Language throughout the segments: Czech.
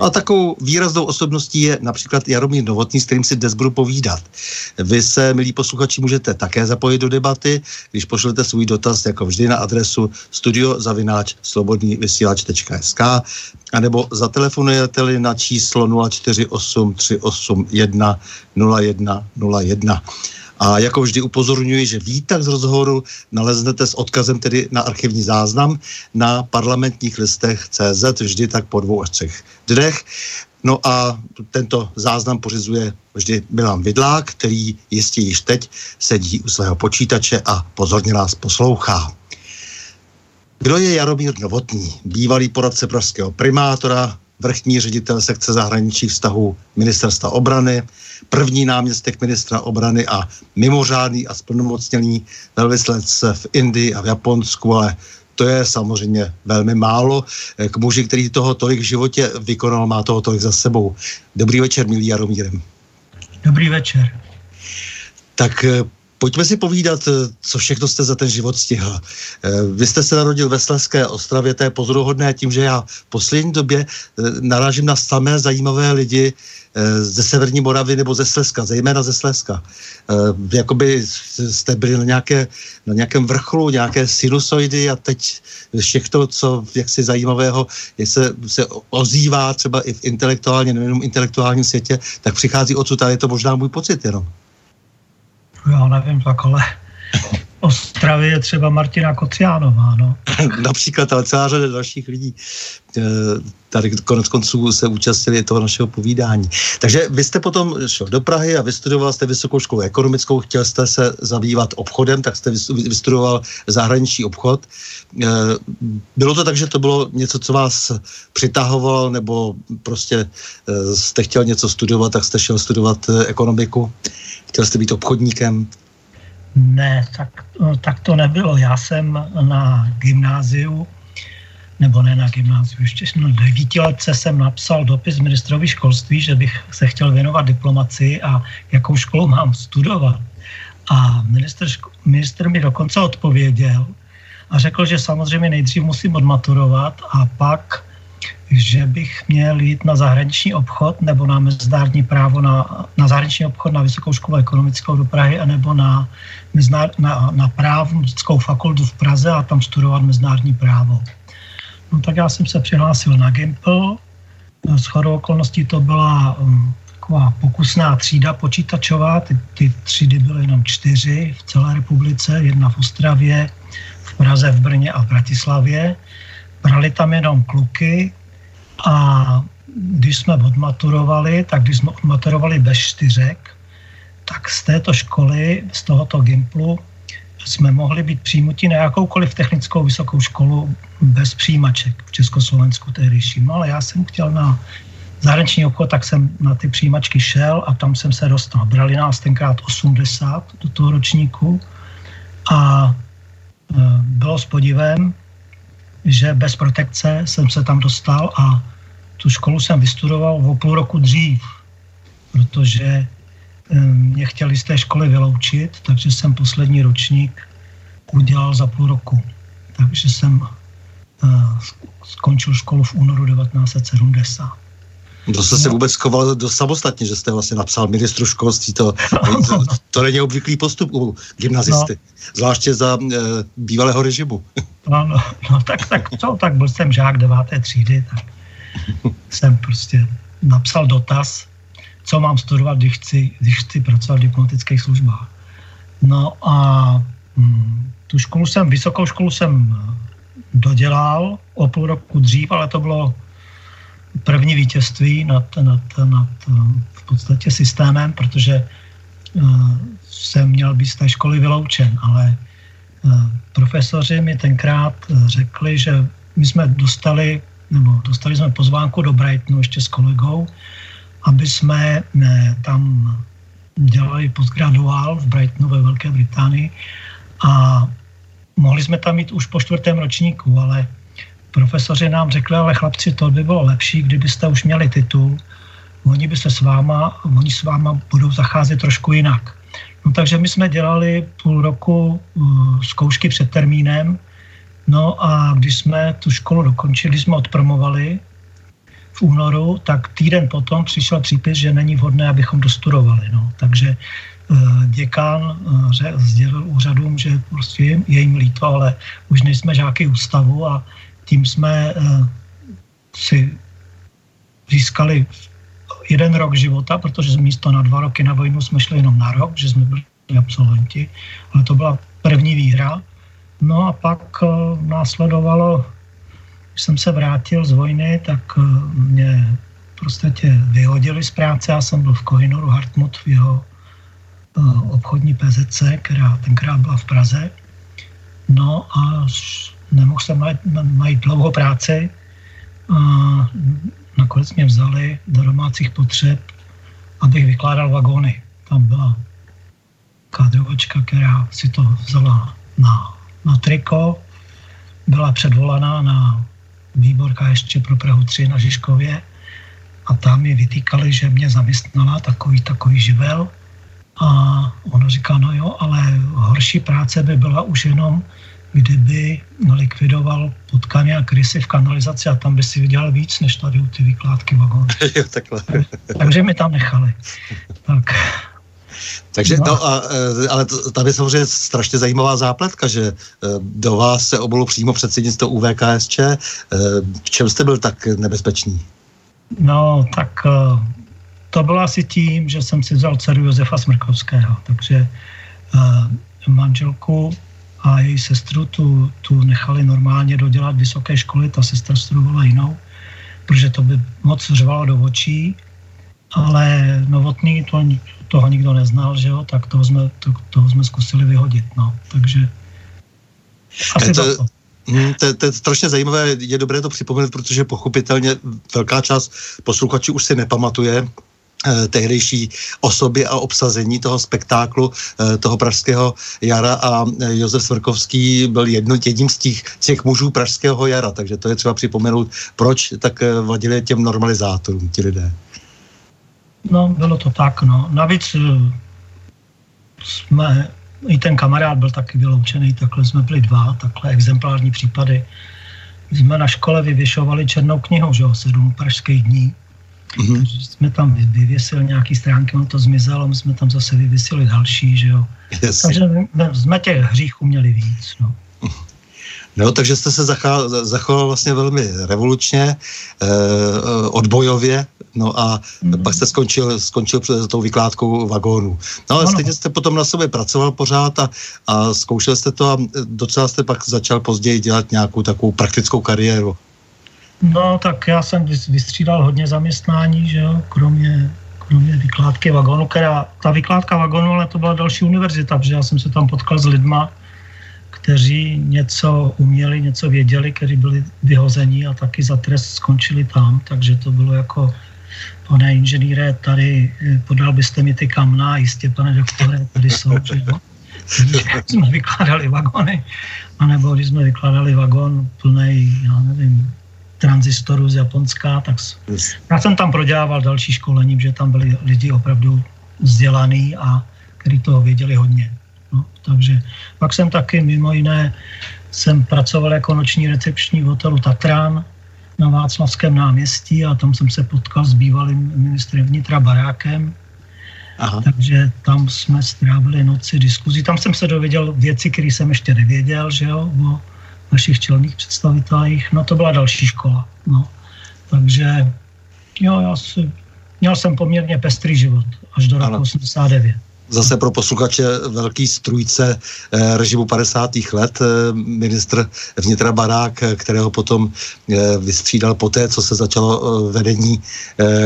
A takovou výraznou osobností je například Jaromír Novotný, s kterým si dnes budu povídat. Vy se, milí posluchači, můžete také zapojit do debaty, když pošlete svůj dotaz, jako vždy, na adresu studiozavináč slobodnývysílač.sk anebo zatelefonujete-li na číslo 048 381 0101. A jako vždy upozorňuji, že výtah z rozhovoru naleznete s odkazem tedy na archivní záznam na parlamentních listech CZ vždy tak po dvou až třech dnech. No a tento záznam pořizuje vždy Milan Vidlák, který jistě již teď sedí u svého počítače a pozorně nás poslouchá. Kdo je Jaromír Novotný, bývalý poradce pražského primátora, vrchní ředitel sekce zahraničních vztahů ministerstva obrany, první náměstek ministra obrany a mimořádný a splnomocněný velvyslanec v Indii a v Japonsku, ale to je samozřejmě velmi málo. K muži, který toho tolik v životě vykonal, má toho tolik za sebou. Dobrý večer, milý Jaromírem. Dobrý večer. Tak eh, Pojďme si povídat, eh, co všechno jste za ten život stihl. Eh, vy jste se narodil ve Sleské Ostravě, to je pozoruhodné tím, že já v poslední době narážím na samé zajímavé lidi, Eh, ze Severní Moravy nebo ze Slezska, zejména ze Slezska. Jakoby jste byli na, nějaké, na nějakém vrcholu, nějaké sinusoidy a teď všechno, co jaksi zajímavého je se, se ozývá třeba i v intelektuálně, nejenom intelektuálním světě, tak přichází odsud a je to možná můj pocit jenom. Já nevím, tak ale Ostravě je třeba Martina Kociánová, no. Například, ale celá řada dalších lidí eh, tady konec konců se účastnili toho našeho povídání. Takže vy jste potom šel do Prahy a vystudoval jste vysokou školu ekonomickou, chtěl jste se zabývat obchodem, tak jste vystudoval zahraniční obchod. Eh, bylo to tak, že to bylo něco, co vás přitahovalo, nebo prostě eh, jste chtěl něco studovat, tak jste šel studovat ekonomiku? Chtěl jste být obchodníkem? Ne, tak, tak to nebylo. Já jsem na gymnáziu, nebo ne na gymnáziu, ještě no, devítiletce jsem napsal dopis ministrovi školství, že bych se chtěl věnovat diplomaci a jakou školu mám studovat. A minister, minister mi dokonce odpověděl a řekl, že samozřejmě nejdřív musím odmaturovat a pak že bych měl jít na zahraniční obchod nebo na mezinárodní právo na, na zahraniční obchod na Vysokou školu ekonomickou do Prahy anebo na, na, na právnickou fakultu v Praze a tam studovat mezinárodní právo. No tak já jsem se přihlásil na Gimple. S chodou okolností to byla um, taková pokusná třída počítačová. Ty, ty třídy byly jenom čtyři v celé republice. Jedna v Ostravě, v Praze, v Brně a v Bratislavě. Brali tam jenom kluky a když jsme odmaturovali, tak když jsme odmaturovali bez čtyřek, tak z této školy, z tohoto Gimplu, jsme mohli být přijímuti na jakoukoliv technickou vysokou školu bez přijímaček v Československu tehdejším. No ale já jsem chtěl na zahraniční obchod, tak jsem na ty přijímačky šel a tam jsem se dostal. Brali nás tenkrát 80 do toho ročníku a e, bylo s podivem, že bez protekce jsem se tam dostal a tu školu jsem vystudoval o půl roku dřív, protože e, mě chtěli z té školy vyloučit, takže jsem poslední ročník udělal za půl roku. Takže jsem e, skončil školu v únoru 1970. To jste se no. vůbec choval do samostatně, že jste vlastně napsal ministru školství, to, to, to není obvyklý postup u gymnazisty, no. zvláště za e, bývalého režimu. No, no, no tak, tak, co, tak byl jsem žák deváté třídy, tak jsem prostě napsal dotaz, co mám studovat, když chci, když chci pracovat v diplomatických službách. No a hm, tu školu jsem, vysokou školu jsem dodělal o půl roku dřív, ale to bylo první vítězství nad, nad, nad v podstatě systémem, protože uh, jsem měl být z té školy vyloučen, ale uh, profesoři mi tenkrát řekli, že my jsme dostali, nebo dostali jsme pozvánku do Brightonu ještě s kolegou, aby jsme ne, tam dělali postgraduál v Brightonu ve Velké Británii a mohli jsme tam mít už po čtvrtém ročníku, ale profesoři nám řekli, ale chlapci, to by bylo lepší, kdybyste už měli titul, oni by se s váma, oni s váma budou zacházet trošku jinak. No takže my jsme dělali půl roku uh, zkoušky před termínem, no a když jsme tu školu dokončili, jsme odpromovali v únoru, tak týden potom přišel přípis, že není vhodné, abychom dostudovali. No. Takže uh, děkán uh, sdělil úřadům, že prostě je jim líto, ale už nejsme žáky ústavu a tím jsme uh, si získali jeden rok života, protože místo na dva roky na vojnu jsme šli jenom na rok, že jsme byli absolventi, ale to byla první výhra. No a pak uh, následovalo, když jsem se vrátil z vojny, tak uh, mě prostě vyhodili z práce. Já jsem byl v Kohinoru Hartmut v jeho obchodní PZC, která tenkrát byla v Praze. No a nemohl jsem najít, najít dlouho práci a nakonec mě vzali do domácích potřeb, abych vykládal vagóny. Tam byla kádrovačka, která si to vzala na, na triko, byla předvolaná na výborka ještě pro Prahu 3 na Žižkově a tam mi vytýkali, že mě zaměstnala takový, takový živel a ona říká, no jo, ale horší práce by byla už jenom kdyby likvidoval potkany a krysy v kanalizaci a tam by si vydělal víc, než tady u ty výkládky vagónu. jo, takhle. Takže mi tam nechali. Tak. Takže, no, no a, e, ale to, tam je samozřejmě strašně zajímavá zápletka, že e, do vás se obolo přímo předsednictvo UVKSČ. E, v čem jste byl tak nebezpečný? No, tak to bylo asi tím, že jsem si vzal dceru Josefa Smrkovského, takže manželku a její sestru tu, tu nechali normálně dodělat vysoké školy, ta sestra studovala jinou, protože to by moc řvalo do očí, ale Novotný to, toho nikdo neznal, že jo, tak toho jsme, to, toho jsme zkusili vyhodit, no, takže asi to, to. Hmm, to, to je strašně zajímavé, je dobré to připomenout, protože pochopitelně velká část posluchačů už si nepamatuje, tehdejší osoby a obsazení toho spektáklu, eh, toho pražského jara a eh, Josef Svrkovský byl jedno, jedním z těch, těch mužů pražského jara, takže to je třeba připomenout, proč tak vadili těm normalizátorům ti lidé. No, bylo to tak, no. Navíc jsme, i ten kamarád byl taky vyloučený, takhle jsme byli dva, takhle exemplární případy. jsme na škole vyvěšovali černou knihu, že jo, sedm pražských dní. Mm-hmm. Takže jsme tam vyvěsili nějaký stránky, on to zmizelo, my jsme tam zase vyvěsili další, že jo. Yes. Takže jsme těch hříchů měli víc, no. No, takže jste se zachoval vlastně velmi revolučně, eh, odbojově, no a mm. pak jste skončil, skončil před tou vykládkou vagónů. No ale ano. stejně jste potom na sobě pracoval pořád a, a zkoušel jste to a docela jste pak začal později dělat nějakou takovou praktickou kariéru. No, tak já jsem vystřídal hodně zaměstnání, že jo, kromě, kromě vykládky vagonu, která, ta vykládka vagonu, ale to byla další univerzita, protože já jsem se tam potkal s lidma, kteří něco uměli, něco věděli, kteří byli vyhození a taky za trest skončili tam, takže to bylo jako pane inženýre, tady eh, podal byste mi ty kamna, jistě, pane doktore, tady jsou, že jo. jsme vykládali vagony, anebo když jsme vykládali vagon plný, já nevím, tranzistorů z Japonska, tak já jsem tam prodělával další školení, že tam byli lidi opravdu vzdělaný a kteří toho věděli hodně. No, takže pak jsem taky mimo jiné jsem pracoval jako noční recepční v hotelu Tatran na Václavském náměstí a tam jsem se potkal s bývalým ministrem vnitra Barákem. Aha. Takže tam jsme strávili noci diskuzí. Tam jsem se dověděl věci, které jsem ještě nevěděl, že jo, o našich čelných představitelích. No to byla další škola. No. Takže jo, já si, měl jsem poměrně pestrý život až do roku 89 zase pro posluchače velký strujce eh, režimu 50. let, eh, ministr vnitra Barák, eh, kterého potom eh, vystřídal poté, co se začalo vedení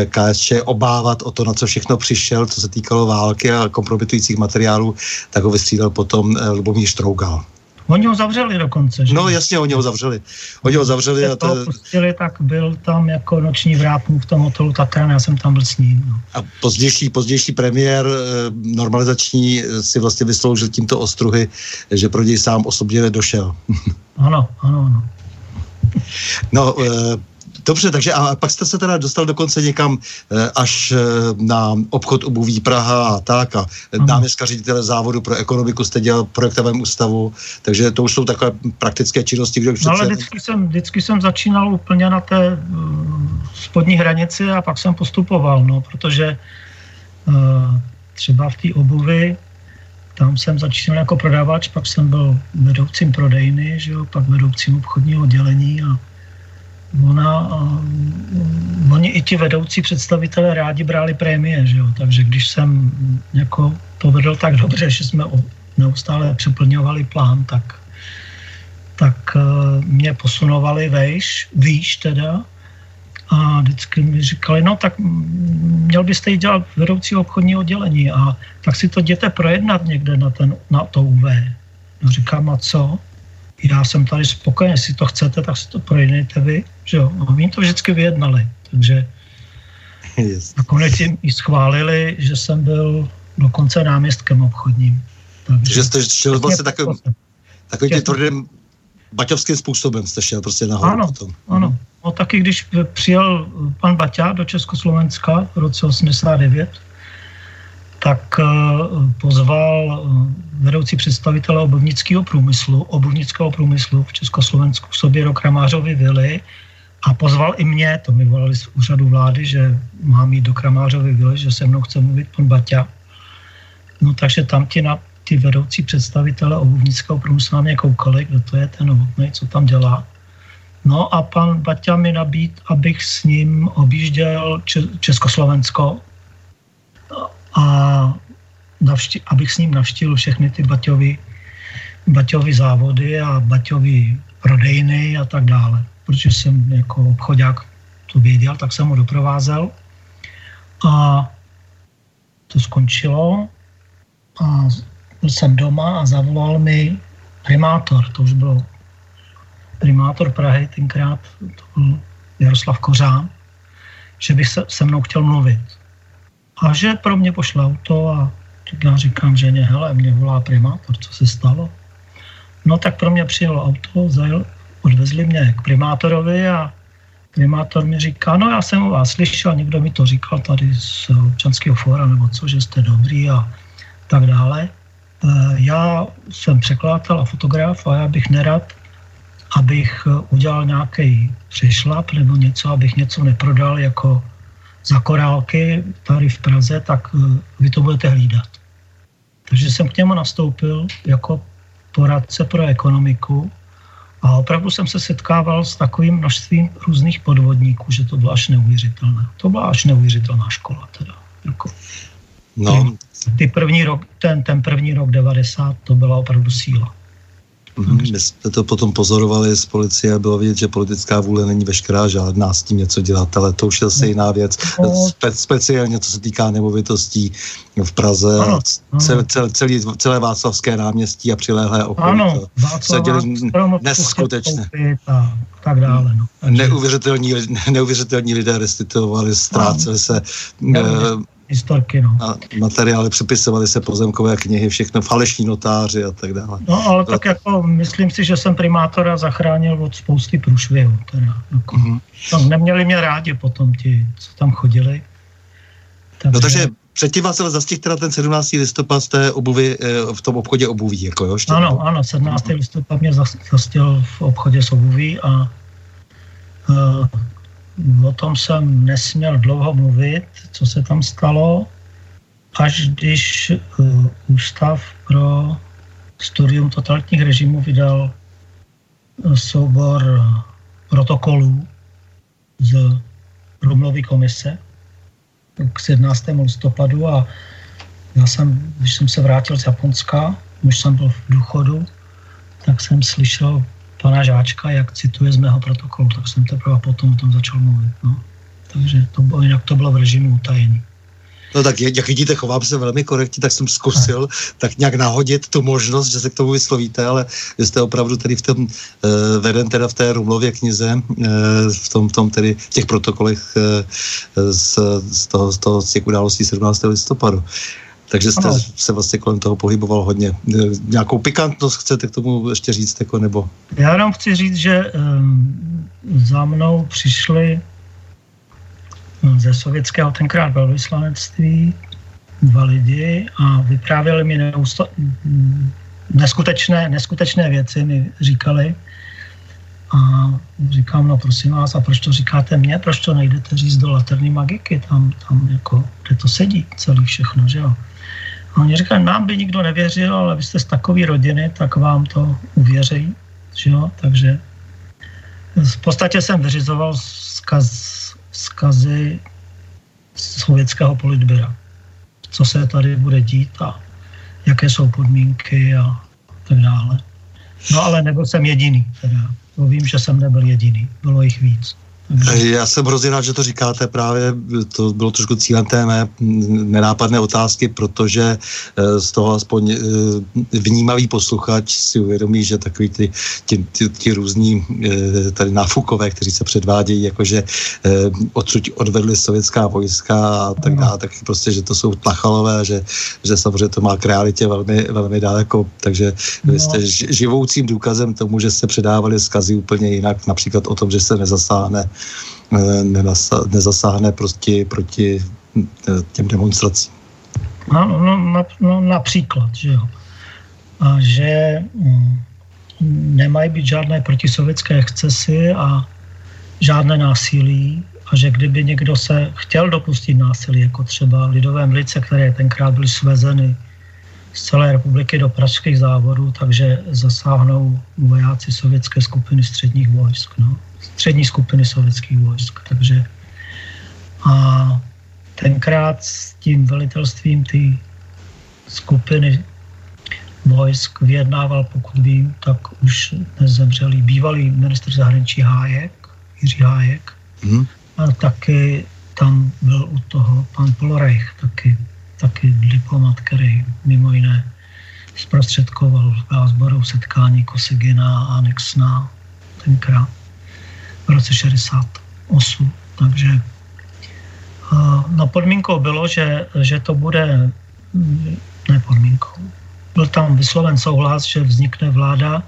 KSČ obávat o to, na co všechno přišel, co se týkalo války a kompromitujících materiálů, tak ho vystřídal potom Lubomír Štrougal. Oni ho zavřeli dokonce, že? No jasně, oni ho zavřeli. Oni ho zavřeli. A to... pustili, tak byl tam jako noční vrátník v tom hotelu Tatran, já jsem tam byl s ním. No. A pozdější, pozdější premiér eh, normalizační eh, si vlastně vysloužil tímto ostruhy, že pro něj sám osobně došel. Ano, ano, ano. No, eh, Dobře, takže a pak jste se teda dostal dokonce někam eh, až eh, na obchod obuví Praha a tak a náměstka ředitele závodu pro ekonomiku jste dělal v projektovém ústavu, takže to už jsou takové praktické činnosti. Kde no, ale vždycky jsem, vždycky jsem začínal úplně na té uh, spodní hranici a pak jsem postupoval, no, protože třeba v té obuvi tam jsem začínal jako prodavač, pak jsem byl vedoucím prodejny, že jo, pak vedoucím obchodního oddělení a ona, oni i ti vedoucí představitelé rádi brali prémie, že jo? takže když jsem jako to vedl tak dobře, že jsme neustále přeplňovali plán, tak, tak e, mě posunovali vejš, výš teda, a vždycky mi říkali, no tak měl byste jít dělat vedoucí obchodní oddělení a tak si to jděte projednat někde na, ten, na to UV. No říkám, a co? já jsem tady spokojený, jestli to chcete, tak si to projednejte vy. Že jo? A my to vždycky vyjednali, takže yes. nakonec jim i schválili, že jsem byl dokonce náměstkem obchodním. Takže, že jste šel vlastně takovým, takovým tvrdým baťovským způsobem jste šel prostě nahoru ano, potom. Ano, no taky když přijel pan Baťa do Československa v roce 89, tak eh, pozval eh, vedoucí představitele obuvnického průmyslu, obuvnického průmyslu v Československu k sobě do Kramářovy vily a pozval i mě, to mi volali z úřadu vlády, že mám jít do Kramářovy vily, že se mnou chce mluvit pan Baťa. No takže tam ti, na, ty vedoucí představitele obuvnického průmyslu mě koukali, kdo to je ten novotný, co tam dělá. No a pan Baťa mi nabít, abych s ním objížděl Československo a navšti- abych s ním navštívil všechny ty Baťovy, Baťovy závody a Baťovy prodejny a tak dále. Protože jsem jako obchodák to věděl, tak jsem ho doprovázel. A to skončilo a byl jsem doma a zavolal mi primátor, to už bylo primátor Prahy, tenkrát to byl Jaroslav Kořán, že by se se mnou chtěl mluvit a že pro mě pošle auto a tak já říkám, že ne, hele, mě volá primátor, co se stalo. No tak pro mě přijelo auto, zajel, odvezli mě k primátorovi a primátor mi říká, no já jsem o vás slyšel, někdo mi to říkal tady z občanského fóra nebo co, že jste dobrý a tak dále. E, já jsem překladatel a fotograf a já bych nerad, abych udělal nějaký přešlap nebo něco, abych něco neprodal jako za korálky tady v Praze, tak eh, vy to budete hlídat. Takže jsem k němu nastoupil jako poradce pro ekonomiku a opravdu jsem se setkával s takovým množstvím různých podvodníků, že to bylo až neuvěřitelné. To byla až neuvěřitelná škola teda. Jako, no. ty první rok, ten, ten první rok 90, to byla opravdu síla. Mm-hmm. My jsme to potom pozorovali z policie a bylo vidět, že politická vůle není veškerá žádná s tím něco dělat, ale to už je zase jiná věc. No. Spe, speciálně co se týká nemovitostí v Praze, ano, Cel, cel, celý, celé Václavské náměstí a přilehlé okolí. Ano, se děli neskutečné. A tak dále. No. Neuvěřitelní, neuvěřitelní lidé restituovali, ztráceli se. Uh, historky. No. A materiály přepisovaly se pozemkové knihy, všechno falešní notáři a tak dále. No ale tak jako myslím si, že jsem primátora zachránil od spousty průšvihů. Teda, jako. mm-hmm. no, neměli mě rádi potom ti, co tam chodili. Takže... No takže Předtím vás ale zastihl teda ten 17. listopad z té obuvy, eh, v tom obchodě obuví, jako jo? Ano, ano, 17. listopad mě zastihl v obchodě s obuví a uh, o tom jsem nesměl dlouho mluvit, co se tam stalo, až když uh, Ústav pro studium totalitních režimů vydal uh, soubor protokolů z Rumlovy komise k 17. listopadu a já jsem, když jsem se vrátil z Japonska, už jsem byl v důchodu, tak jsem slyšel pana Žáčka, jak cituje z mého protokolu, tak jsem teprve potom o tom začal mluvit. No. Takže to bylo, jinak to bylo v režimu utajení. No tak jak vidíte, chovám se velmi korektně, tak jsem zkusil tak nějak nahodit tu možnost, že se k tomu vyslovíte, ale vy jste opravdu tedy v tom uh, veden teda v té Rumlově knize, uh, v tom, v tom tedy v těch protokolech uh, z, z, toho, z toho z těch událostí 17. listopadu. Takže jste ano. se vlastně kolem toho pohyboval hodně. E, nějakou pikantnost chcete k tomu ještě říct, jako, nebo? Já jenom chci říct, že um, za mnou přišli ze sovětského tenkrát velvyslanectví dva lidi a vyprávěli mi neusta- neskutečné, neskutečné věci, mi říkali. A říkám, no prosím vás, a proč to říkáte mně, proč to nejdete říct do laterní magiky, tam, tam jako, kde to sedí celý všechno, že jo. Oni říkali, nám by nikdo nevěřil, ale vy jste z takové rodiny, tak vám to uvěří. Že jo? Takže v podstatě jsem vyřizoval zkaz, zkazy sovětského politběra. Co se tady bude dít a jaké jsou podmínky a tak dále. No ale nebyl jsem jediný. Teda. To vím, že jsem nebyl jediný. Bylo jich víc. Já jsem hrozně rád, že to říkáte právě, to bylo trošku cílem té mé nenápadné otázky, protože eh, z toho aspoň eh, vnímavý posluchač si uvědomí, že takový ty, ti, ty, ty různí eh, tady náfukové, kteří se předvádějí, jakože odsud odvedli sovětská vojska a tak dále, tak prostě, že to jsou tlachalové, že, že samozřejmě to má k realitě velmi, velmi daleko, takže vy jste no. živoucím důkazem tomu, že se předávali zkazy úplně jinak, například o tom, že se nezasáhne nezasáhne prostě proti eh, těm demonstracím. No, no, no, no například, že jo. A že mm, nemají být žádné protisovětské excesy a žádné násilí a že kdyby někdo se chtěl dopustit násilí, jako třeba lidové milice, které tenkrát byly svezeny z celé republiky do pražských závodů, takže zasáhnou vojáci sovětské skupiny středních vojsk. No střední skupiny sovětských vojsk. Takže a tenkrát s tím velitelstvím ty skupiny vojsk vyjednával, pokud vím, tak už nezemřelý bývalý ministr zahraničí Hájek, Jiří Hájek. Mm. A taky tam byl u toho pan Polorejch, taky, taky diplomat, který mimo jiné zprostředkoval v Gázboru setkání Kosygina a Nixna tenkrát v roce 68. Takže no podmínkou bylo, že, že to bude, ne podmínkou, byl tam vysloven souhlas, že vznikne vláda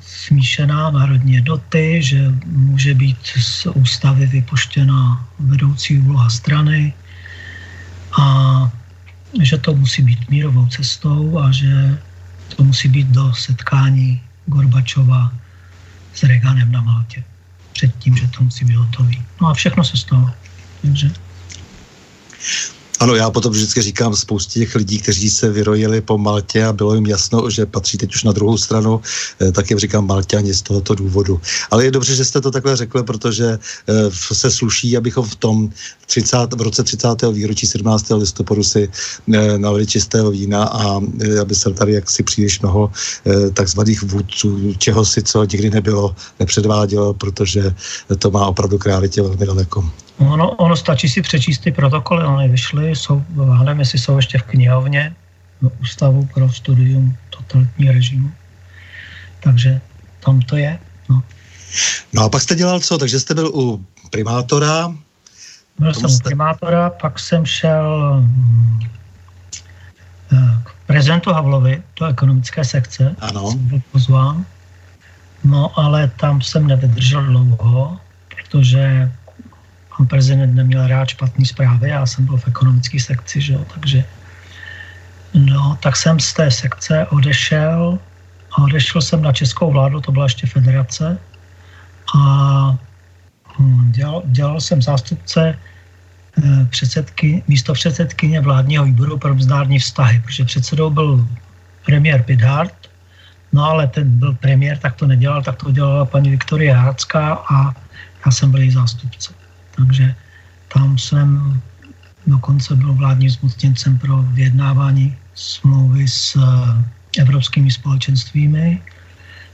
smíšená národní jednoty, že může být z ústavy vypuštěna vedoucí úloha strany a že to musí být mírovou cestou a že to musí být do setkání Gorbačova s Reaganem na Maltě. Před tím, že to musí být hotový. No a všechno se stalo. Takže ano, já potom vždycky říkám spoustě těch lidí, kteří se vyrojili po Maltě a bylo jim jasno, že patří teď už na druhou stranu, eh, tak jim říkám Malťani z tohoto důvodu. Ale je dobře, že jste to takhle řekli, protože eh, se sluší, abychom v tom 30, v roce 30. výročí 17. listopadu si eh, nalili čistého vína a aby se tady jaksi příliš mnoho takzvaných vůdců, čeho si co nikdy nebylo, nepředvádělo, protože to má opravdu k realitě velmi daleko. Ono, ono stačí si přečíst ty protokoly, oni vyšly, jsou, nevím, jestli jsou ještě v knihovně, v Ústavu pro studium totalitní režimu. Takže tam to je. No. no a pak jste dělal co? Takže jste byl u primátora? Byl jsem jste... u primátora, pak jsem šel hm, k prezidentu Havlovi do ekonomické sekce. Ano. Jsem byl pozván. No ale tam jsem nevydržel dlouho, protože prezident neměl rád špatný zprávy, já jsem byl v ekonomické sekci, že jo, takže no, tak jsem z té sekce odešel a odešel jsem na českou vládu, to byla ještě federace a hm, dělal, dělal jsem zástupce eh, předsedky, místo předsedkyně vládního výboru pro mezinárodní vztahy, protože předsedou byl premiér Pidhart, no ale ten byl premiér, tak to nedělal, tak to dělala paní Viktoria Hácká a já jsem byl její zástupce. Takže tam jsem dokonce byl vládním zmocněncem pro vyjednávání smlouvy s eh, evropskými společenstvími.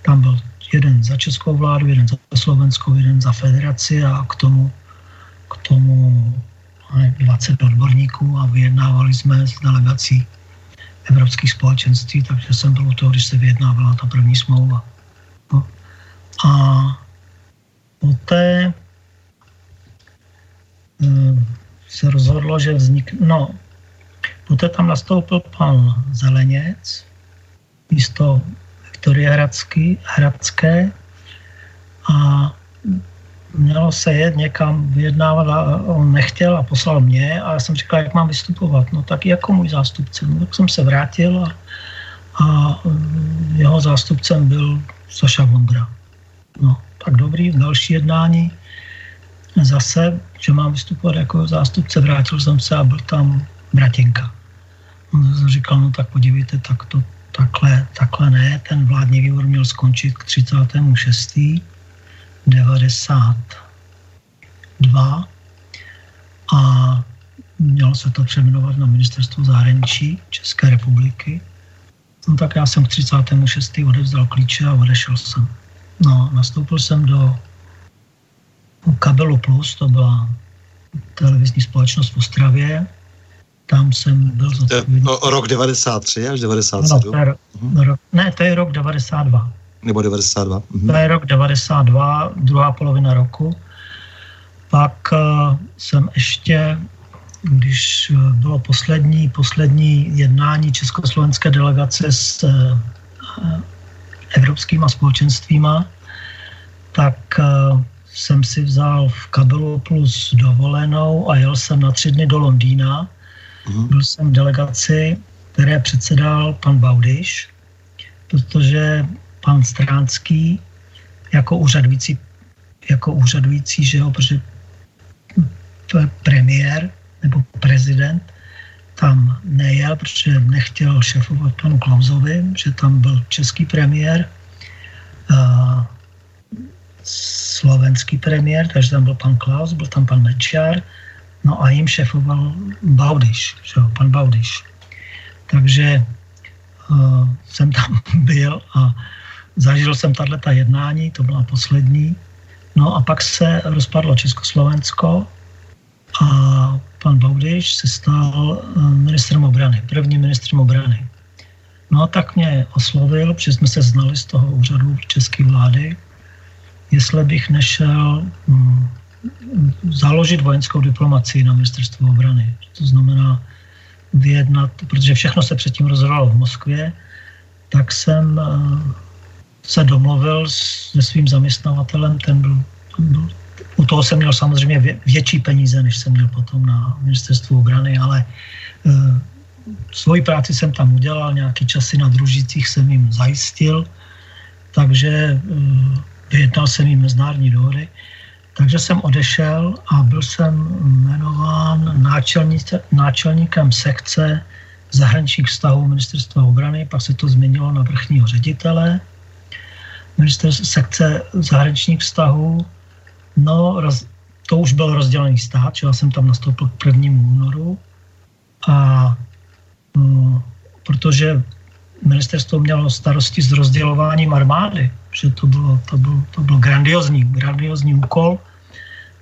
Tam byl jeden za českou vládu, jeden za slovenskou, jeden za federaci a k tomu, k tomu 20 odborníků a vyjednávali jsme s delegací evropských společenství, takže jsem byl u toho, když se vyjednávala ta první smlouva. No. A poté Eh, se rozhodlo, že vznik... No, poté tam nastoupil pan Zeleněc, místo Viktorie Hradský, Hradské a mělo se jet někam vyjednávat a on nechtěl a poslal mě a já jsem říkal, jak mám vystupovat. No tak jako můj zástupce. No, tak jsem se vrátil a, a jeho zástupcem byl Saša Vondra. No, tak dobrý, další jednání zase, že mám vystupovat jako zástupce, vrátil jsem se a byl tam Bratěnka. On jsem říkal, no tak podívejte, tak to takhle, takhle ne, ten vládní výbor měl skončit k 36. 92 a mělo se to přeměnovat na ministerstvo zahraničí České republiky. No tak já jsem k 36. odevzdal klíče a odešel jsem. No, nastoupil jsem do Kabelu Plus, to byla televizní společnost v Ostravě. Tam jsem byl zodpovědný. O, rok 93 až 97? No, mhm. rok, ne, to je rok 92. Nebo 92. Mhm. To je rok 92, druhá polovina roku. Pak uh, jsem ještě, když uh, bylo poslední, poslední jednání československé delegace s uh, evropskýma společenstvíma, tak uh, jsem si vzal v Kabelu plus dovolenou a jel jsem na tři dny do Londýna. Mm. Byl jsem v delegaci, které předsedal pan Baudiš, protože pan Stránský jako úřadující, jako úřadující, že jo, protože to je premiér nebo prezident, tam nejel, protože nechtěl šefovat panu Klausovi, že tam byl český premiér. Uh, slovenský premiér, takže tam byl pan Klaus, byl tam pan Mečiar, no a jim šefoval Baudiš, že jo, pan Baudiš. Takže uh, jsem tam byl a zažil jsem tato jednání, to byla poslední. No a pak se rozpadlo Československo a pan Baudiš se stal eh, ministrem obrany, prvním ministrem obrany. No a tak mě oslovil, protože jsme se znali z toho úřadu české vlády, jestli bych nešel hm, založit vojenskou diplomacii na ministerstvu obrany. To znamená vyjednat, protože všechno se předtím rozhodovalo v Moskvě, tak jsem uh, se domluvil se svým zaměstnavatelem, ten byl, ten byl u toho jsem měl samozřejmě vě, větší peníze, než jsem měl potom na ministerstvu obrany, ale uh, svoji práci jsem tam udělal, nějaký časy na družicích jsem jim zajistil, takže vyjednal jsem jim mezinárodní dohody. Takže jsem odešel a byl jsem jmenován náčelníkem sekce zahraničních vztahů ministerstva obrany, pak se to změnilo na vrchního ředitele sekce zahraničních vztahů. No, roz, to už byl rozdělený stát, já jsem tam nastoupil k prvnímu únoru a no, protože ministerstvo mělo starosti s rozdělováním armády, že to bylo, to byl, to byl grandiozní, grandiozní úkol,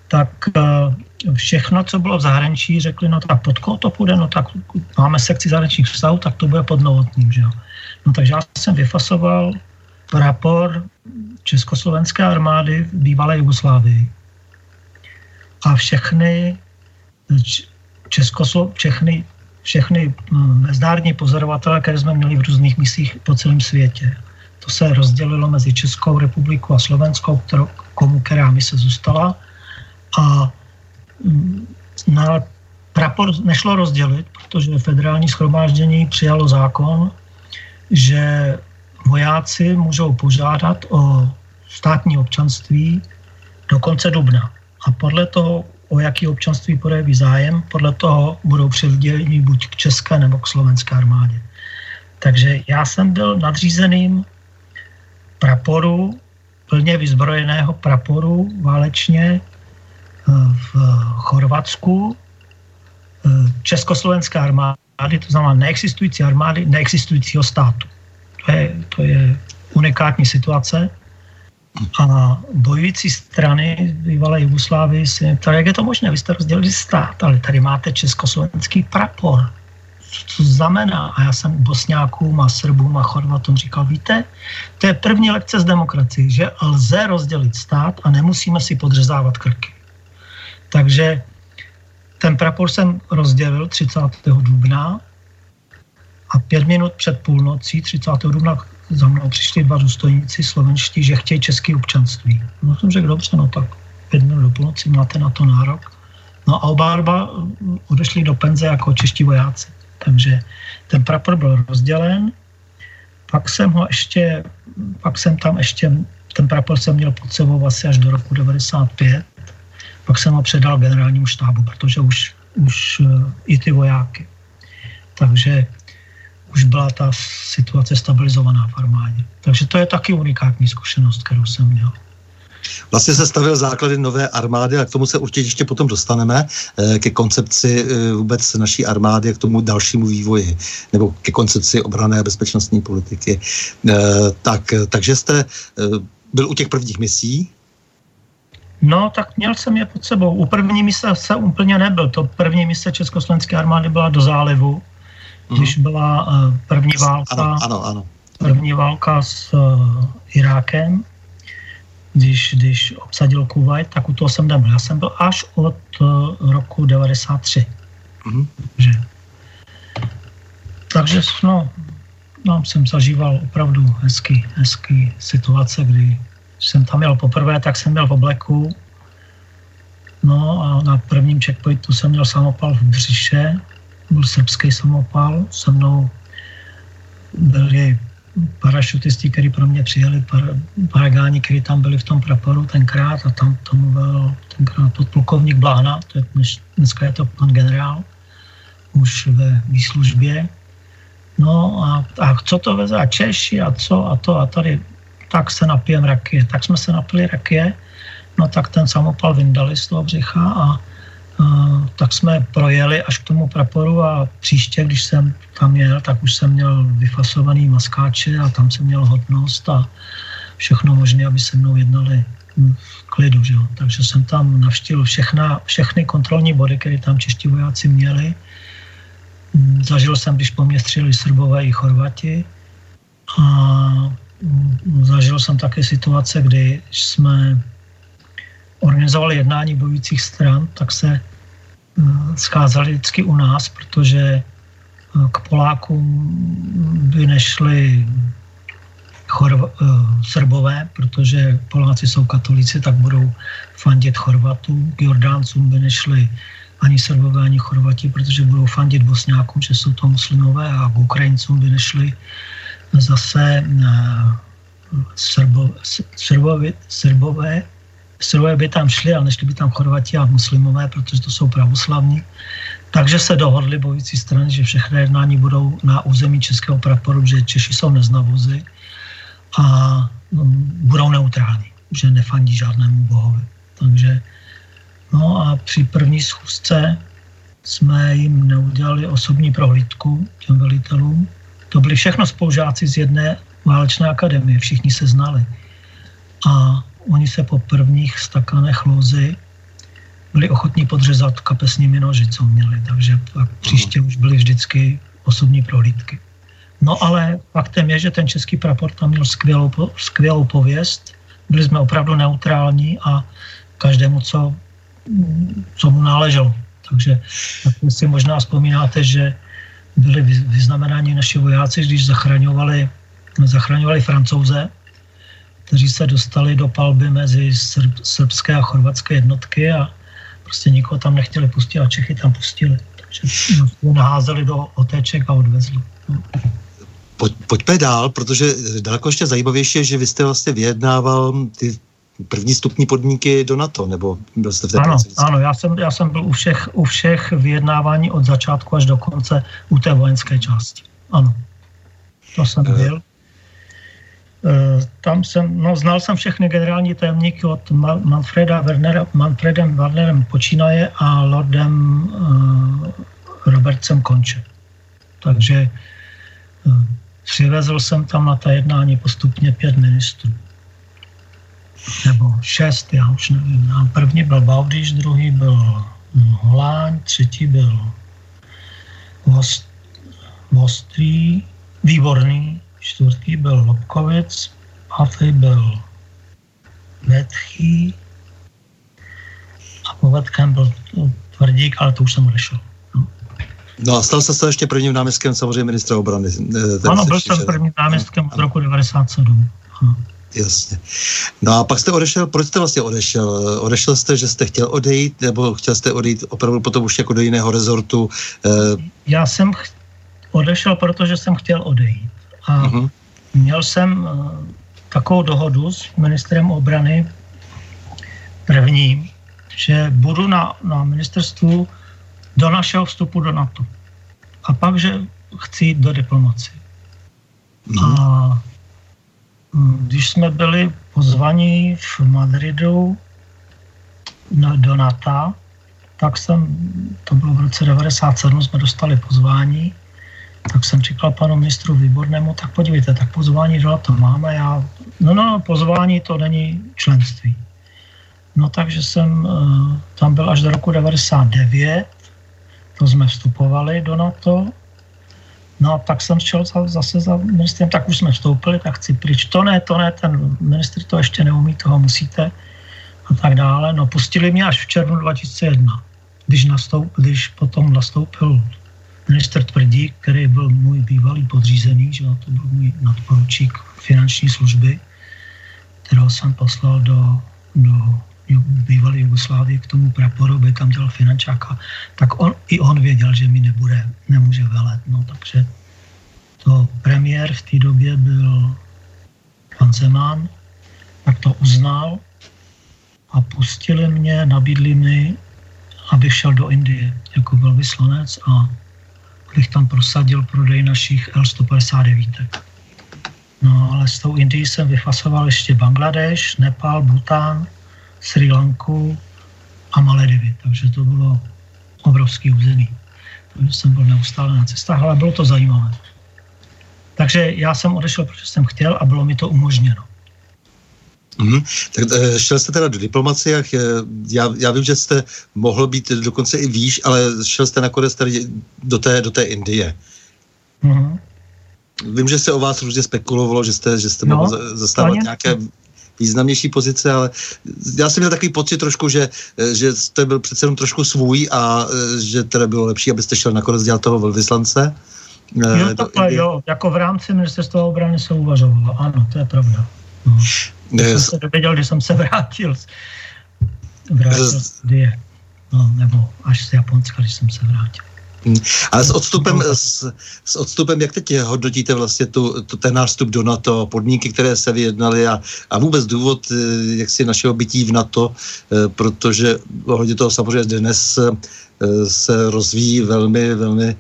tak eh, všechno, co bylo v zahraničí, řekli, no tak pod koho to půjde, no tak máme sekci zahraničních vztahů, tak to bude pod Novotným, že jo. No takže já jsem vyfasoval prapor Československé armády v bývalé Jugoslávii a všechny Českoslo, všechny, všechny hm, mezinárodní pozorovatele, které jsme měli v různých misích po celém světě. To se rozdělilo mezi Českou republiku a Slovenskou, kterou, komu která mise zůstala. A hm, na prapor nešlo rozdělit, protože federální schromáždění přijalo zákon, že vojáci můžou požádat o státní občanství do konce dubna. A podle toho, o jaký občanství projeví zájem, podle toho budou přiděleni buď k české nebo k slovenské armádě. Takže já jsem byl nadřízeným praporu, plně vyzbrojeného praporu válečně eh, v Chorvatsku eh, Československé armády, to znamená neexistující armády neexistujícího státu. To je, to je unikátní situace. A bojující strany bývalé Jugoslávy si ptali, jak je to možné, vy jste rozdělili stát, ale tady máte československý prapor. Co znamená? A já jsem bosňákům a Srbům a Chorvatům říkal, víte, to je první lekce z demokracie, že lze rozdělit stát a nemusíme si podřezávat krky. Takže ten prapor jsem rozdělil 30. dubna a pět minut před půlnocí 30. dubna za mnou přišli dva důstojníci slovenští, že chtějí české občanství. No jsem řekl, dobře, no tak pět minut do půlnoci máte na to nárok. No a oba dva odešli do penze jako čeští vojáci. Takže ten prapor byl rozdělen, pak jsem ho ještě, pak jsem tam ještě, ten prapor jsem měl pod sebou asi až do roku 95, pak jsem ho předal generálnímu štábu, protože už, už uh, i ty vojáky. Takže už byla ta situace stabilizovaná v armádě. Takže to je taky unikátní zkušenost, kterou jsem měl. Vlastně se stavil základy nové armády a k tomu se určitě ještě potom dostaneme, eh, ke koncepci eh, vůbec naší armády a k tomu dalšímu vývoji, nebo ke koncepci obrané a bezpečnostní politiky. Eh, tak, takže jste byl u těch prvních misí? No, tak měl jsem je pod sebou. U první mise se úplně nebyl. To první mise Československé armády byla do zálivu, když mhm. byla uh, první válka, ano, ano, ano. první válka s uh, Irákem, když, když obsadil Kuwait, tak u toho jsem nebyl. Já jsem byl až od uh, roku 93. Mm-hmm. Že. Takže no, no, jsem zažíval opravdu hezký, hezký situace, kdy jsem tam měl poprvé, tak jsem byl v obleku. No a na prvním checkpointu jsem měl samopal v břiše, byl srbský samopal, se mnou byli parašutisti, kteří pro mě přijeli, par, paragáni, kteří tam byli v tom praporu tenkrát a tam to mluvil tenkrát podplukovník Blána, to je dnes, dneska je to pan generál, už ve výslužbě. No a, a co to veze a Češi a co a to a tady, tak se napijem rakie. Tak jsme se napili rakie, no tak ten samopal vyndali z toho břicha a tak jsme projeli až k tomu praporu a příště, když jsem tam jel, tak už jsem měl vyfasovaný maskáče a tam jsem měl hodnost a všechno možné, aby se mnou jednali klidu. Že? Takže jsem tam navštívil všechna, všechny kontrolní body, které tam čeští vojáci měli. Zažil jsem, když po mně stříleli Srbové i Chorvati. A zažil jsem také situace, kdy jsme organizovali jednání bojujících stran, tak se eh, scházeli vždycky u nás, protože eh, k Polákům by nešli eh, Srbové, protože Poláci jsou katolíci, tak budou fandit Chorvatům. K Jordáncům by nešli ani Srbové, ani Chorvati, protože budou fandit Bosňákům, že jsou to muslimové a k Ukrajincům by nešli zase Srbo, Srbovi, Srbové, Srbové by tam šli, ale nešli by tam Chorvati a muslimové, protože to jsou pravoslavní. Takže se dohodli bojící strany, že všechny jednání budou na území českého praporu, že Češi jsou neznavozy a mm, budou neutrální, že nefandí žádnému bohovi. Takže no a při první schůzce jsme jim neudělali osobní prohlídku těm velitelům. To byli všechno spolužáci z jedné válečné akademie, všichni se znali. A oni se po prvních stakanech lozy byli ochotní podřezat kapesními noži, co měli, takže pak příště už byly vždycky osobní prohlídky. No ale faktem je, že ten český prapor tam měl skvělou, skvělou pověst, byli jsme opravdu neutrální a každému, co, co mu náleželo. Takže tak si možná vzpomínáte, že byli vyznamenáni naši vojáci, když zachraňovali, zachraňovali francouze, kteří se dostali do palby mezi srb, srbské a chorvatské jednotky a prostě nikoho tam nechtěli pustit a Čechy tam pustili. Takže no, naházeli do otéček a odvezli. Pojď, pojďme dál, protože daleko ještě zajímavější je, že vy jste vlastně vyjednával ty první stupní podmínky do NATO, nebo byl jste v té Ano, ano já, jsem, já jsem byl u všech, u všech vyjednávání od začátku až do konce u té vojenské části. Ano, to jsem uh. byl. Uh, tam jsem, no, znal jsem všechny generální tajemníky od Manfreda Wernera, Manfredem Wernerem počínaje a Lordem uh, Robertsem Konče. Takže uh, přivezl jsem tam na ta jednání postupně pět ministrů nebo šest, já už nevím. A první byl Baudiš, druhý byl Holáň, třetí byl Vost, Vostrý, Výborný, čtvrtý byl Lobkovic, pátý byl Vetchý a povedkem byl Tvrdík, ale to už jsem odešel. No. no a stal se to ještě prvním náměstkem samozřejmě ministra obrany. Eh, ano, byl jsem prvním náměstkem od roku 1997. Jasně. No a pak jste odešel, proč jste vlastně odešel? Odešel jste, že jste chtěl odejít, nebo chtěl jste odejít opravdu potom už jako do jiného rezortu? Eh, Já jsem odešel, protože jsem chtěl odejít. A uh-huh. měl jsem uh, takovou dohodu s ministrem obrany prvním, že budu na, na ministerstvu do našeho vstupu do NATO. A pak, že chci jít do diplomacie. Uh-huh. A když jsme byli pozvaní v Madridu na, do NATO, tak jsem, to bylo v roce 97, jsme dostali pozvání, tak jsem říkal panu ministru Výbornému, tak podívejte, tak pozvání do NATO máme, já, no, no, pozvání to není členství. No takže jsem uh, tam byl až do roku 99, to jsme vstupovali do NATO No a pak jsem šel zase za ministrem, tak už jsme vstoupili, tak chci pryč. To ne, to ne, ten ministr to ještě neumí, toho musíte a tak dále. No pustili mě až v červnu 2001, když, nastoup, když potom nastoupil minister Tvrdík, který byl můj bývalý podřízený, že to byl můj nadporučík finanční služby, kterého jsem poslal do, do bývalé Jugoslávie k tomu praporu, by tam dělal finančáka, tak on, i on věděl, že mi nebude, nemůže velet. No, takže to premiér v té době byl pan Zeman, tak to uznal a pustili mě, nabídli mi, abych šel do Indie jako velvyslanec a bych tam prosadil prodej našich L-159. No ale s tou Indií jsem vyfasoval ještě Bangladeš, Nepal, Bután, Sri Lanku a Maledivy. Takže to bylo obrovský území. Takže jsem byl neustále na cestách, ale bylo to zajímavé. Takže já jsem odešel, protože jsem chtěl a bylo mi to umožněno. Mm-hmm. Tak eh, šel jste teda do diplomacie, já, já vím, že jste mohl být dokonce i výš, ale šel jste nakonec tady do té, do té Indie. Mm-hmm. Vím, že se o vás různě spekulovalo, že jste, že jste no, mohl zastávat nějaké významnější pozice, ale já jsem měl takový pocit trošku, že, že jste byl přece jenom trošku svůj a e, že teda bylo lepší, abyste šel nakonec dělat toho velvyslance. E, jo, takhle, jo, jako v rámci ministerstva obrany se uvažovalo, ano, to je pravda. No. Když jsem se dověděl, když jsem se vrátil, vrátil z Die. No, nebo až z Japonska, když jsem se vrátil. Hmm. Ale s odstupem, s, s odstupem, jak teď hodnotíte vlastně tu, tu, ten nástup do NATO, podmínky, které se vyjednaly a, a vůbec důvod eh, jak si našeho bytí v NATO, eh, protože hodně toho samozřejmě dnes eh, se rozvíjí velmi, velmi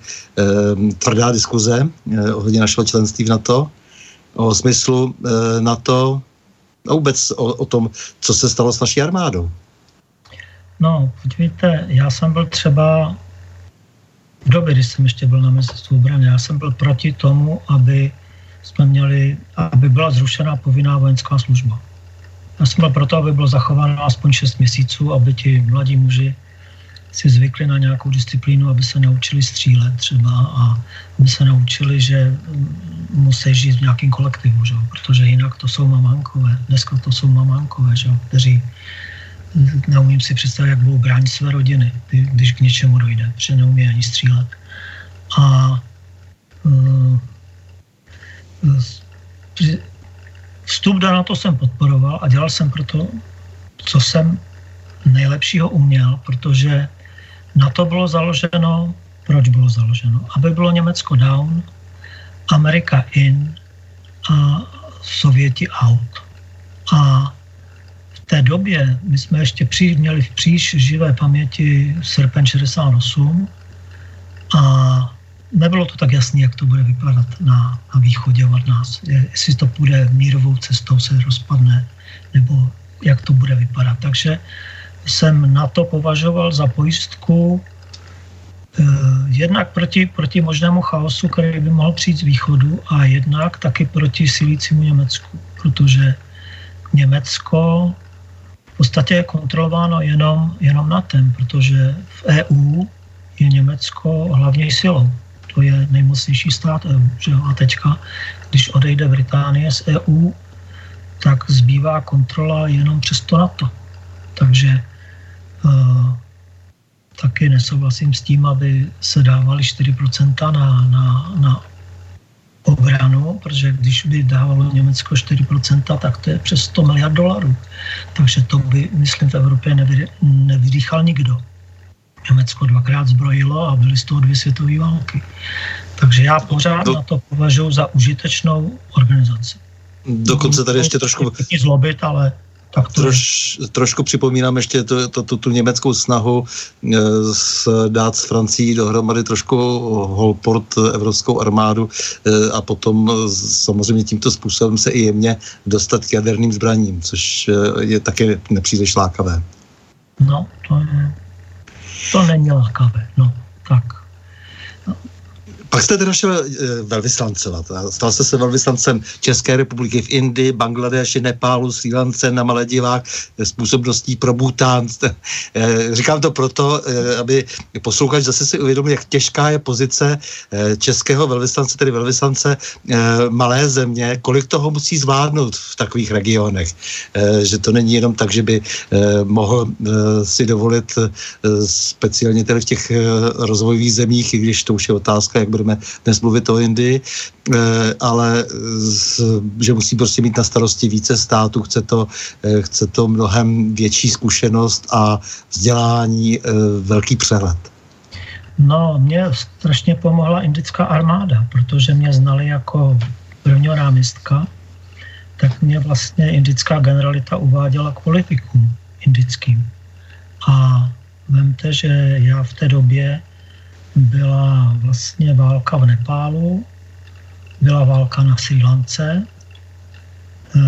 tvrdá diskuze ohledně našeho členství v NATO, o smyslu NATO a vůbec o, o tom, co se stalo s naší armádou. No, podívejte, já jsem byl třeba v době, kdy jsem ještě byl na ministerstvu obrany, já jsem byl proti tomu, aby jsme měli, aby byla zrušena povinná vojenská služba. Já jsem byl proto, aby bylo zachováno aspoň 6 měsíců, aby ti mladí muži si zvykli na nějakou disciplínu, aby se naučili střílet třeba a aby se naučili, že musí žít v nějakém kolektivu, že? protože jinak to jsou mamánkové. Dneska to jsou mamánkové, že? kteří neumím si představit, jak budou bránit své rodiny, když k něčemu dojde, protože neumí ani střílet. A uh, vstup do NATO jsem podporoval a dělal jsem proto, co jsem nejlepšího uměl, protože na to bylo založeno, proč bylo založeno? Aby bylo Německo down, Amerika in a Sověti out. A té době my jsme ještě při, měli v příš živé paměti srpen 68 a nebylo to tak jasné, jak to bude vypadat na, na východě od nás. Jestli to půjde mírovou cestou, se rozpadne, nebo jak to bude vypadat. Takže jsem na to považoval za pojistku eh, jednak proti, proti možnému chaosu, který by mohl přijít z východu a jednak taky proti silícímu Německu, protože Německo v podstatě je kontrolováno jenom, jenom NATEM, protože v EU je Německo hlavně silou. To je nejmocnější stát EU. Že jo? A teďka, když odejde Británie z EU, tak zbývá kontrola jenom přes to NATO. Takže taky nesouhlasím s tím, aby se dávali 4% na, na, na obranu, protože když by dávalo Německo 4%, tak to je přes 100 miliard dolarů. Takže to by, myslím, v Evropě nevy, nevydýchal nikdo. Německo dvakrát zbrojilo a byly z toho dvě světové války. Takže já pořád na to považuji za užitečnou organizaci. Dokonce tady ještě trošku... Zlobit, ale tak to Troš, trošku připomínám ještě to, to, to, tu německou snahu e, s, dát s Francií dohromady trošku holport evropskou armádu e, a potom samozřejmě tímto způsobem se i jemně dostat k jaderným zbraním, což e, je také nepříliš lákavé. No, to je, to není lákavé, no, tak. Pak jste teda šel e, velvyslancovat. Stal jste se velvyslancem České republiky v Indii, Bangladeši, Nepálu, Sri Lance, na Maledivách, způsobností pro Bhután. E, říkám to proto, aby posluchač zase si uvědomil, jak těžká je pozice českého velvyslance, tedy velvyslance malé země, kolik toho musí zvládnout v takových regionech. Že to není jenom tak, že by mohl si dovolit speciálně tedy v těch rozvojových zemích, i když to už je otázka, jak bude budeme dnes mluvit o Indii, eh, ale že musí prostě mít na starosti více států, chce to, eh, chce to mnohem větší zkušenost a vzdělání, eh, velký přehled. No, mě strašně pomohla indická armáda, protože mě znali jako prvního náměstka, tak mě vlastně indická generalita uváděla k politikům indickým. A vemte, že já v té době byla vlastně válka v Nepálu, byla válka na Sri Lance, eh,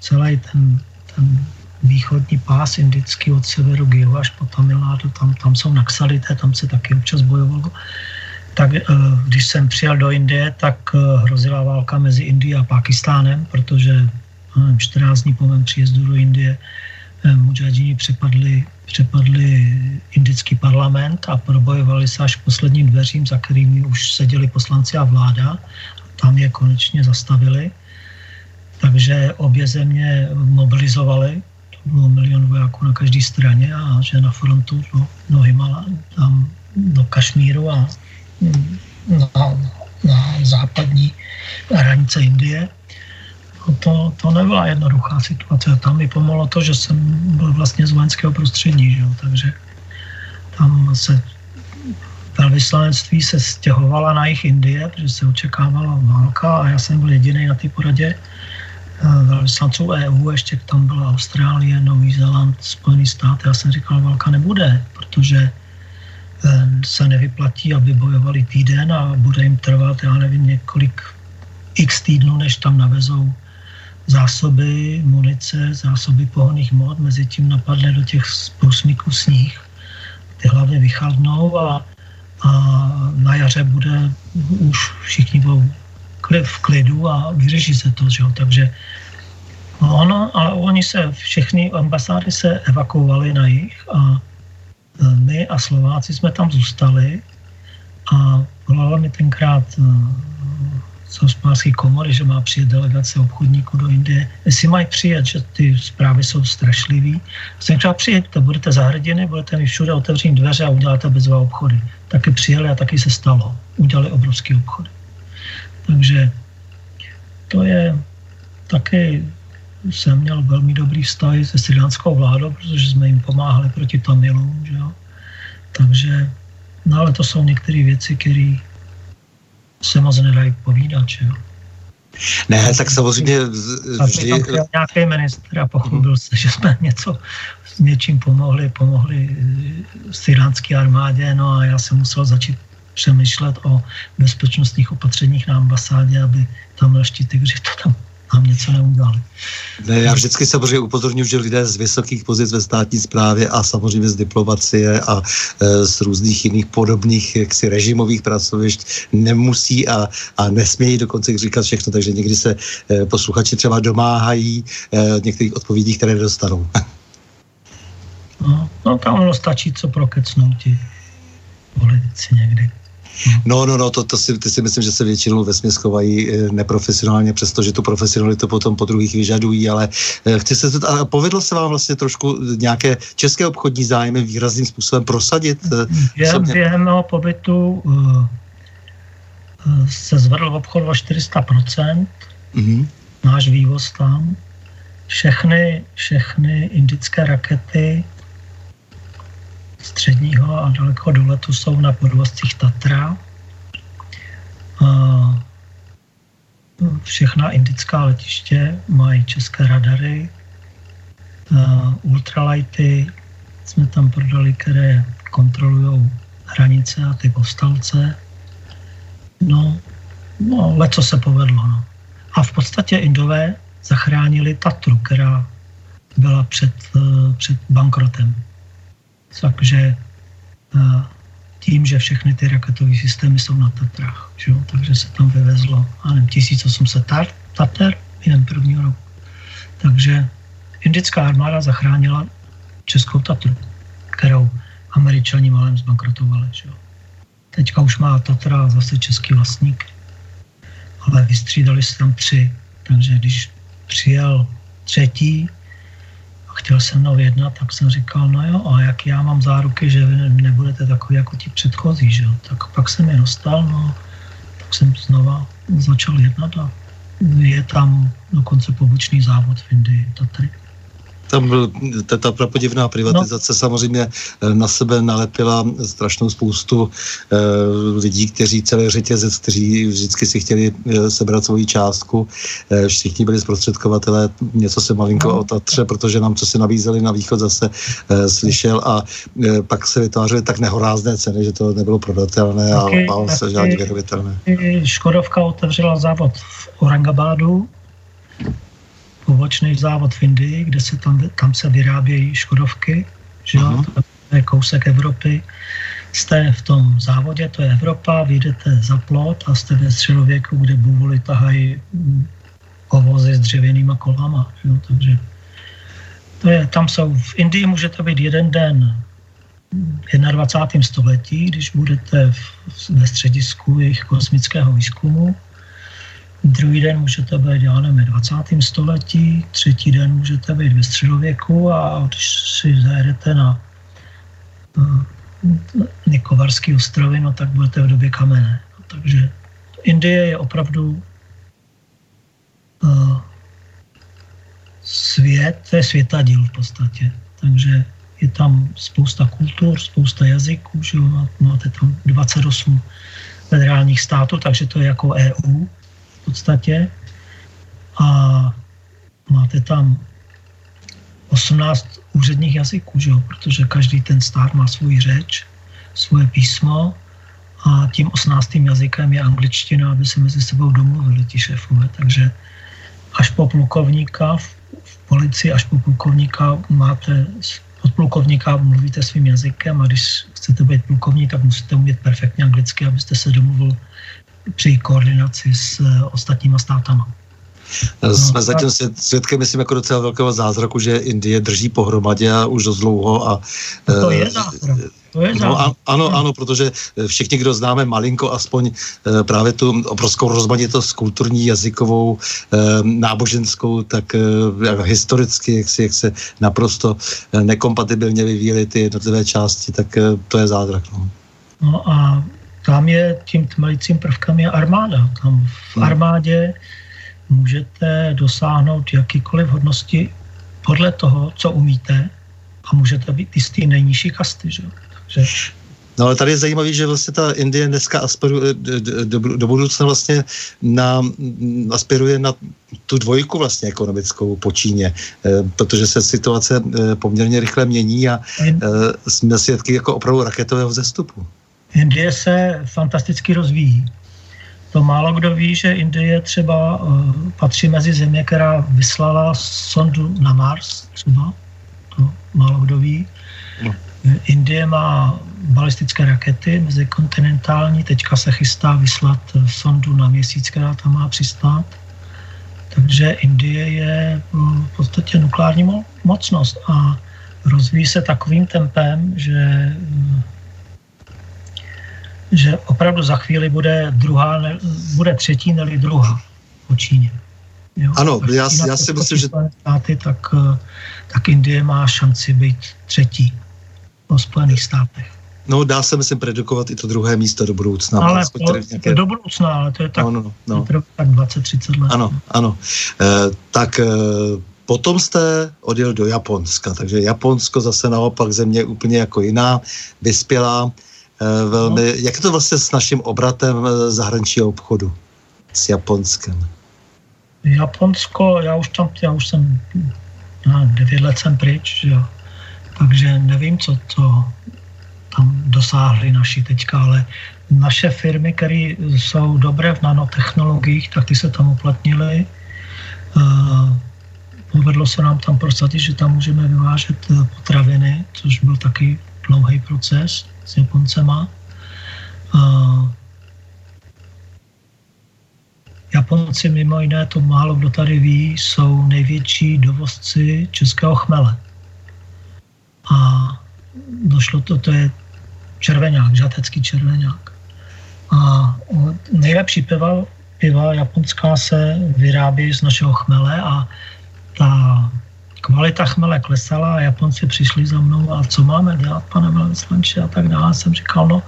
celý ten, ten východní pás indický od severu k jihu až po Tamilnádu, tam, tam jsou naxalité, tam se taky občas bojovalo. Tak eh, když jsem přijel do Indie, tak eh, hrozila válka mezi Indií a Pakistánem, protože 14 dní po mém příjezdu do Indie mujahidini přepadli přepadli indický parlament a probojovali se až k posledním dveřím, za kterými už seděli poslanci a vláda. Tam je konečně zastavili. Takže obě země mobilizovali, to bylo milion vojáků na každé straně a že na frontu do, do Himala, tam do Kašmíru a na, na západní hranice Indie No to, to nebyla jednoduchá situace. Tam mi pomohlo to, že jsem byl vlastně z vojenského prostředí, že jo? takže tam se velvyslanectví se stěhovala na jich Indie, protože se očekávala válka a já jsem byl jediný na té poradě eh, velvyslanců EU, ještě tam byla Austrálie, Nový Zéland, Spojený stát. Já jsem říkal, válka nebude, protože eh, se nevyplatí, aby bojovali týden a bude jim trvat, já nevím, několik x týdnů, než tam navezou zásoby munice, zásoby pohonných mod, mezi tím napadne do těch průsmyků sníh, ty hlavně vychladnou a a na jaře bude už všichni budou v klidu a vyřeší se to, že jo? takže ono, ale oni se, všechny ambasády se evakuovaly na jich a e, my a Slováci jsme tam zůstali a volala mi tenkrát e, z hospodářské komory, že má přijet delegace obchodníků do Indie, jestli mají přijet, že ty zprávy jsou strašlivý. Jsem třeba to budete za hrdiny, budete mi všude otevřít dveře a uděláte bezvá obchody. Taky přijeli a taky se stalo. Udělali obrovský obchody. Takže to je taky jsem měl velmi dobrý vztah se srilánskou vládou, protože jsme jim pomáhali proti Tamilům, že jo. Takže, no ale to jsou některé věci, které se moc nedají povídat, že jo. Ne, tak samozřejmě vždy... Tam nějaký ministr a pochopil se, že jsme něco s něčím pomohli, pomohli eh, syránské armádě, no a já jsem musel začít přemýšlet o bezpečnostních opatřeních na ambasádě, aby tam tygři to tam nám něco neudělali. Ne, já vždycky samozřejmě upozorňuji, že lidé z vysokých pozic ve státní správě a samozřejmě z diplomacie a e, z různých jiných podobných jaksi režimových pracovišť nemusí a, a nesmějí dokonce říkat všechno, takže někdy se e, posluchači třeba domáhají e, některých odpovědí, které dostanou. no, no tam ono stačí, co prokecnou ti politici někdy. No, no, no, to, to si, ty si myslím, že se většinou ve chovají eh, neprofesionálně, přestože tu profesionalitu potom po druhých vyžadují, ale eh, chci se a povedlo se vám vlastně trošku nějaké české obchodní zájmy výrazným způsobem prosadit? Eh, během, během mého pobytu se zvedl obchod o 400%, mm-hmm. náš vývoz tam. Všechny, všechny indické rakety středního a daleko doletu jsou na podvozcích Tatra. Všechna indická letiště mají české radary, ultralighty jsme tam prodali, které kontrolují hranice a ty povstalce. No, no leco se povedlo. No. A v podstatě Indové zachránili Tatru, která byla před, před bankrotem. Takže eh, tím, že všechny ty raketové systémy jsou na Tatrách, že? takže se tam vyvezlo, nevím, 1800 tar- Tater během prvního roku. Takže indická armáda zachránila českou Tatru, kterou američani malem zbankrotovali. Že? Teďka už má Tatra zase český vlastník, ale vystřídali se tam tři. Takže když přijel třetí, chtěl se mnou jednat, tak jsem říkal, no jo, a jak já mám záruky, že vy nebudete takový jako ti předchozí, že jo. Tak pak jsem je dostal, no, tak jsem znova začal jednat a je tam dokonce pobočný závod v Indii, Tatry tam byl, ta, ta prapodivná privatizace no. samozřejmě eh, na sebe nalepila strašnou spoustu uh, lidí, kteří celý řetězec, kteří vždycky si chtěli uh, sebrat svoji částku. Uh, všichni byli zprostředkovatelé, něco se malinko no. o Tatře, protože nám co se nabízeli na východ zase uh, slyšel a uh, pak se vytvářely tak nehorázné ceny, že to nebylo prodatelné a, a se žádný vyrovitelné. Škodovka otevřela závod v Orangabádu, pobočný závod v Indii, kde se tam, tam se vyrábějí škodovky, že jo, to je kousek Evropy. Jste v tom závodě, to je Evropa, vyjdete za plot a jste ve středověku, kde bůvoli tahají kovozy s dřevěnýma kolama. Jo, takže to je, tam jsou, v Indii může to být jeden den v 21. století, když budete v, ve středisku jejich kosmického výzkumu, Druhý den můžete být, já nevím, 20. století, třetí den můžete být ve středověku a když si zajedete na uh, Nikovarský ostrovy, no tak budete v době kamene. Takže Indie je opravdu uh, svět, to je světadíl v podstatě. Takže je tam spousta kultur, spousta jazyků, že máte tam 28 federálních států, takže to je jako EU podstatě. A máte tam 18 úředních jazyků, že jo, protože každý ten stát má svůj řeč, svoje písmo a tím 18. jazykem je angličtina, aby se mezi sebou domluvili ti šéfové. Takže až po plukovníka v, v policii, až po plukovníka máte od plukovníka mluvíte svým jazykem a když chcete být plukovník, tak musíte umět perfektně anglicky, abyste se domluvil při koordinaci s eh, ostatníma státama. No, Jsme zatím svědkem, myslím, jako docela velkého zázraku, že Indie drží pohromadě a už dost dlouho. A, no to je eh, zázrak. To je no, a, ano, ano, protože všichni, kdo známe malinko aspoň e, právě tu obrovskou rozmanitost kulturní, jazykovou, e, náboženskou, tak e, historicky, jak, si, jak se naprosto nekompatibilně vyvíjely ty jednotlivé části, tak e, to je zázrak. No. no a tam je tím tmelícím prvkem je armáda. Tam v hmm. armádě můžete dosáhnout jakýkoliv hodnosti podle toho, co umíte a můžete být i z té nejnižší kasty. Že? Takže No ale tady je zajímavé, že vlastně ta Indie dneska aspiruje, do, do, do budoucna vlastně na, aspiruje na tu dvojku vlastně ekonomickou po Číně, eh, protože se situace eh, poměrně rychle mění a eh, jsme svědky jako opravdu raketového vzestupu. Indie se fantasticky rozvíjí. To málo kdo ví, že Indie třeba uh, patří mezi země, která vyslala sondu na Mars třeba. To málo kdo ví. No. Indie má balistické rakety mezikontinentální, teďka se chystá vyslat sondu na měsíc, která tam má přistát. Takže Indie je mm, v podstatě nukleární mocnost a rozvíjí se takovým tempem, že mm, že opravdu za chvíli bude druhá, ne, bude třetí, nebo druhá po Číně. Jo? Ano, já, já si myslím, že... Státy, tak, eh, tak Indie má šanci být třetí po Spojených státech. No, dá se, myslím, predikovat i to druhé místo do budoucna. Ale to, nějaké... do budoucna, ale to je tak, no, no, no. tak 20-30 let. Ano, ano. E, tak e, potom jste odjel do Japonska, takže Japonsko zase naopak země úplně jako jiná, vyspělá. Eh, velmi, no. jak je to vlastně s naším obratem eh, zahraničního obchodu s Japonskem? Japonsko, já už tam, já už jsem na devět let jsem pryč, jo. takže nevím, co to tam dosáhli naši teďka, ale naše firmy, které jsou dobré v nanotechnologiích, tak ty se tam uplatnily. Uh, povedlo se nám tam prosadit, že tam můžeme vyvážet potraviny, což byl taky dlouhý proces s Japoncema. A Japonci mimo jiné, to málo kdo tady ví, jsou největší dovozci českého chmele. A došlo to, to je červenák, žatecký červenák. A nejlepší piva, piva japonská se vyrábí z našeho chmele a ta kvalita chmele klesala a Japonci přišli za mnou a co máme dělat, pane velvyslanče a tak dále. Jsem říkal, no,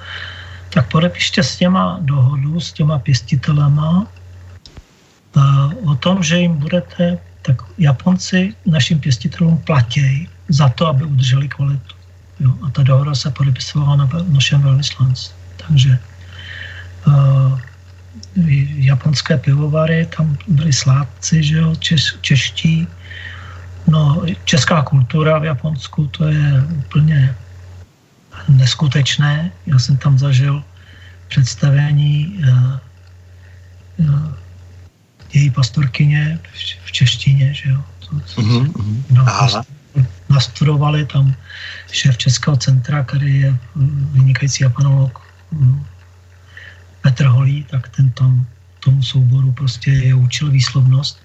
tak podepište s těma dohodu, s těma pěstitelema o tom, že jim budete, tak Japonci našim pěstitelům platí za to, aby udrželi kvalitu. Jo, a ta dohoda se podepisovala na našem velvyslanci. Takže uh, japonské pivovary, tam byli sládci, že jo, češ, čeští, No, česká kultura v Japonsku, to je úplně neskutečné. Já jsem tam zažil představení uh, uh, její pastorkyně v češtině, že jo. To, mm-hmm. no, nastudovali tam šéf Českého centra, který je vynikající japanolog mm, Petr Holý, tak ten tam tomu souboru prostě je učil výslovnost.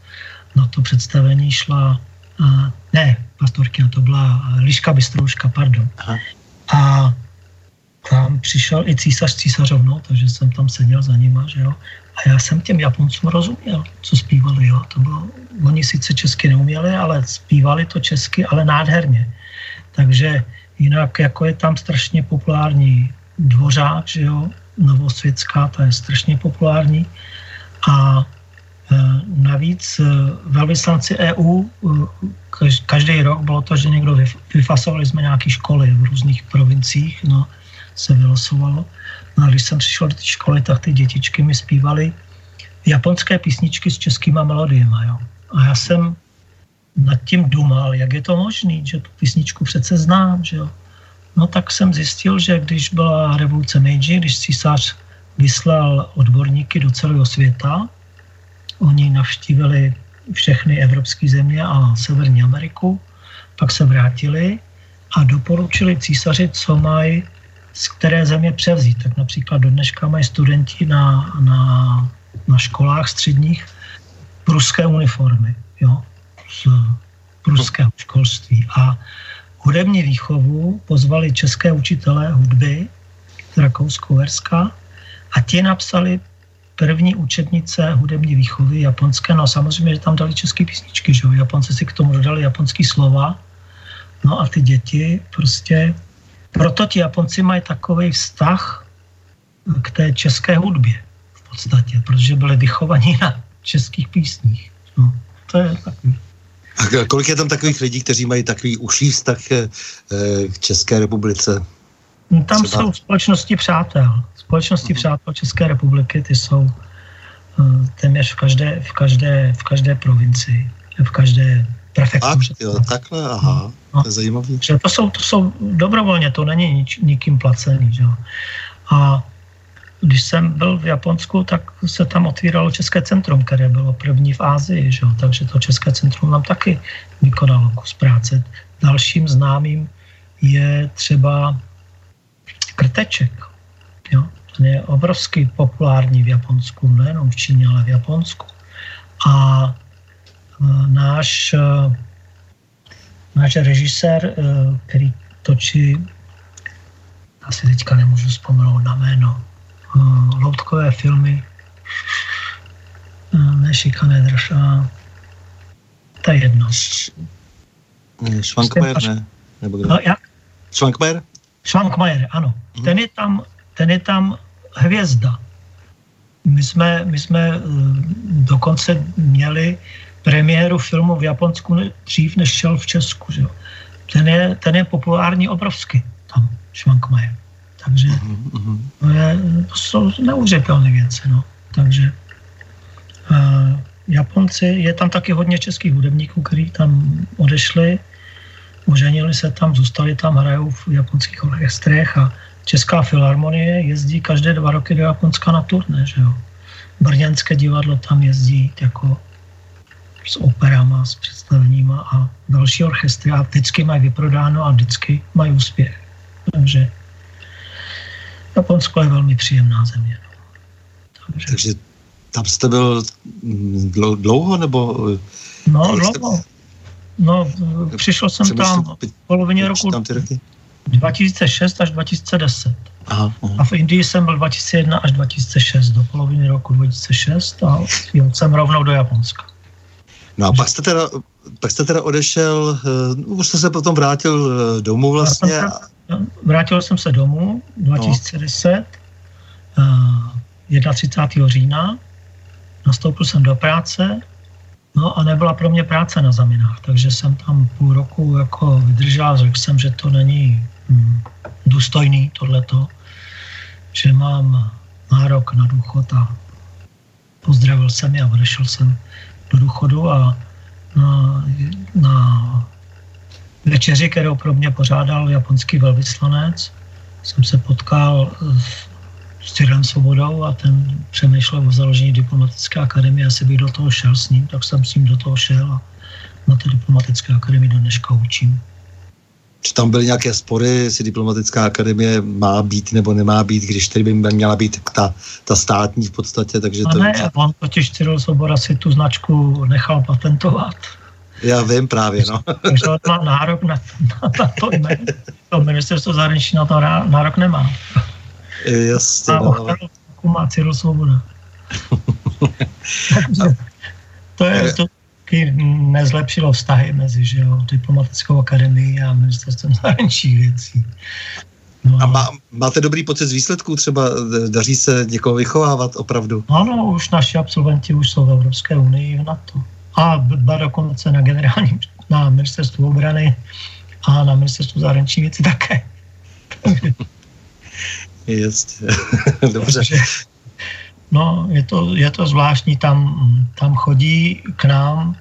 Na to představení šla a, ne, pastorkina, to byla Liška Bystrouška, pardon. Aha. A tam přišel i císař císařovnou, takže jsem tam seděl za nima, že jo. A já jsem těm Japoncům rozuměl, co zpívali, jo. To bylo, oni sice česky neuměli, ale zpívali to česky, ale nádherně. Takže jinak jako je tam strašně populární dvořák, že jo, novosvětská, ta je strašně populární. A navíc navíc velvyslanci EU každý rok bylo to, že někdo vyfasovali jsme nějaké školy v různých provinciích, no, se vylosovalo. No a když jsem přišel do té školy, tak ty dětičky mi zpívaly japonské písničky s českýma melodiemi. Jo. A já jsem nad tím dumal, jak je to možné, že tu písničku přece znám. Že jo. No tak jsem zjistil, že když byla revoluce Meiji, když císař vyslal odborníky do celého světa, oni navštívili všechny evropské země a Severní Ameriku, pak se vrátili a doporučili císaři, co mají z které země převzít. Tak například do dneška mají studenti na, na, na školách středních pruské uniformy, jo, z pruského školství. A hudební výchovu pozvali české učitelé hudby z Rakousko-Verska a ti napsali první učebnice hudební výchovy japonské, no samozřejmě, že tam dali české písničky, že jo, Japonci si k tomu dodali japonský slova, no a ty děti prostě, proto ti Japonci mají takový vztah k té české hudbě v podstatě, protože byli vychovaní na českých písních. No, to je takový. A kolik je tam takových lidí, kteří mají takový uší vztah eh, k České republice? No, tam Třeba... jsou společnosti přátel. Společnosti uh-huh. přátel České republiky, ty jsou uh, téměř v každé, v, každé, v každé provincii, v každé prefektuře. Tak, jo, takhle, aha, no, to je zajímavé. Že to jsou, to jsou dobrovolně, to není nič, nikým placený. Že? A když jsem byl v Japonsku, tak se tam otvíralo České centrum, které bylo první v Ázii, že? takže to České centrum nám taky vykonalo kus práce. Dalším známým je třeba krteček. Jo? Ten je obrovsky populární v Japonsku, nejenom v Číně, ale v Japonsku. A e, náš, e, náš režisér, e, který točí, asi teďka nemůžu vzpomenout na jméno, loutkové filmy, ne šikané drž, a to je jedno. Švankmajer, ne? Nebo kdo? No, jak? Švankmajer? Švankmajer, ano. Hmm. Ten je tam ten je tam hvězda. My jsme, my jsme eh, dokonce měli premiéru filmu v Japonsku dřív, než šel v Česku. Že? Ten, je, ten je populární obrovsky, tam Švankmajer. Takže mm-hmm. to, je, to jsou neuvěřitelné věci. No. Takže uh, Japonci, je tam taky hodně českých hudebníků, kteří tam odešli, oženili se tam, zůstali tam, hrajou v japonských orchestrech a Česká filharmonie jezdí každé dva roky do Japonska na turné, že jo. Brněnské divadlo tam jezdí jako s operama, s představeníma a další orchestry a vždycky mají vyprodáno a vždycky mají úspěch. Takže Japonsko je velmi příjemná země. No. Takže, Takže tam jste byl dlouho nebo? No, dlouho. No, přišel jsem tam v polovině roku. Tam ty roky? 2006 až 2010. Aha, aha. A v Indii jsem byl 2001 až 2006, do poloviny roku 2006 a jel jsem rovnou do Japonska. No a pak jste teda, pak jste teda odešel, uh, už jste se potom vrátil uh, domů vlastně. Jsem se, vrátil jsem se domů 2010, no. uh, 31. října, nastoupil jsem do práce, No a nebyla pro mě práce na zaminách, takže jsem tam půl roku jako vydržel, řekl jsem, že to není hm, důstojný tohleto, že mám nárok na důchod a pozdravil jsem je a odešel jsem do důchodu a na, na večeři, kterou pro mě pořádal japonský velvyslanec, jsem se potkal s Cyrem Svobodou a ten přemýšlel o založení diplomatické akademie, asi bych do toho šel s ním, tak jsem s ním do toho šel a na té diplomatické akademii do dneška učím. Či tam byly nějaké spory, jestli diplomatická akademie má být nebo nemá být, když tedy by měla být ta, ta státní v podstatě, takže to... ne, on totiž Cyril Svoboda si tu značku nechal patentovat. Já vím právě, no. Takže on má nárok na, na, na to jméno. To ministerstvo zahraničí na to nárok nemá. Jasně. A ochranu má Cyril Svoboda. to je to taky nezlepšilo vztahy mezi že jo, diplomatickou akademií a ministerstvem zahraničních věcí. No. A má, máte dobrý pocit z výsledků? Třeba daří se někoho vychovávat opravdu? Ano, už naši absolventi už jsou v Evropské unii v NATO. A dva dokonce na generálním, na ministerstvu obrany a na ministerstvu zahraniční věci také. Jasně, dobře. No, je to, je to zvláštní, tam, tam chodí k nám,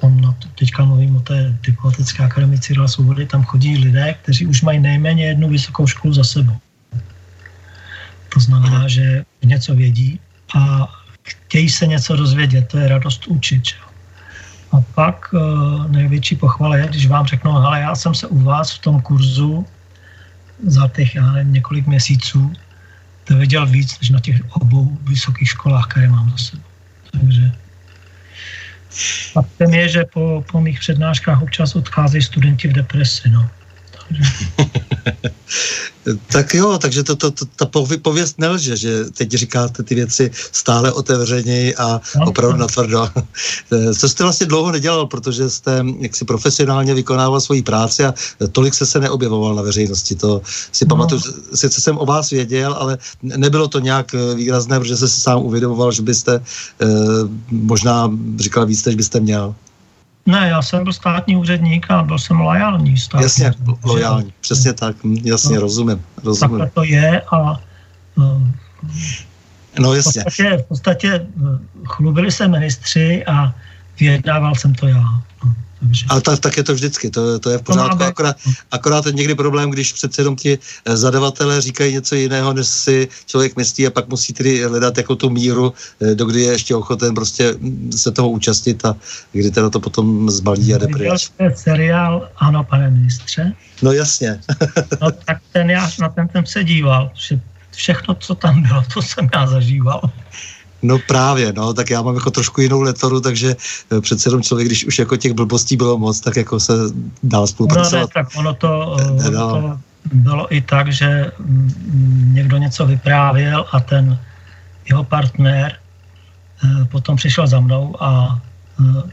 tam no, teďka mluvím o té diplomatické akademici Rila Svobody, tam chodí lidé, kteří už mají nejméně jednu vysokou školu za sebou. To znamená, že něco vědí a chtějí se něco dozvědět, to je radost učit. Že? A pak uh, největší pochvala je, když vám řeknou, ale já jsem se u vás v tom kurzu za těch já nevím, několik měsíců věděl víc, než na těch obou vysokých školách, které mám za sebou. Takže faktem je, že po, po mých přednáškách občas odcházejí studenti v depresi. No. tak jo, takže to, to, to, ta pověst nelže, že teď říkáte ty věci stále otevřeněji a no, opravdu no. natvrdo. Co jste vlastně dlouho nedělal, protože jste jaksi profesionálně vykonával svoji práci a tolik se se neobjevoval na veřejnosti. To si no. pamatuju, sice jsem o vás věděl, ale nebylo to nějak výrazné, protože jste si sám uvědomoval, že byste eh, možná říkal víc, než byste měl. Ne, já jsem byl státní úředník a byl jsem lojální státní. Jasně, lojální, přesně tak, jasně, no, rozumím, rozumím. Takhle to je a um, no jasně. V podstatě, v podstatě eh, chlubili se ministři a vyjednával jsem to já. Ale tak, tak je to vždycky, to, to je v pořádku. Akorát, akorát je někdy problém, když přece jenom ti eh, zadavatelé říkají něco jiného, než si člověk myslí a pak musí tedy hledat jako tu míru, eh, do kdy je ještě ochoten prostě se toho účastnit a kdy teda to potom zbalí a jde pryč. seriál Ano, pane ministře? No jasně. no tak ten já na ten jsem se díval, všechno, co tam bylo, to jsem já zažíval. No právě, no, tak já mám jako trošku jinou letoru, takže eh, přece jenom člověk, když už jako těch blbostí bylo moc, tak jako se dá spolupracovat. No ne, tak ono to, eh, ono to bylo i tak, že mm, někdo něco vyprávěl a ten jeho partner eh, potom přišel za mnou a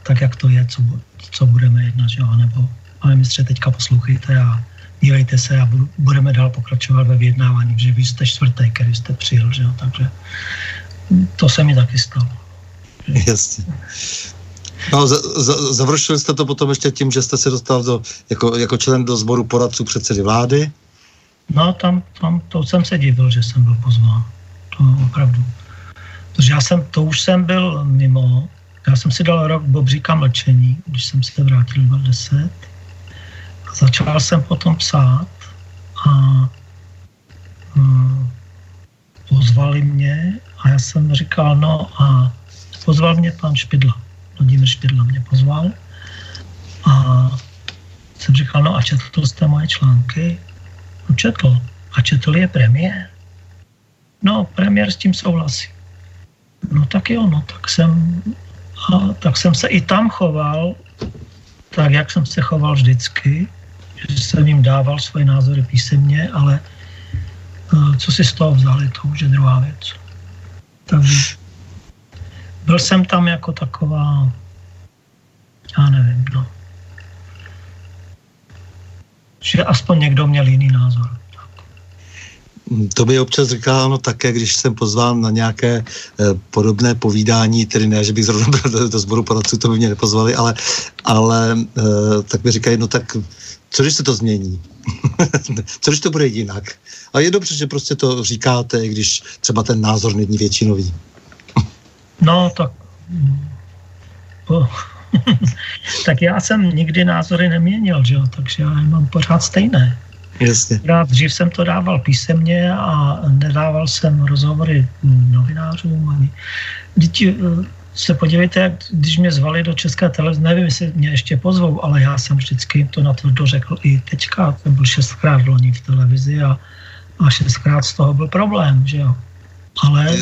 tak, jak to je, co, co budeme jednat, že jo, nebo pane mistře, teďka poslouchejte a dívejte se a budeme dál pokračovat ve vyjednávání, že vy jste čtvrtý, který jste přijel, že jo, takže to se mi taky stalo. Jasně. No, za, za, završili jste to potom ještě tím, že jste se dostal do, jako, jako člen do sboru poradců předsedy vlády? No, tam, tam to jsem se divil, že jsem byl pozván. To opravdu. Protože já jsem, to už jsem byl mimo. Já jsem si dal rok Bobříka mlčení, když jsem se vrátil v 10. A začal jsem potom psát a, a pozvali mě a já jsem říkal, no a pozval mě pan Špidla. Vladimír Špidla mě pozval. A jsem říkal, no a četl jste moje články? No četl. A četl je premiér? No, premiér s tím souhlasí. No tak jo, no tak jsem, a, tak jsem se i tam choval tak, jak jsem se choval vždycky, že jsem jim dával svoje názory písemně, ale a, co si z toho vzali, to už je druhá věc. Takže byl jsem tam jako taková, já nevím, no. Že aspoň někdo měl jiný názor. To by občas říkáno také, když jsem pozván na nějaké e, podobné povídání, tedy ne, že bych zrovna byl do, do sboru poradců, to by mě nepozvali, ale, ale e, tak mi říkají, no tak co když se to změní? co když to bude jinak? A je dobře, že prostě to říkáte, i když třeba ten názor není většinový. no, tak... tak já jsem nikdy názory neměnil, že jo? takže já mám pořád stejné. Jasně. Dřív jsem to dával písemně a nedával jsem rozhovory novinářům ani. Děti, se podívejte, jak, když mě zvali do České televize, nevím, jestli mě ještě pozvou, ale já jsem vždycky to natvrdo řekl i teďka. Jsem byl šestkrát loni v televizi a, a šestkrát z toho byl problém, že jo. Ale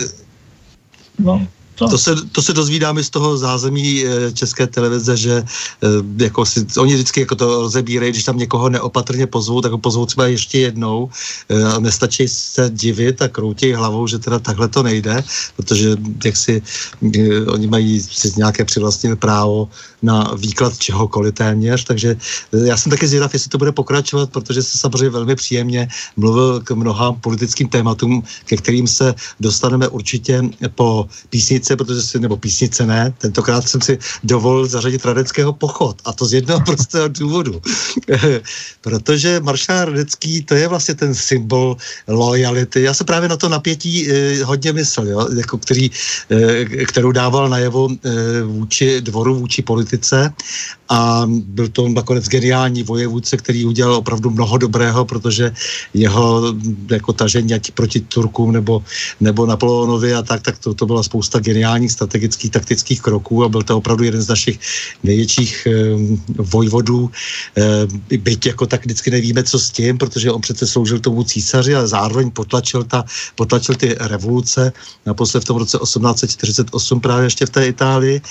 no, to... To, se, to se dozvídáme z toho zázemí eh, české televize, že eh, jako si, oni vždycky jako to rozebírají, když tam někoho neopatrně pozvou, tak ho pozvou třeba ještě jednou eh, a nestačí se divit a kroutějí hlavou, že teda takhle to nejde, protože jak si oni mají si nějaké přivlastněné právo na výklad čehokoliv téměř, takže já jsem taky zvědav, jestli to bude pokračovat, protože se samozřejmě velmi příjemně mluvil k mnoha politickým tématům, ke kterým se dostaneme určitě po písnice, protože si, nebo písnice ne, tentokrát jsem si dovolil zařadit Radeckého pochod a to z jednoho prostého důvodu. protože maršál Radecký, to je vlastně ten symbol lojality. Já se právě na to napětí eh, hodně myslel, jo, jako který, eh, kterou dával najevo eh, vůči dvoru, vůči politice a byl to nakonec geniální vojevůdce, který udělal opravdu mnoho dobrého, protože jeho jako tažení ať proti Turkům nebo, nebo Napoleonovi a tak, tak to, to byla spousta geniálních strategických taktických kroků a byl to opravdu jeden z našich největších eh, vojvodů. Eh, byť jako tak vždycky nevíme, co s tím, protože on přece sloužil tomu císaři, ale zároveň potlačil, ta, potlačil ty revoluce, naposled v tom roce 1848 právě ještě v té Itálii.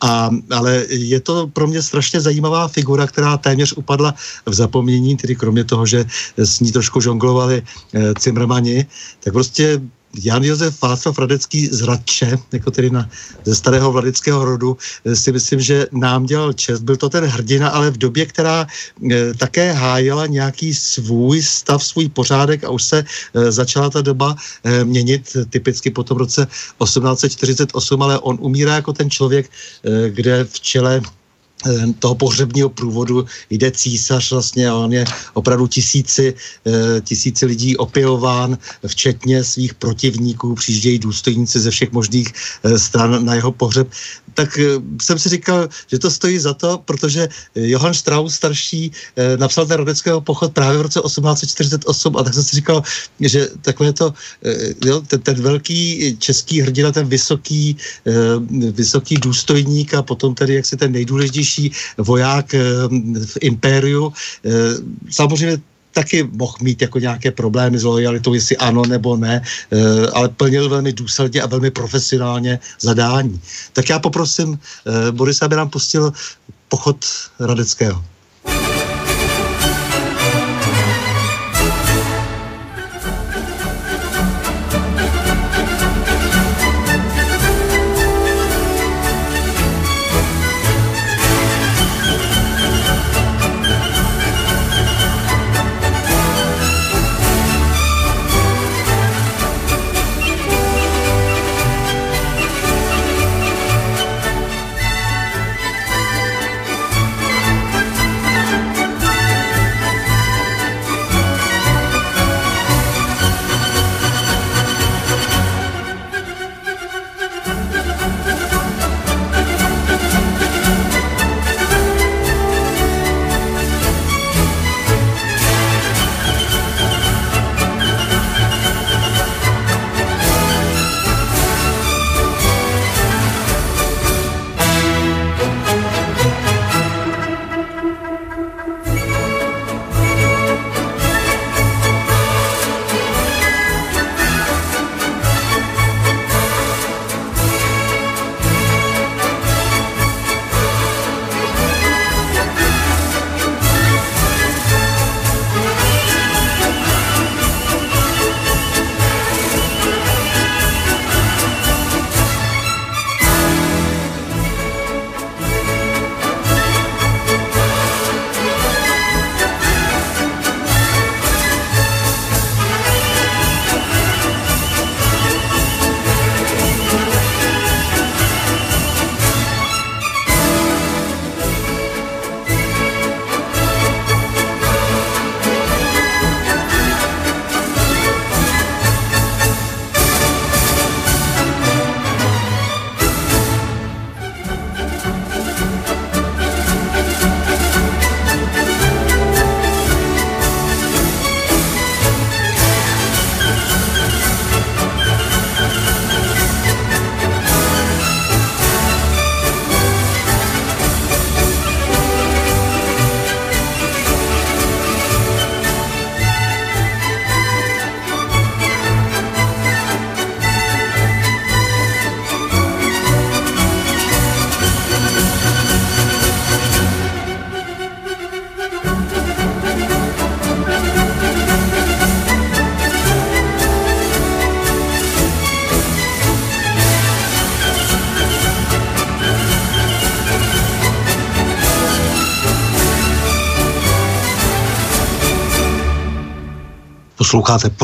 A, ale je to pro mě strašně zajímavá figura, která téměř upadla v zapomnění, tedy kromě toho, že s ní trošku žonglovali e, Cimrmani, tak prostě Jan Josef Václav Radecký z Hradče, jako tedy na, ze starého vladického rodu, eh, si myslím, že nám dělal čest. Byl to ten hrdina, ale v době, která e, také hájela nějaký svůj stav, svůj pořádek a už se e, začala ta doba e, měnit, typicky po tom roce 1848, ale on umírá jako ten člověk, e, kde v čele toho pohřebního průvodu jde císař vlastně a on je opravdu tisíci, eh, tisíci lidí opěvován, včetně svých protivníků, přijíždějí důstojníci ze všech možných eh, stran na jeho pohřeb. Tak jsem si říkal, že to stojí za to, protože Johann Strauss starší napsal ten rodeckého pochod právě v roce 1848 a tak jsem si říkal, že takové to, jo, ten, ten velký český hrdina, ten vysoký, vysoký důstojník a potom tedy jak si ten nejdůležitější nejsilnější voják eh, v impériu. Eh, samozřejmě taky mohl mít jako nějaké problémy s lojalitou, jestli ano nebo ne, eh, ale plnil velmi důsledně a velmi profesionálně zadání. Tak já poprosím Borisa, aby nám pustil pochod Radeckého.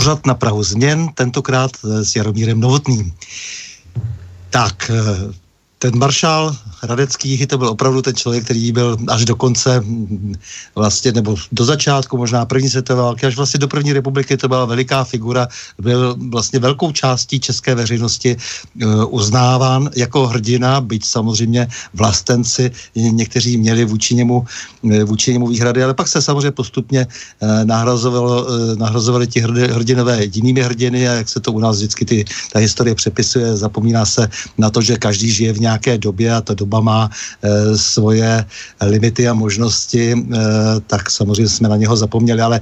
Pořad na Prahu změn, tentokrát s Jaromírem Novotným. Tak, eh, ten maršál Radecký to byl opravdu ten člověk, který byl až do konce vlastně, nebo do začátku možná první světové války, až vlastně do první republiky to byla veliká figura, byl vlastně velkou částí české veřejnosti uh, uznáván jako hrdina, byť samozřejmě vlastenci někteří měli vůči němu, eh, vůči němu výhrady, ale pak se samozřejmě postupně uh, nahrazovali ti hrdinové jinými hrdiny a jak se to u nás vždycky ty, ta historie přepisuje, zapomíná se na to, že každý žije v nějaké době a ta doba má e, svoje limity a možnosti, e, tak samozřejmě jsme na něho zapomněli, ale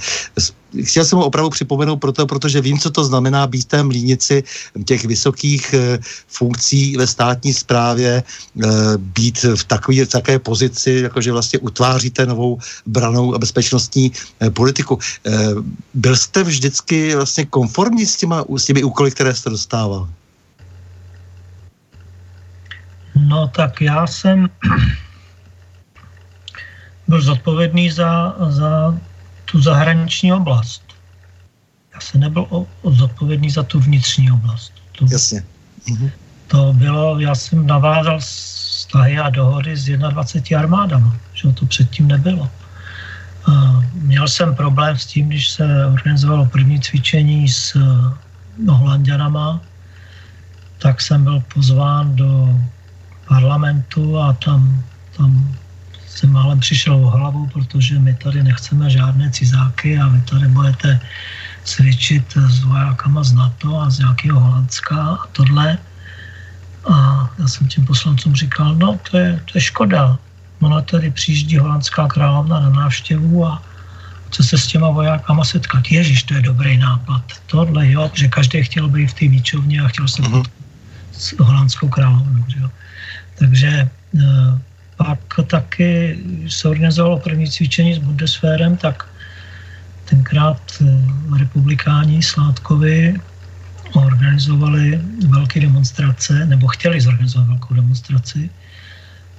chtěl jsem ho opravdu připomenout proto, protože vím, co to znamená být té mlínici těch vysokých e, funkcí ve státní správě, e, být v takové, v také pozici, jakože vlastně utváříte novou branou a bezpečnostní e, politiku. E, byl jste vždycky vlastně konformní s, těma, s těmi úkoly, které jste dostával? No tak já jsem byl zodpovědný za, za tu zahraniční oblast. Já jsem nebyl o, o zodpovědný za tu vnitřní oblast. To, Jasně. Mhm. To bylo, já jsem navázal vztahy a dohody s 21 armádama, že to předtím nebylo. Měl jsem problém s tím, když se organizovalo první cvičení s Holandianama, tak jsem byl pozván do parlamentu a tam, tam jsem málem přišel o hlavu, protože my tady nechceme žádné cizáky a vy tady budete cvičit s vojákama z NATO a z nějakého Holandska a tohle. A já jsem tím poslancům říkal, no to je, to je škoda. Ona tady přijíždí holandská královna na návštěvu a chce se s těma vojákama setkat. Ježíš, to je dobrý nápad. Tohle jo, že každý chtěl být v té výčovně a chtěl se uh-huh. s holandskou královnou. Že jo. Takže eh, pak taky se organizovalo první cvičení s Bundeswehrem, tak tenkrát eh, republikáni Sládkovi organizovali velké demonstrace, nebo chtěli zorganizovat velkou demonstraci.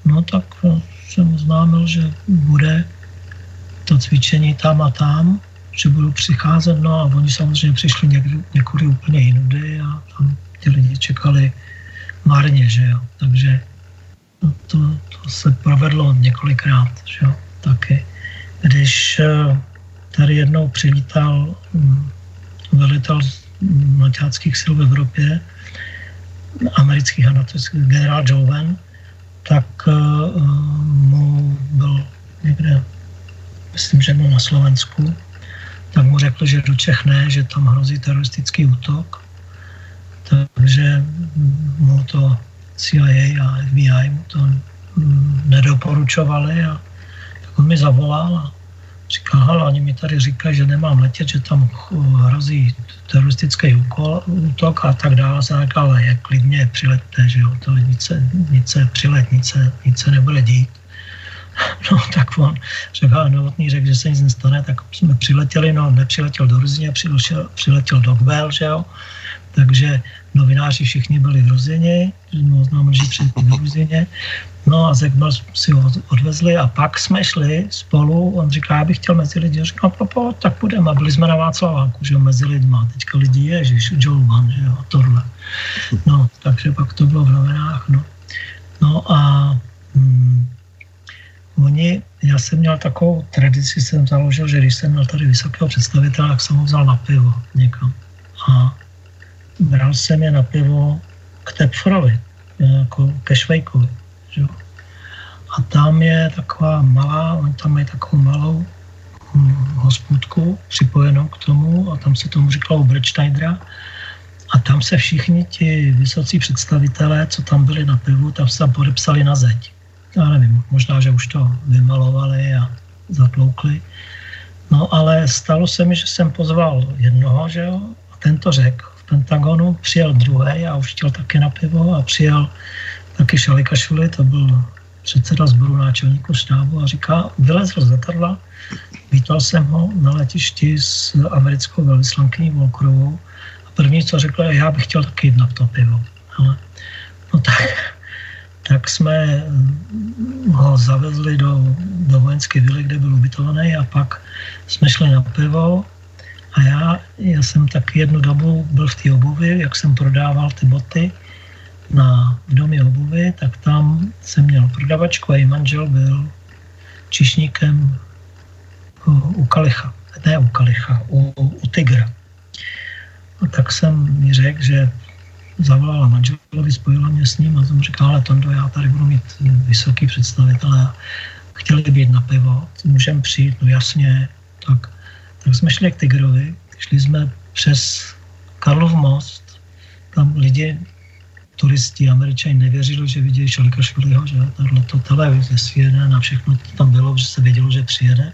No tak eh, jsem oznámil, že bude to cvičení tam a tam, že budu přicházet, no a oni samozřejmě přišli někdy, někudy úplně jinudy a tam ti lidi čekali marně, že jo. Takže to, to se provedlo několikrát, že jo, taky. Když eh, tady jednou přilítal hm, velitel naťáckých sil v Evropě, amerických a generál Joven, tak uh, mu byl někde, myslím, že byl na Slovensku, tak mu řekl, že do Čech ne, že tam hrozí teroristický útok. Takže mu to CIA a FBI mu to nedoporučovali a tak on mi zavolal a říkal, hele, oni mi tady říkají, že nemám letět, že tam hrozí teroristický úkol, útok a tak dále. Jsem říkal, ale je klidně přilette, že jo, to nic se, nic se přilet, nic se, nic se nebude dít. No tak on řekl, novotný řekl, že se nic nestane, tak jsme přiletěli, no nepřiletěl do Ruzině, přiletěl, přiletěl do Gbel, že jo, takže novináři všichni byli v Ruzině, no, znám, že přiletěli do Ruzině, no a Zekmel si ho odvezli a pak jsme šli spolu, on říká, já bych chtěl mezi lidi, a říkal, no, tak půjdeme, a byli jsme na Václaváku, že mezi lidma, teďka lidi je, že Joe Van, že jo, tohle. No, takže pak to bylo v novinách, no. No a hm, oni, já jsem měl takovou tradici, jsem založil, že když jsem měl tady vysokého představitele, tak jsem ho vzal na pivo někam. Jsem je na pivo k Tepforovi, jako ke Švejkovi. Že? A tam je taková malá, oni tam mají takovou malou hm, hospodku připojenou k tomu a tam se tomu říkalo Brečneidra. A tam se všichni ti vysocí představitelé, co tam byli na pivu, tam se tam podepsali na zeď. Já nevím, možná, že už to vymalovali a zatloukli. No ale stalo se mi, že jsem pozval jednoho, že jo, a tento řekl, Pentagonu, přijel druhý a už chtěl taky na pivo a přijel taky Šalikašvili, to byl předseda sboru náčelníku štábu a říká, vylezl z letadla, vítal jsem ho na letišti s americkou velvyslankyní Volkrovou a první, co řekl, je, já bych chtěl taky jít na to pivo. Ale, no tak, tak jsme ho zavezli do, do vojenské vily, kde byl ubytovaný a pak jsme šli na pivo A já, já jsem tak jednu dobu byl v té obuvi, jak jsem prodával ty boty na, v domě obuvy, tak tam jsem měl prodavačku a její manžel byl čišníkem u, u Kalicha. Ne u Kalicha, u, u Tigra. A tak jsem mi řekl, že zavolala manželovi, spojila mě s ním a jsem říkal, ale Tondo, já tady budu mít vysoký představitele a chtěli být na pivo, můžeme přijít, no jasně, tak, tak jsme šli k Tigrovi, šli jsme přes Karlov most, tam lidi, turisti, američani nevěřili, že vidějí Šalikašviliho, že tahle to televize CNN a všechno tam bylo, že se vědělo, že přijede.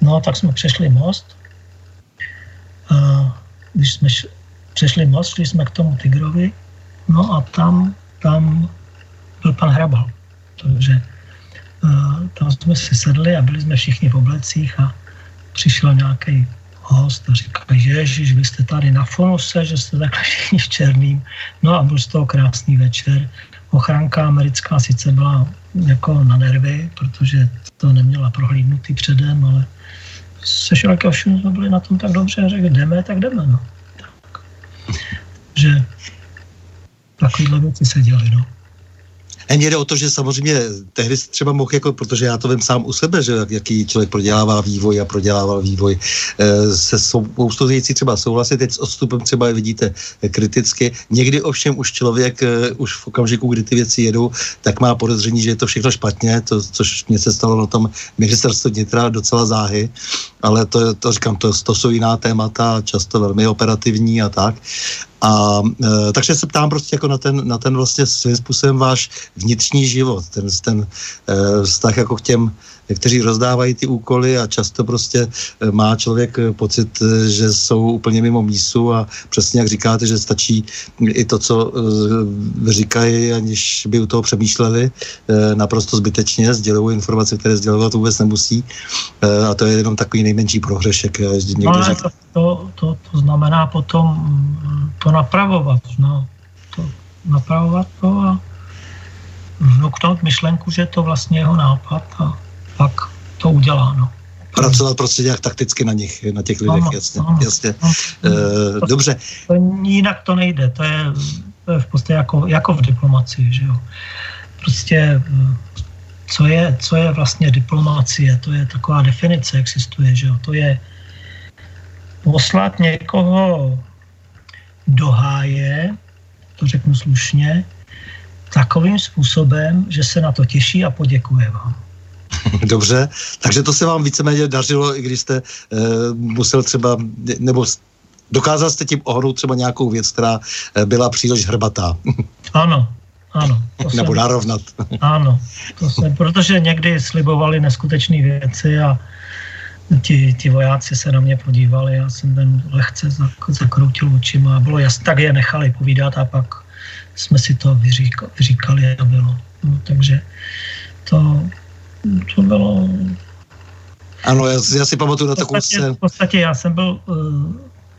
No tak jsme přešli most. A když jsme přešli most, šli jsme k tomu Tigrovi, no a tam, tam byl pan Hrabal. Takže uh, tam jsme si sedli a byli jsme všichni v oblecích a přišel nějaký host a říkal, ježiš, vy jste tady na Fonose, že jste takhle všichni v černým. No a byl z toho krásný večer. Ochranka americká sice byla jako na nervy, protože to neměla prohlídnutý předem, ale se Šelkem jsme byli na tom tak dobře a řekli, jdeme, tak jdeme. No že takovéhle věci se děly. No. Mně jde o to, že samozřejmě tehdy třeba mohl, jako, protože já to vím sám u sebe, že jaký člověk prodělává vývoj a prodělával vývoj, e, se spoustu věcí třeba souhlasit, teď s odstupem třeba vidíte kriticky. Někdy ovšem už člověk, e, už v okamžiku, kdy ty věci jedou, tak má podezření, že je to všechno špatně, to, což mě se stalo na tom ministerstvu vnitra docela záhy, ale to, to říkám, to, to jsou jiná témata, často velmi operativní a tak. A e, takže se ptám prostě jako na ten, na ten vlastně svým způsobem váš vnitřní život, ten, ten e, vztah jako k těm kteří rozdávají ty úkoly a často prostě eh, má člověk eh, pocit, eh, že jsou úplně mimo mísu a přesně jak říkáte, že stačí i to, co říkají, aniž by u toho přemýšleli naprosto zbytečně, sdělují informace, které sdělovat vůbec nemusí a to je jenom takový nejmenší prohřešek. No, ale to, to, to, to znamená potom mm, to napravovat, no. To, napravovat to a vnuknout myšlenku, že je to vlastně jeho nápad a pak to udělá. No. Pracovat prostě nějak takticky na nich, na těch lidech, ano, jasně. Ano, jasně. Ano. E, dobře. To, jinak to nejde, to je, to je v podstatě jako, jako v diplomacii, že jo. Prostě eh, co je, co je vlastně diplomacie, to je taková definice, existuje, že jo. To je poslat někoho do háje, to řeknu slušně, takovým způsobem, že se na to těší a poděkuje vám. Dobře, takže to se vám víceméně dařilo, i když jste e, musel třeba, nebo dokázal jste tím ohnout třeba nějakou věc, která e, byla příliš hrbatá. Ano, ano. To nebo jsem, narovnat. Ano, to jsem, protože někdy slibovali neskutečné věci a ti, ti vojáci se na mě podívali, já jsem ten lehce zakroutil očima a bylo jasné, tak je nechali povídat a pak jsme si to vyříkali, vyříkali a bylo. No, takže to, to bylo... Ano, já, já si pamatuju na takovou scénu. V podstatě já jsem byl uh,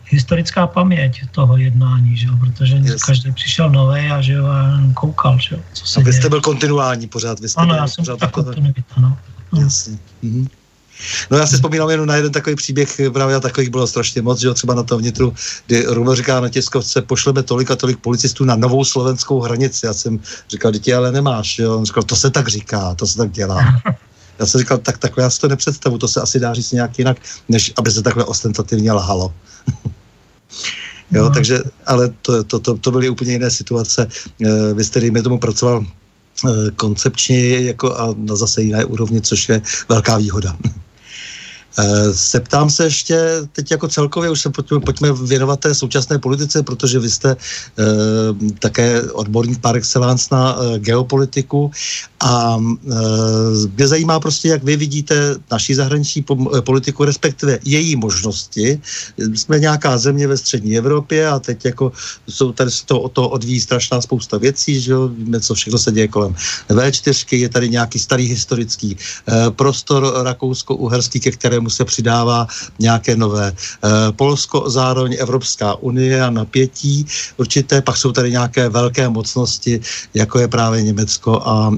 historická paměť toho jednání, že jo, protože yes. každý přišel nový a že jo, a koukal, že jo, co se a vy jste byl kontinuální pořád, vy jste ano, já jsem pořád tak kontinuita, no. no. Jasně. Mhm. No já si vzpomínám jenom na jeden takový příběh, právě a takových bylo strašně moc, že jo, třeba na tom vnitru, kdy Rumo říká na tiskovce, pošleme tolik a tolik policistů na novou slovenskou hranici. Já jsem říkal, dítě ale nemáš, jo. On říkal, to se tak říká, to se tak dělá. Já jsem říkal, tak takhle já si to nepředstavu, to se asi dá říct nějak jinak, než aby se takhle ostentativně lhalo. jo, no. takže, ale to, to, to, to byly úplně jiné situace. Eh, vy jste, dejme tomu, pracoval eh, koncepčně jako a na zase jiné úrovni, což je velká výhoda. Septám eh, se ještě teď jako celkově, už se pojďme, pojďme věnovat té současné politice, protože vy jste e, také odborník par excellence na e, geopolitiku a e, mě zajímá prostě, jak vy vidíte naší zahraniční politiku, respektive její možnosti. Jsme nějaká země ve střední Evropě a teď jako jsou tady to, to odvíjí strašná spousta věcí, že jo, víme, co všechno se děje kolem V4, je tady nějaký starý historický e, prostor rakousko-uherský, ke kterému kterému se přidává nějaké nové Polsko, zároveň Evropská unie a napětí určité, pak jsou tady nějaké velké mocnosti, jako je právě Německo a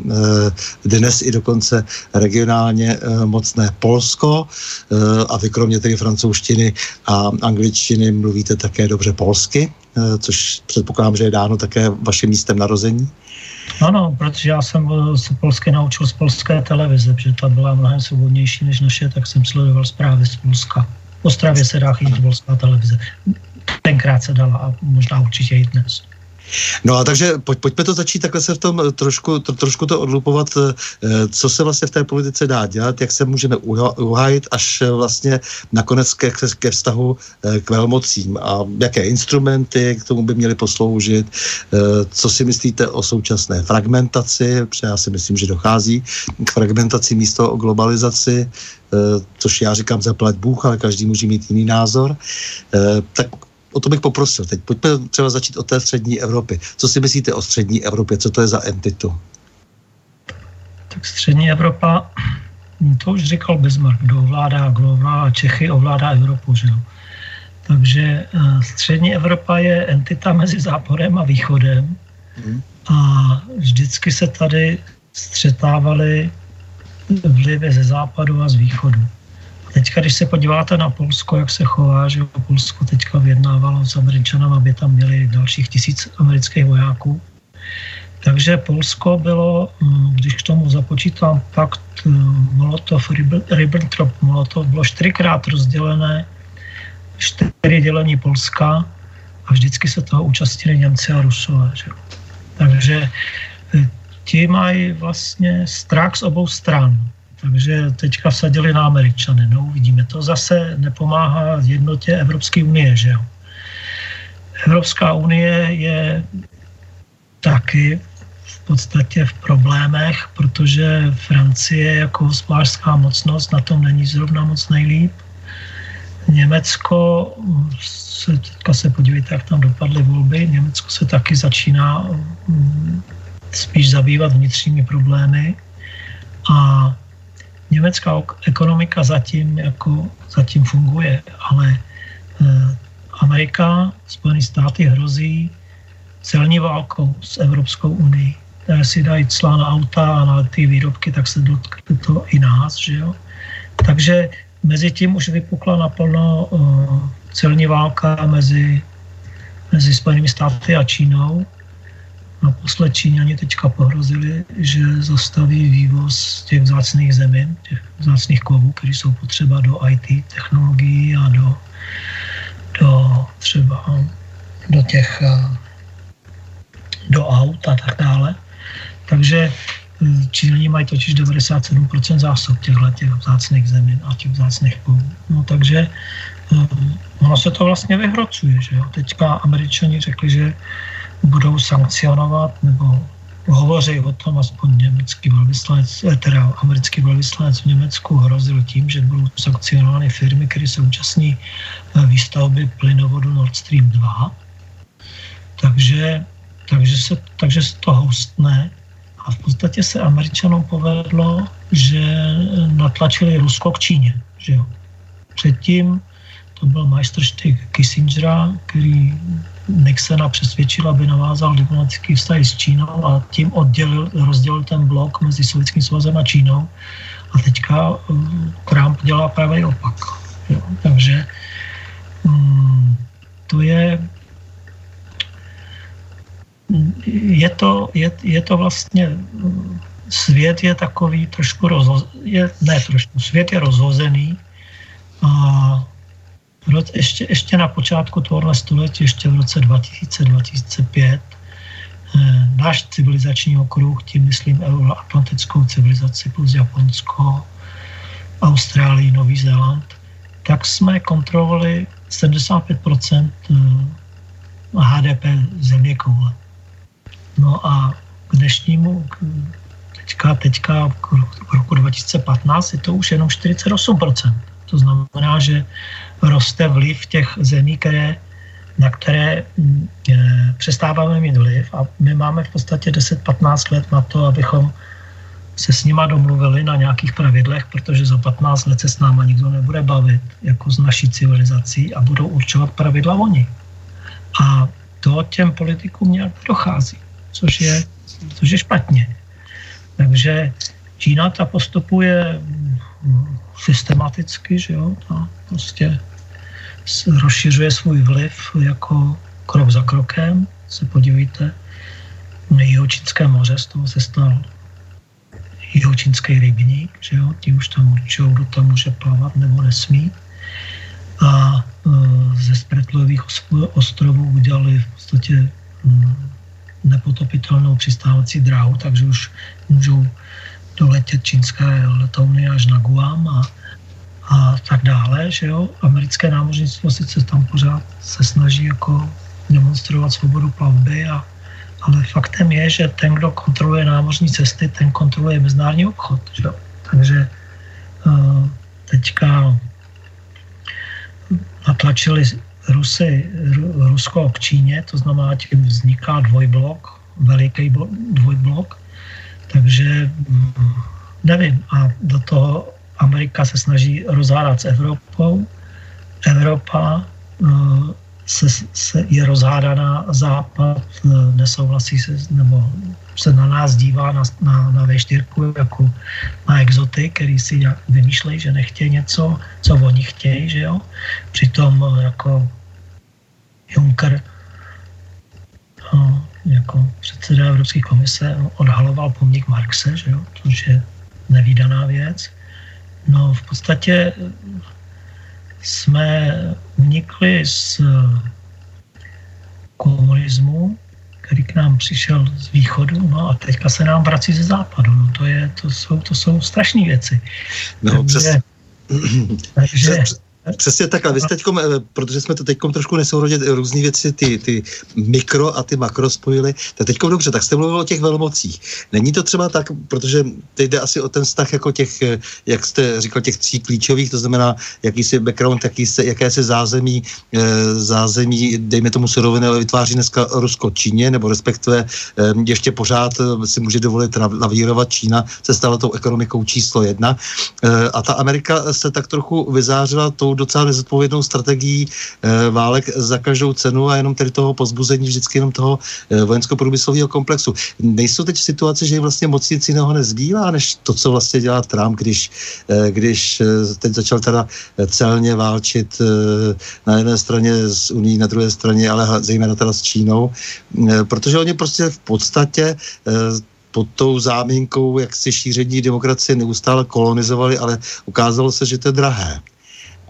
dnes i dokonce regionálně mocné Polsko a vy kromě tedy francouzštiny a angličtiny mluvíte také dobře polsky, což předpokládám, že je dáno také vaším místem narození. Ano, protože já jsem se polsky naučil z polské televize, protože ta byla mnohem svobodnější než naše, tak jsem sledoval zprávy z Polska. V Ostravě se dá chytit polská televize. Tenkrát se dala a možná určitě i dnes. No a takže pojď, pojďme to začít takhle se v tom trošku, to, trošku to odlupovat, eh, co se vlastně v té politice dá dělat, jak se můžeme uhájit až vlastně nakonec ke, ke vztahu eh, k velmocím a jaké instrumenty k tomu by měly posloužit, eh, co si myslíte o současné fragmentaci, protože já si myslím, že dochází k fragmentaci místo o globalizaci, což já říkám zaplať Bůh, ale každý může mít jiný názor. Tak o to bych poprosil. Teď pojďme třeba začít od té střední Evropy. Co si myslíte o střední Evropě? Co to je za entitu? Tak střední Evropa, to už říkal Bismarck, kdo ovládá, kdo ovládá Čechy, ovládá Evropu, že jo? Takže eh, střední Evropa je entita mezi západem a východem hmm. a vždycky se tady střetávaly vlivy ze západu a z východu. Teďka, když se podíváte na Polsko, jak se chová, že Polsko teďka vyjednávalo s Američanem, aby tam měli dalších tisíc amerických vojáků. Takže Polsko bylo, mm, když k tomu započítám pakt mm, Molotov-Ribbentrop-Molotov, bylo čtyřikrát rozdělené, čtyři dělení Polska a vždycky se toho účastnili Němci a Rusové. Že? Takže eh, ti mají vlastně strach z obou stran. Takže teďka vsadili na Američany. No uvidíme. To zase nepomáhá jednotě Evropské unie, že jo. Evropská unie je taky v podstatě v problémech, protože Francie jako hospodářská mocnost na tom není zrovna moc nejlíp. Německo, se, teďka se podívejte, jak tam dopadly volby, Německo se taky začíná mm, spíš zabývat vnitřními problémy a německá ekonomika zatím, jako, zatím funguje, ale eh, Amerika, Spojené státy hrozí celní válkou s Evropskou unii. Které si dají clá na auta a na ty výrobky, tak se dotkne to i nás, že jo. Takže mezi tím už vypukla naplno uh, celní válka mezi, mezi Spojenými státy a Čínou Naposled Číňani teďka pohrozili, že zastaví vývoz těch vzácných zemin, těch vzácných kovů, které jsou potřeba do IT technologií a do, do třeba do těch do aut a tak dále. Takže hm, Číňani mají totiž 97% zásob těchto těch vzácných zemin a těch vzácných kovů. No takže hm, ono se to vlastně vyhrocuje, že jo. Teďka američani řekli, že budou sankcionovat nebo hovoří o tom, aspoň německý velvyslanec, eh, teda americký velvyslanec v Německu hrozil tím, že budou sankcionovány firmy, které se účastní eh, výstavby plynovodu Nord Stream 2. Takže, takže, se, takže se to hostne a v podstatě se američanům povedlo, že natlačili Rusko k Číně. Že jo. Předtím to byl majstrštyk Kissingera, který Nixona přesvědčil, aby navázal diplomatický vztah s Čínou a tím oddělil, rozdělil ten blok mezi Sovětským svazem a Čínou. A teďka um, Trump dělá pravý opak. Jo. Takže um, to je je to, je, je to vlastně svět je takový trošku rozho, je, ne trošku, svět je rozhozený a ještě, ještě na počátku tohohle století, ještě v roce 2000-2005, eh, náš civilizační okruh, tím myslím euroatlantickou civilizaci plus Japonsko, Austrálii, Nový Zéland, tak jsme kontrolovali 75% HDP země koule. No a k dnešnímu, teďka, teďka k roku 2015 je to už jenom 48% To znamená, že roste vliv těch zemí, které, na které mm, e, přestáváme mít vliv a my máme v podstatě 10-15 let na to, abychom se s nima domluvili na nějakých pravidlech, protože za 15 let se s náma nikdo nebude bavit jako s naší civilizací a budou určovat pravidla oni. A to těm politikům nějak dochází, což je, což je špatně. Takže Čína ta postupuje systematicky, že jo, ta prostě rozšiřuje svůj vliv jako krok za krokem. Se podívejte, Jihočínské moře, z toho se stal Jihočínský rybník, že jo, ti už tam určují, kdo tam může plavat nebo nesmí. A e, ze Spretlových ostrovů udělali v podstatě nepotopitelnou přistávací dráhu, takže už můžou doletět čínské letouny až na Guam a, a tak dále, že jo. Americké námořnictvo sice tam pořád se snaží jako demonstrovat svobodu plavby, a, ale faktem je, že ten, kdo kontroluje námořní cesty, ten kontroluje mezinárodní obchod, že jo. Takže uh, teďka natlačili Rusy, Rusko k Číně, to znamená, tím vzniká dvojblok, veliký dvojblok, takže mm, nevím. A do toho Amerika se snaží rozhádat s Evropou. Evropa mm, se, se je rozhádaná, Západ mm, nesouhlasí se, nebo se na nás dívá na, na, na V4 jako na exoty, který si vymýšlejí, že nechtějí něco, co oni chtějí, že jo. Přitom jako Juncker jako předseda Evropské komise odhaloval pomník Marxe, že jo, což je nevýdaná věc. No v podstatě jsme unikli z komunismu, který k nám přišel z východu, no a teďka se nám vrací ze západu. No to, je, to, jsou, to jsou strašné věci. No, takže, přes... takže, přes, Přesně tak, a vy jste teďkom, eh, protože jsme to teď trošku nesourodě různé věci, ty, ty mikro a ty makro spojili, tak teď dobře, tak jste mluvil o těch velmocích. Není to třeba tak, protože teď jde asi o ten vztah jako těch, eh, jak jste říkal, těch tří klíčových, to znamená jakýsi background, jakýsi, jakési zázemí, eh, zázemí, dejme tomu suroviny, vytváří dneska Rusko Číně, nebo respektive ještě pořád si může dovolit navírovat Čína, se stala tou ekonomikou číslo jedna. A ta Amerika se tak trochu vyzářila tou docela nezodpovědnou strategií e, válek za každou cenu a jenom tedy toho pozbuzení vždycky jenom toho e, vojensko-průmyslového komplexu. Nejsou teď v situaci, že vlastně moc nic jiného nezbývá, než to, co vlastně dělá Trump, když, e, když teď začal teda celně válčit na jedné straně s Unii, na druhé straně, ale zejména teda s Čínou, protože oni prostě v podstatě pod tou záminkou, jak si šíření demokracie neustále kolonizovali, ale ukázalo se, že to je drahé.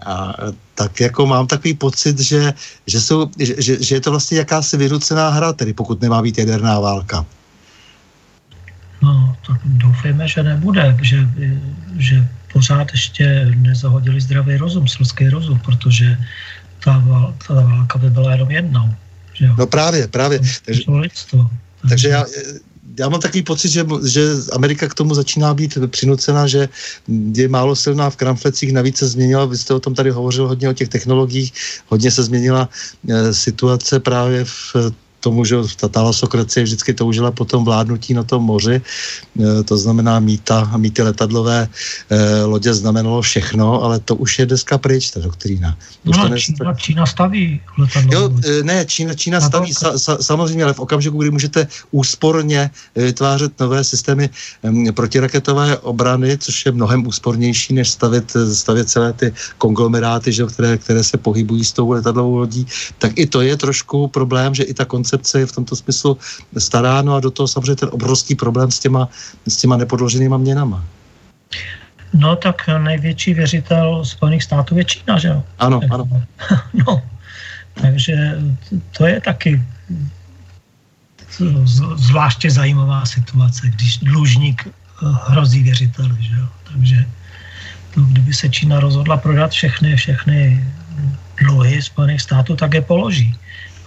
A tak jako mám takový pocit, že, že, jsou, že, že je to vlastně jakási vynucená hra, tedy pokud nemá být jaderná válka. No, tak doufejme, že nebude, že, že pořád ještě nezahodili zdravý rozum, selský rozum, protože ta, ta válka by byla jenom jednou. Že jo? No právě, právě. Takže, takže já, já mám takový pocit, že, že Amerika k tomu začíná být přinucena, že je málo silná v kramflecích, navíc se změnila, vy jste o tom tady hovořil hodně o těch technologiích, hodně se změnila e, situace právě v tomu, že ta talasokracie vždycky toužila po tom vládnutí na tom moři, e, to znamená míta, míty letadlové e, lodě znamenalo všechno, ale to už je dneska pryč, ta doktrína. Už no, Čína, Čína staví letadlové Jo, e, ne, Čína, Čína staví sa, sa, samozřejmě, ale v okamžiku, kdy můžete úsporně vytvářet nové systémy protiraketové obrany, což je mnohem úspornější, než stavit, stavět celé ty konglomeráty, že, které, které se pohybují s tou letadlovou lodí, tak i to je trošku problém, že i ta konce koncepce je v tomto smyslu stará, no a do toho samozřejmě ten obrovský problém s těma, s těma nepodloženýma měnama. No tak největší věřitel Spojených států je Čína, že jo? Ano, tak, ano. No, takže to je taky zvláště zajímavá situace, když dlužník eh, hrozí věřiteli, že jo? Takže to, kdyby se Čína rozhodla prodat všechny, všechny dluhy Spojených států, tak je položí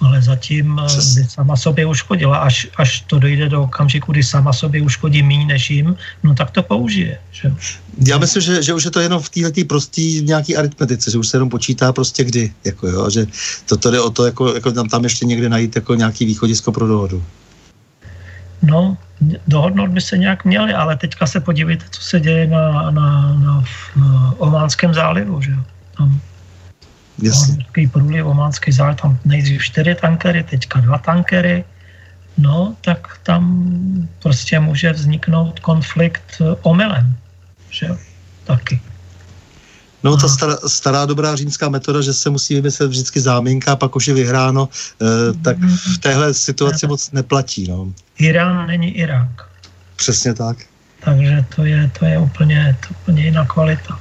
ale zatím eh, by sama sobě uškodila. Až, až to dojde do okamžiku, kdy sama sobě uškodí méně než jim, no tak to použije. Že? Já myslím, že, že už je to jenom v této prostý nějaký aritmetice, že už se jenom počítá prostě kdy, jako jo, že to jde o to, jako, jako tam, tam ještě někde najít jako nějaký východisko pro dohodu. No, dohodnout by se nějak měli, ale teďka se podívejte, co se děje na, na, na v Ománském zálivu, že jo. Tam Ománský průliv, Ománský záliv, tam nejdřív čtyři tankery, teďka dva tankery, no, tak tam prostě může vzniknout konflikt omylem, že taky. No ta stará, stará dobrá římská metoda, že se musí vymyslet vždycky záminka a pak už je vyhráno, eh, tak v téhle situaci moc neplatí. No. Irán není Irák. Přesně tak. Takže to je, to je úplně, to úplně jiná kvalita.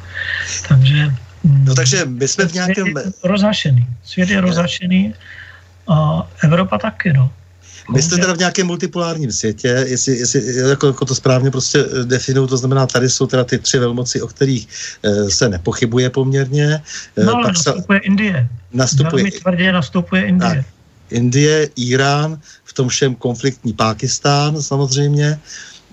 Takže No takže my jsme v nějakém... Svět je rozhašený. Svět je rozhašený a Evropa taky, no. My jsme teda v nějakém multipolárním světě, jestli, jestli jako, jako to správně prostě eh, definují, to znamená, tady jsou teda ty tři velmoci, o kterých e, se nepochybuje poměrně. E, no ale nastupuje se, Indie. Nastupuje, Velmi tvrdě nastupuje Indie. Tak, Indie, Irán, v tom všem konfliktní Pákistán samozřejmě.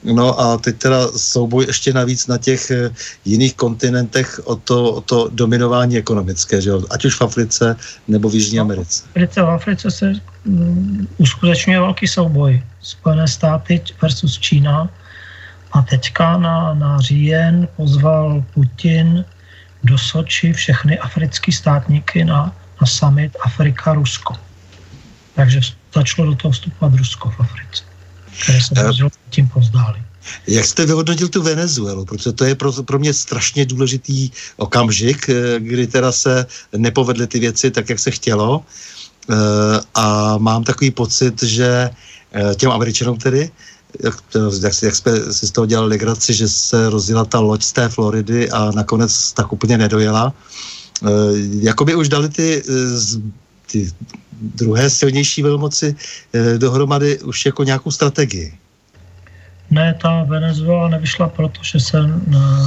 No a teď teda souboj ještě navíc na těch eh, jiných kontinentech o to, o to dominování ekonomické, že jo? ať už v Africe nebo v Jižní no, Americe. V Africe se um, uskutečňuje velký souboj. Spojené státy versus Čína. A teďka na, na říjen pozval Putin do Soči všechny africké státníky na, na summit Afrika-Rusko. Takže začalo do toho vstupovat Rusko v Africe které se uh, tím pozdáli. Jak jste vyhodnotil tu Venezuelu? Protože to je pro, pro mě strašně důležitý okamžik, eh, kdy teda se nepovedly ty věci tak, jak se chtělo. Eh, a mám takový pocit, že těm Američanům tedy, jak, jak, jak jsme si z toho dělali legraci, že se rozjela ta loď z té Floridy a nakonec tak úplně nedojela. Jakoby už dali ty, ty druhé silnější velmoci eh, dohromady už jako nějakou strategii? Ne, ta Venezuela nevyšla proto, že se,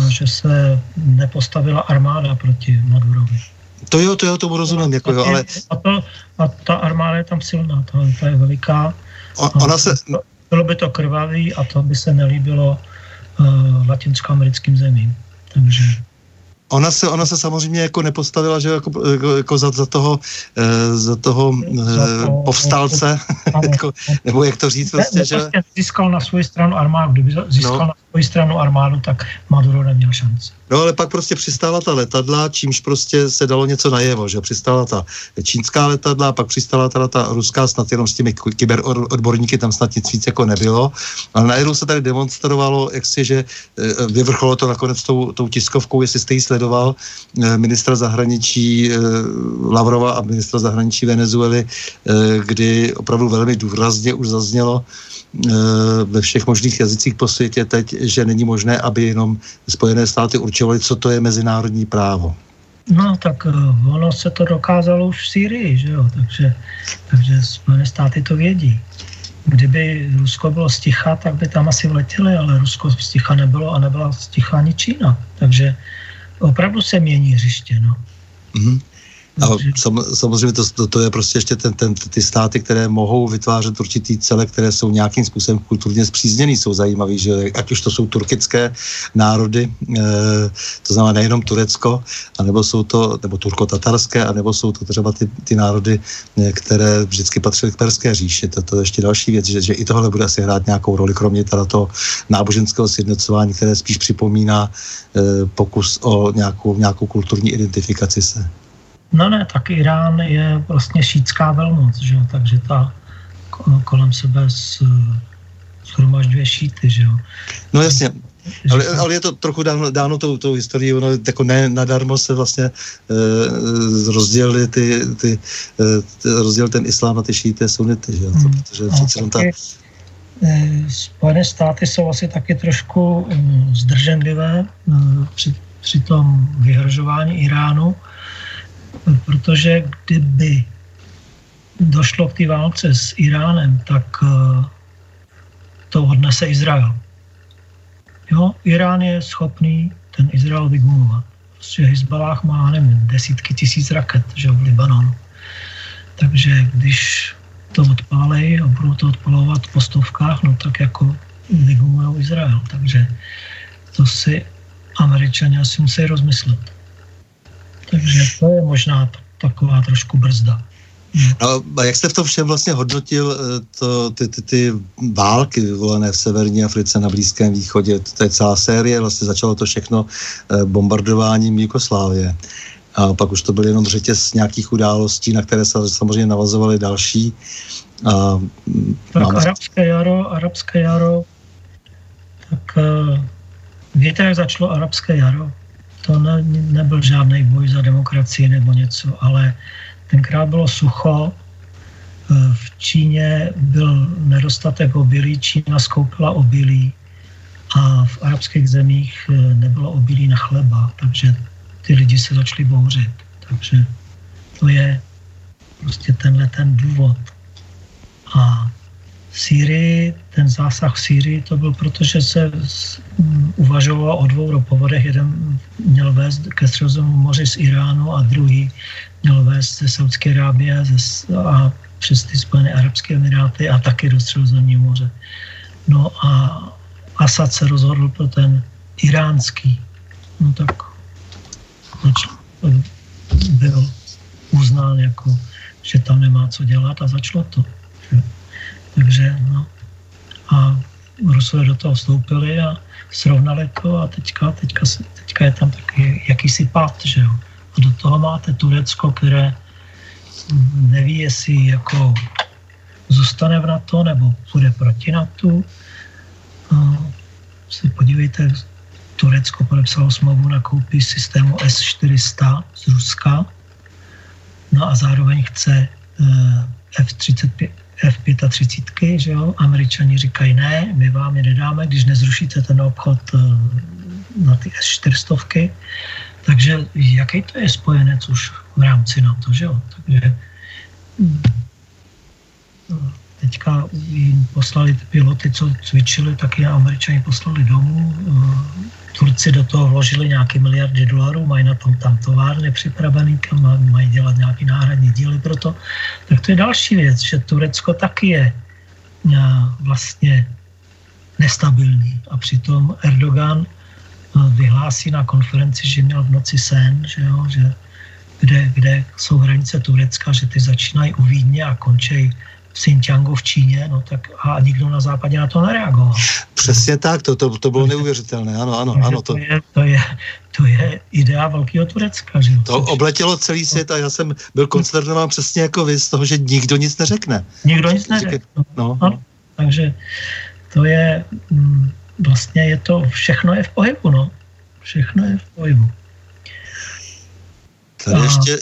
že se nepostavila armáda proti Madurovi. To jo, to jo, tomu rozumím, jako jo, ale... A, to, a ta armáda je tam silná, ta, ta je veliká. O, ona se... Bylo by to krvavý a to by se nelíbilo uh, latinskoamerickým zemím. Takže... Ona se, ona se samozřejmě jako nepostavila, že jako, jako, jako za, za toho, e, za toho e, povstalce, jako, nebo jak to říct prostě, ne, že... Prostě získal na svou stranu armádu, kdyby získal no. na stranu armádu, tak Maduro neměl šanci. No ale pak prostě přistála ta letadla, čímž prostě se dalo něco najevo, že přistála ta čínská letadla, pak přistála teda ta ruská, snad jenom s těmi kyberodborníky tam snad nic víc jako nebylo. Ale najednou se tady demonstrovalo, jak si, že e, vyvrcholo to nakonec tou, tou tiskovkou, jestli jste ji sledoval, e, ministra zahraničí e, Lavrova a ministra zahraničí Venezuely, kdy opravdu velmi důrazně už zaznělo, ve všech možných jazycích po světě teď, že není možné, aby jenom Spojené státy určovaly, co to je mezinárodní právo. No, tak ono se to dokázalo už v Syrii, že jo? Takže, takže Spojené státy to vědí. Kdyby Rusko bylo sticha, tak by tam asi vletěli, ale Rusko sticha nebylo a nebyla sticha ani Čína. Takže opravdu se mění hřiště. No. Mm-hmm. A sam, samozřejmě to, to, to je prostě ještě ten, ten, ty státy, které mohou vytvářet určitý celek, které jsou nějakým způsobem kulturně zpřízněný, jsou zajímavý, že ať už to jsou turkické národy, e, to znamená nejenom Turecko, anebo jsou to, nebo turko-tatarské, anebo jsou to třeba ty, ty národy, eh, které vždycky patřily k Perské říši. To, to je ještě další věc, že, že i tohle bude asi hrát nějakou roli, kromě teda toho náboženského sjednocování, které spíš připomíná e, pokus o nějakou, nějakou kulturní identifikaci se. No ne, tak Irán je vlastně šítská velmoc, že jo? takže ta kolem sebe shromažďuje šíty, že jo. No jasně, ale, ale je to trochu dáno, dáno tou, tou historií, ono jako ne nadarmo se vlastně e, rozdělili ty, ty, e, rozdělil ten islám na ty šíty sunity, že jo, hmm. protože no, přece ta... Spojené státy jsou asi taky trošku um, zdrženlivé při, při tom vyhrožování Iránu, protože kdyby došlo k té válce s Iránem, tak eh, to odnese Izrael. Jo, Irán je schopný ten Izrael vygumovat. Prostě Hezbalách má, nevím, desítky tisíc raket, že v Libanonu. Takže když to odpálej a budou to odpalovat po stovkách, no tak jako vygumují Izrael. Takže to si američani asi musí rozmyslet. Takže to je možná taková trošku brzda. No, a jak jste v tom všem vlastně hodnotil eh, to, ty, ty, ty války vyvolené v severní Africe na Blízkém východě? To je celá série, vlastně začalo to všechno eh, bombardováním Jugoslávie. A pak už to byl jenom řetěz nějakých událostí, na které se samozřejmě navazovaly další. A, tak máme... arabské jaro, arabské jaro, tak uh, víte, jak začalo arabské jaro? To ne, nebyl žádný boj za demokracii nebo něco, ale tenkrát bylo sucho, eh, v Číně byl nedostatek obilí, Čína skoupila obilí a v arabských zemích eh, nebylo obilí na chleba, takže ty lidi se začali bouřit. Takže to je prostě tenhle ten důvod. A v Sýrii, ten zásah v Sýrii, to byl proto, že se uvažovalo o dvou ropovodech. Jeden měl vést ke středozemnímu moři z Iránu a druhý měl vést ze Saudské Arábie a přes ty Spojené Arabské Emiráty a taky do středozemního moře. No a Asad se rozhodl pro ten iránský. No tak byl uznán jako, že tam nemá co dělat a začalo to. Takže no. A Rusové do toho vstoupili a srovnali to a teďka, teďka, teďka je tam taky jakýsi pád, že jo. A do toho máte Turecko, které neví, jestli jako zůstane v NATO nebo půjde proti NATO. A si podívejte, Turecko podepsalo smlouvu na koupí systému S-400 z Ruska, no a zároveň chce eh, F-35, F-35, že jo, američani říkají ne, my vám je nedáme, když nezrušíte ten obchod eh, na ty S-400, takže jaký to je spojenec už v rámci NATO, že jo, takže hm, teďka jim poslali ty piloty, co cvičili, tak je američani poslali domů, eh, Turci do toho vložili nějaké miliardy dolarů, mají na tom tam továrny připravený, kam mají dělat nějaké náhradní díly pro to. Tak to je další věc, že Turecko taky je eh, vlastně nestabilní. A přitom Erdogan eh, vyhlásí na konferenci, že měl v noci sen, že, jo, že kde, kde jsou hranice Turecka, že ty začínají u Vídně a končí Xinjiangu v Číně, no tak a nikdo na západě na to nereagoval. Přesně tak, to, to, to bylo neuvěřitelné, ano, ano, ano. To, to, je, to, je, to je idea velkého Turecka. Že? To obletělo celý svět a já jsem byl koncernován přesně jako vy z toho, že nikdo nic neřekne. Nikdo nic neřekne. No, no. takže to je, mm, vlastně je to, všechno je v pohybu, no. Všechno je v pohybu. Tady a, ještě...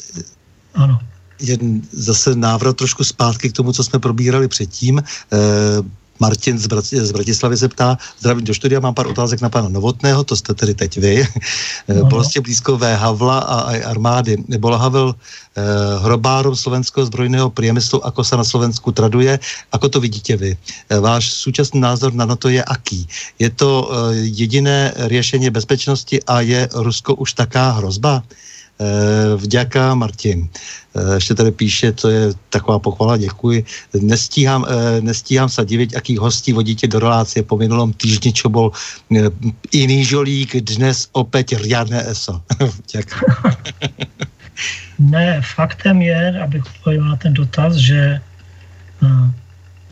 Ano jen zase návrat trošku zpátky k tomu, co jsme probírali předtím. E, Martin z, Brat, z Bratislavy se ptá, zdravím do studia, mám pár otázek na pana Novotného, to jste tedy teď vy. No. Bolestě blízko V. Havla a aj armády. Bola Havel eh, hrobárom slovenského zbrojného priemyslu, ako sa na Slovensku traduje. Ako to vidíte vy? Eh, váš současný názor na to je aký? Je to eh, jediné řešení bezpečnosti a je Rusko už taká hrozba? Eh, vďaka Martin. Eh, ještě tady píše, to je taková pochvala, děkuji. Nestíhám, eh, nestíhám se divit, aký hostí vodíte do relácie po minulom týždni, čo bol iný žolík, dnes opět riadné ESO. Děkuji. ne, faktem je, abych odpověděl na ten dotaz, že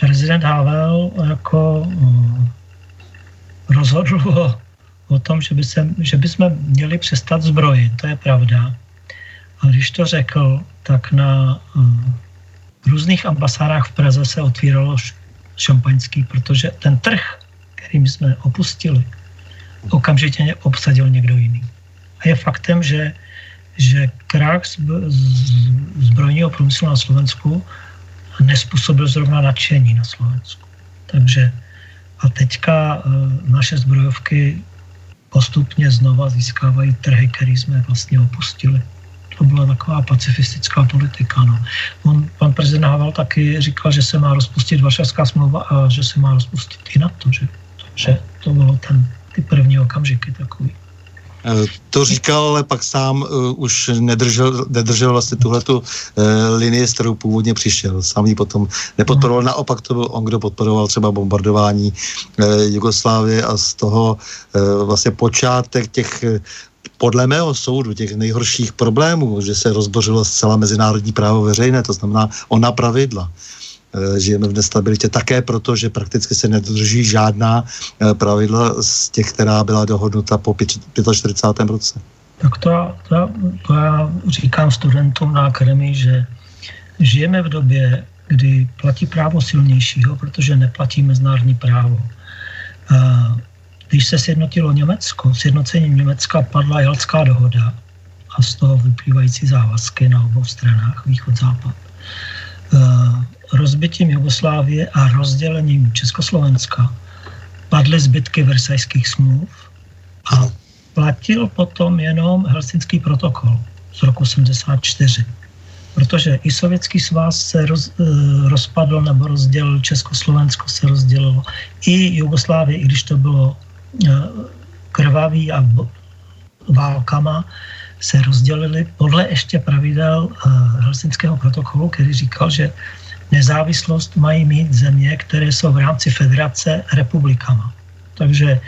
prezident Havel jako rozhodl o o tom, že by, se, že by jsme měli přestat zbrojit, to je pravda. A když to řekl, tak na uh, různých ambasádách v Praze se otvíralo šampaňský, protože ten trh, který jsme opustili, okamžitě obsadil někdo jiný. A je faktem, že, že krach zbrojního průmyslu na Slovensku nespůsobil zrovna nadšení na Slovensku. Takže a teďka uh, naše zbrojovky postupně znova získávají trhy, které jsme vlastně opustili. To byla taková pacifistická politika. No. On, pan prezident Havel taky říkal, že se má rozpustit Varšavská smlouva a že se má rozpustit i NATO. Že, že to bylo ten, ty první okamžiky takový. Eh, to říkal, ale pak sám uh, už nedržel, nedržel vlastně tuhletu uh, linii, s kterou původně přišel. Sám ji potom nepodporoval. Naopak to byl on, kdo podporoval třeba bombardování Jugoslávie a z toho vlastně počátek těch podle mého soudu těch nejhorších problémů, že se rozbořilo zcela mezinárodní právo veřejné, to znamená ona pravidla. Eh, žijeme v nestabilitě také proto, že prakticky se nedrží žádná eh, pravidla z těch, která byla dohodnuta po 45. roce. Tak to, to, to já říkám studentům na akademii, že žijeme v době, kdy platí právo silnějšího, protože neplatí mezinárodní právo. Když se sjednotilo Německo, sjednocením Německa padla Jalská dohoda a z toho vyplývající závazky na obou stranách, východ-západ. Rozbitím Jugoslávie a rozdělením Československa padly zbytky versajských smluv a platil potom jenom Helsinský protokol z roku 74 protože i Sovětský svaz se roz, eh, rozpadl nebo rozdělil, Československo se rozdělilo, i Jugoslávie, i když to bylo eh, krvavý a válkama, se rozdělili podle ještě pravidel eh, Helsinského protokolu, který říkal, že nezávislost mají mít země, které jsou v rámci federace republikama. Takže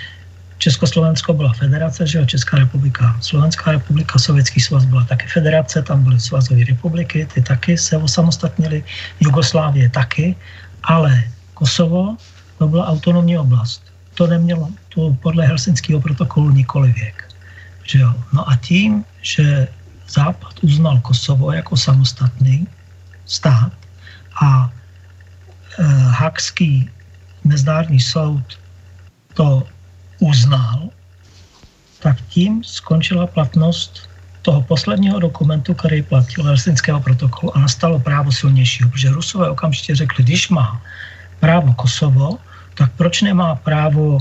Československo byla federace, že jo, Česká republika, Slovenská republika, Sovětský svaz byla taky federace, tam byly svazové republiky, ty taky se osamostatnili, Jugoslávie taky, ale Kosovo to byla autonomní oblast. To nemělo to podle Helsinského protokolu nikoli věk. Že jo? No a tím, že Západ uznal Kosovo jako samostatný stát a e, Hakský mezinárodní soud to uznal, tak tím skončila platnost toho posledního dokumentu, který platil Helsinského protokolu a nastalo právo silnějšího, protože Rusové okamžitě řekli, když má právo Kosovo, tak proč nemá právo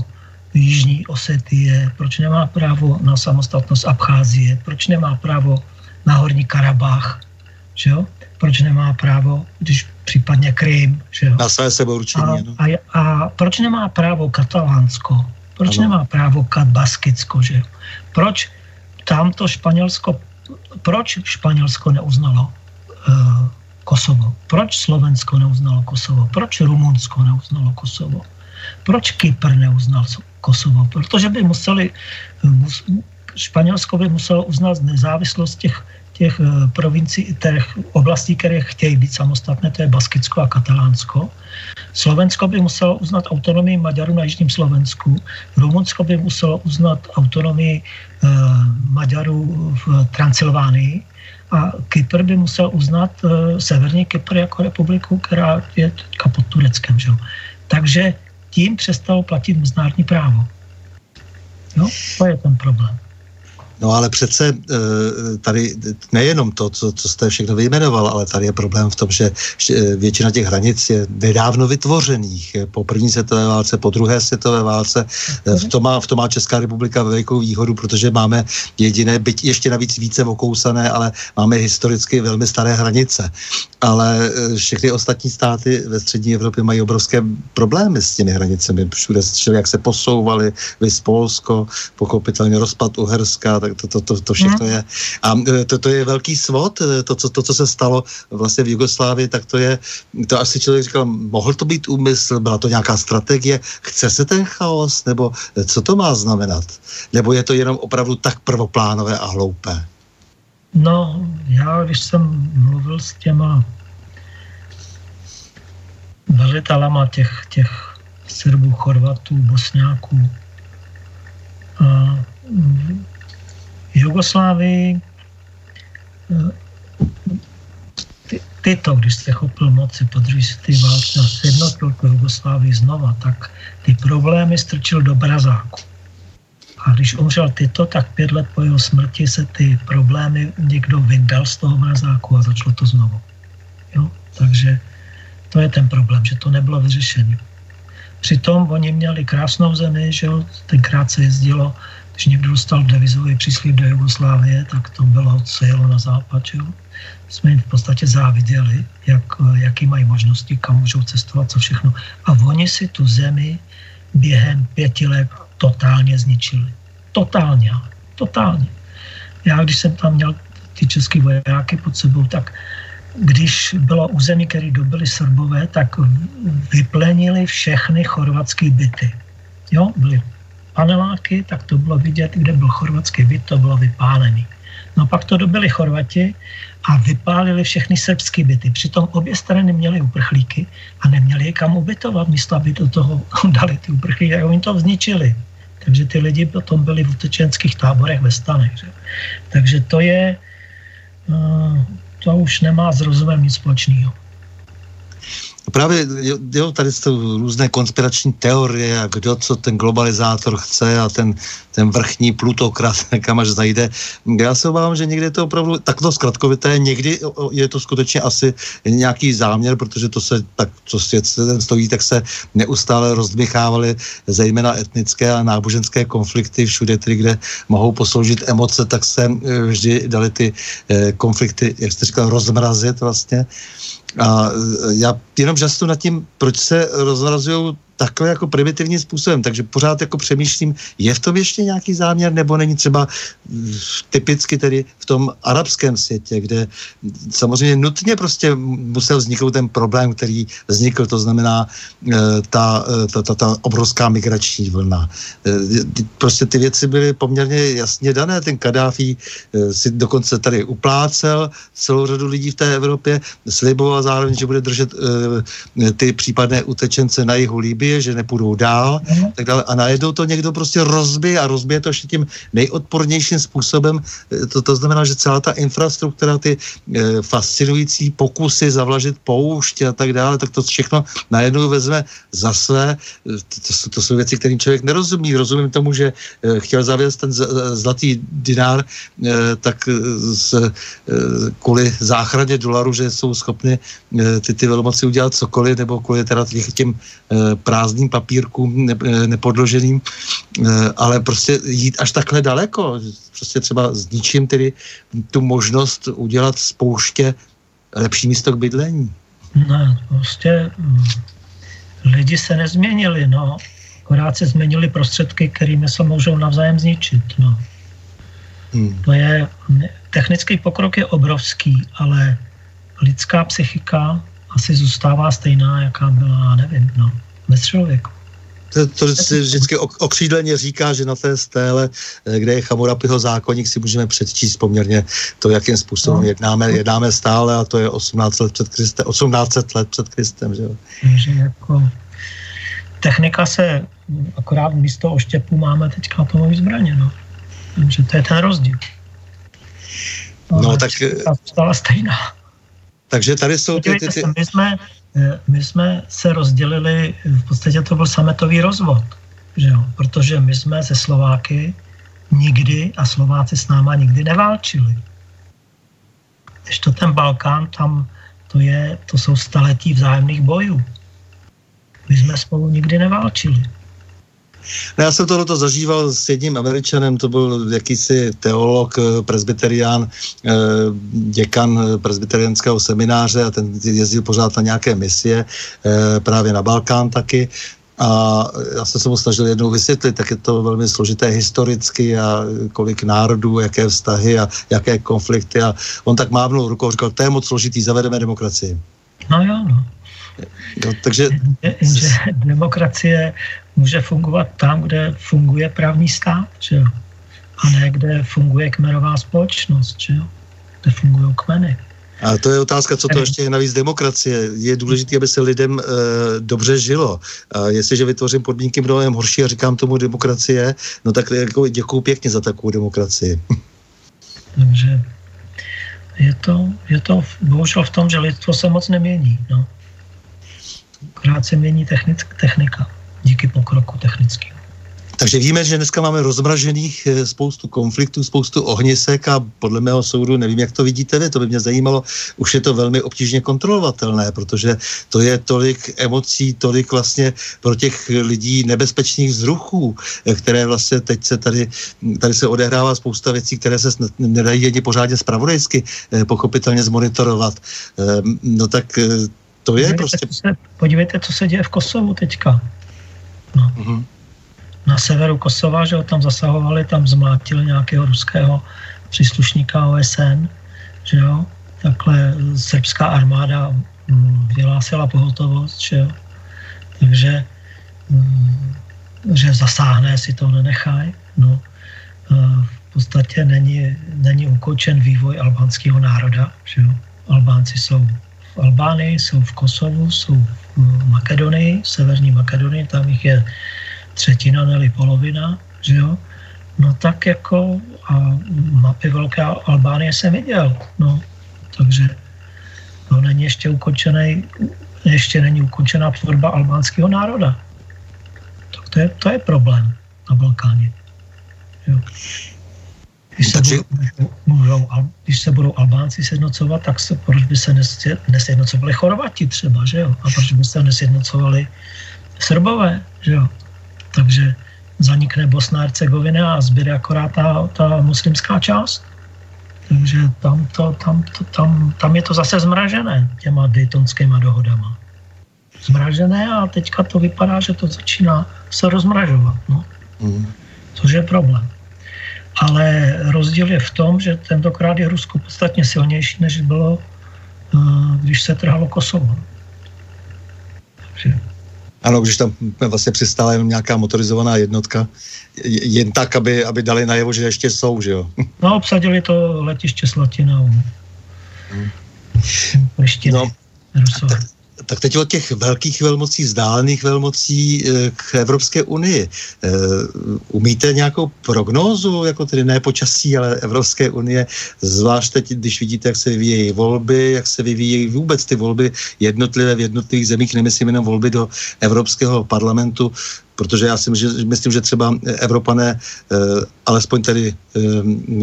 Jižní Osetie, proč nemá právo na samostatnost Abcházie, proč nemá právo na Horní Karabách, že jo? proč nemá právo, když případně Krym. Že jo? Na své sebeurčení. A, no. a, a proč nemá právo Katalánsko, proč ano. nemá právo Baskicko, že Proč tamto Španělsko, proč Španělsko neuznalo uh, Kosovo? Proč Slovensko neuznalo Kosovo? Proč Rumunsko neuznalo Kosovo? Proč Kypr neuznal Kosovo? Protože by museli, mus, Španělsko by muselo uznat nezávislost těch těch eh, provincií, těch oblastí, které chtějí být samostatné, to je Baskicko a Katalánsko. Slovensko by muselo uznat autonomii Maďarů na Jižním Slovensku, Rumunsko by muselo uznat autonomii uh, Maďarů v Transylvánii a Kypr by musel uznat uh, Severní Kypr jako republiku, která je teďka pod Tureckem. Že? Takže tím přestalo platit mezinárodní právo. No, to je ten problém. No ale přece eh, tady nejenom to, co, co jste všechno vyjmenoval, ale tady je problém v tom, že eh, většina těch hranic je nedávno vytvořených. Po první světové válce, po druhé světové válce. Eh, v tom má, v tom má Česká republika velikou výhodu, protože máme jediné, byť ještě navíc více okousané, ale máme historicky velmi staré hranice. Ale všechny ostatní státy ve střední Evropě mají obrovské problémy s těmi hranicemi. Všude, jak se posouvali, vys Polsko, pochopitelně rozpad Uherska, tak to, to, to, to všechno je. A e, to, to je velký svod, e, to co, to, co se stalo vlastně v Jugoslávii, tak to je, to asi člověk říkal, mohl to být úmysl, byla to nějaká strategie, chce se ten chaos, nebo co to má znamenat? Nebo je to jenom opravdu tak prvoplánové a hloupé? No, já když jsem mluvil s těma velitelama těch, těch Srbů, Chorvatů, Bosňáků, a Jugoslávii eh, ty, tyto, když se chopil moci po druhé světové válce a sjednotil tu Jugoslávii znova, tak ty problémy strčil do brazáku. A když umřel tyto, tak pět let po jeho smrti se ty problémy někdo vydal z toho mrazáku a začalo to znovu. Jo? Takže to je ten problém, že to nebylo vyřešené. Přitom oni měli krásnou zemi, že jo, tenkrát se jezdilo když někdo dostal devizový příslip do Jugoslávie, tak to bylo, co jelo na západ. Jo? Jsme jim v podstatě záviděli, jak, jaký mají možnosti, kam můžou cestovat, co všechno. A oni si tu zemi během pěti let totálně zničili. Totálně, totálně. Já, když jsem tam měl ty české vojáky pod sebou, tak když bylo území, které dobili Srbové, tak vyplenili všechny chorvatské byty. Jo, byly paneláky, tak to bylo vidět, kde byl chorvatský byt, to bylo vypálený. No pak to dobili Chorvati a vypálili všechny srbské byty. Přitom obě strany měly uprchlíky a neměli je kam ubytovat, místo aby do toho dali ty uprchlíky a oni to zničili. Takže ty lidi potom byli v utečenských táborech ve stanech. Že? Takže to je, eh, to už nemá s rozumem nic společného. Právě jo, tady jsou různé konspirační teorie a kdo co ten globalizátor chce a ten, ten vrchní plutokrat, kam až zajde. Já se obávám, že někdy je to opravdu takto zkratkovité, někdy je to skutečně asi nějaký záměr, protože to se tak, co svět stojí, tak se neustále rozdmichávaly zejména etnické a náboženské konflikty všude, tedy, kde mohou posloužit emoce, tak se eh, vždy dali ty eh, konflikty, jak jste říkal, rozmrazit vlastně. A e, já jenom žastu nad tím, proč se rozrazují takhle jako primitivním způsobem. Takže pořád jako přemýšlím, je v tom ještě nějaký záměr, nebo není třeba mm, typicky tedy v tom arabském světě, kde samozřejmě nutně prostě musel vzniknout ten problém, který vznikl, to znamená e, ta, e, ta, ta, ta obrovská migrační vlna. E, prostě ty věci byly poměrně jasně dané. Ten Kadáfi si dokonce tady uplácel celou řadu lidí v té Evropě, sliboval zároveň, že bude držet ty případné utečence na jihu Líby, Libie, že nepůjdou dál, mm. tak dále. A najednou to někdo prostě rozbije a rozbije to ještě tím nejodpornějším způsobem. E, to, to znamená, že celá ta infrastruktura, ty e, fascinující pokusy zavlažit poušť a tak dále, tak to všechno najednou vezme za své. E, to, to, to jsou věci, kterým člověk nerozumí. Rozumím tomu, že e, chtěl zavést ten z, e, zlatý dinár, e, tak z, e, kvůli záchraně dolaru, že jsou schopni e, ty, ty velmoci udělat cokoliv, nebo kvůli teda těm e, prázdným papírkům ne, nepodloženým, eh, ale prostě jít až takhle daleko, prostě třeba zničím tedy tu možnost udělat spouště lepší místo k bydlení. Ne, prostě hm, lidi se nezměnili, no. Akorát se změnili prostředky, kterými se můžou navzájem zničit, no. Hmm. To je, technický pokrok je obrovský, ale lidská psychika asi zůstává stejná, jaká byla, nevím, no bez člověku. To, to si vždycky okřídleně říká, že na té stéle, eh, kde je Chamurapiho zákonník, si můžeme předčíst poměrně to, jakým způsobem no. jednáme, jednáme stále a to je 18 let před Kristem, 1800 let před Kristem. Že, že jako technika se, akorát místo oštěpu máme teďka atomové zbraně, no. Takže to je ten rozdíl. No, no tak... Stala stejná. Takže tady jsou ty, ty, ty... My jsme, my jsme se rozdělili, v podstatě to byl sametový rozvod, že jo? protože my jsme ze Slováky nikdy a Slováci s náma nikdy neválčili. Když to ten Balkán, tam to, je, to jsou staletí vzájemných bojů. My jsme spolu nikdy neválčili. No já jsem tohoto zažíval s jedním američanem, to byl jakýsi teolog, eh, presbyterián, eh, děkan presbyteriánského semináře a ten jezdil pořád na nějaké misie, eh, právě na Balkán taky. A já jsem se mu snažil jednou vysvětlit, tak je to velmi složité historicky a kolik národů, jaké vztahy a jaké konflikty. A on tak mávnul rukou, říkal, to je moc složitý, zavedeme demokracii. No jo, no. No, takže... Že demokracie může fungovat tam, kde funguje právní stát, že jo? a ne kde funguje kmenová společnost, že jo? kde fungují kmeny. A to je otázka, co to ještě je navíc demokracie. Je důležité, aby se lidem e, dobře žilo. A jestliže vytvořím podmínky mnohem horší a říkám tomu demokracie, no tak jako děkuju pěkně za takovou demokracii. Takže je to, je to bohužel v tom, že lidstvo se moc nemění. No. Krát se mění technika díky pokroku technickým. Takže víme, že dneska máme rozmražených eh, spoustu konfliktů, spoustu ohnisek a podle mého soudu, nevím, jak to vidíte vy, to by mě zajímalo, už je to velmi obtížně kontrolovatelné, protože to je tolik emocí, tolik vlastně pro těch lidí nebezpečných vzruchů, eh, které vlastně teď se tady, tady se odehrává spousta věcí, které se nedají ani pořádně spravodajsky eh, pochopitelně zmonitorovat. No tak to je podívejte, prostě... Co se, podívejte, co se děje v Kosovu teďka. No. Mm-hmm. Na severu Kosova, že ho tam zasahovali, tam zmlátili nějakého ruského příslušníka OSN, že jo. Takhle srbská armáda mm, vyhlásila pohotovost, že jo. Takže mm, že zasáhne, si to nenechají. No, v podstatě není, není ukončen vývoj albánského národa. Že jo? Albánci jsou v Albánii, jsou v Kosovu, jsou v Makedonii, v severní Makedonii, tam jich je třetina, nebo polovina, že jo? No tak jako a mapy Velké Albánie jsem viděl, no, takže to není ještě ukončený, ještě není ukončená tvorba albánského národa. Tak to je, to je problém na Balkáně. Jo. Když se, Takže... budou, když se budou Albánci sjednocovat, tak se, proč by se nesjednocovali Chorvati třeba, že jo? A proč by se nesjednocovali Srbové, že jo? Takže zanikne Bosna a Hercegovina a zbyde akorát ta, ta muslimská část. Takže tam, to, tam, to, tam, tam je to zase zmražené těma Daytonskýma dohodama. Zmražené a teďka to vypadá, že to začíná se rozmražovat. No. Mm. Což je problém. Ale rozdíl je v tom, že tentokrát je Rusko podstatně silnější, než bylo, eh, když se trhalo Kosovo. Takže ano, když tam vlastně přistála jenom nějaká motorizovaná jednotka, jen tak, aby, aby dali najevo, že ještě jsou, že jo? No, obsadili to letiště s Latinou. Hmm. No, tak, tak teď od těch velkých velmocí, vzdálených velmocí eh, k Evropské unii. Eh, umíte nějakou prognózu, jako tedy ne počasí, ale Evropské unie, zvlášť teď, když vidíte, jak se vyvíjejí volby, jak se vyvíjejí vůbec ty volby jednotlivé v jednotlivých zemích, nemyslím jenom volby do Evropského parlamentu, protože já si myslím, že, myslím, že třeba Evropané, eh, alespoň tady eh,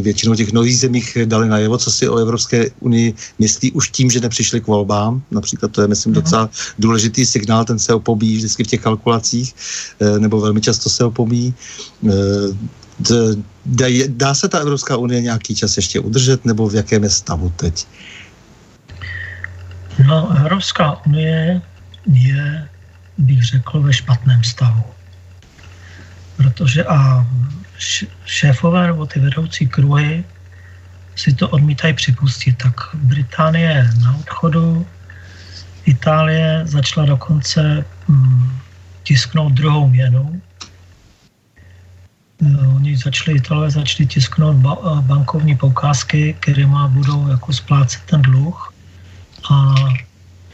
většinou těch nových zemích dali najevo, co si o Evropské unii myslí už tím, že nepřišli k volbám. Například to je, myslím, mhm. docela důležitý signál, ten se opomíjí vždycky v těch kalkulacích, eh, nebo velmi často se opomíjí. Dá, dá se ta Evropská unie nějaký čas ještě udržet, nebo v jakém je stavu teď? No, Evropská unie je, bych řekl, ve špatném stavu protože a šéfové nebo ty vedoucí kruhy si to odmítají připustit. Tak Británie na odchodu, Itálie začala dokonce hm, tisknout druhou měnu. No, oni začali, Italové začali tisknout ba- bankovní poukázky, má budou jako splácet ten dluh a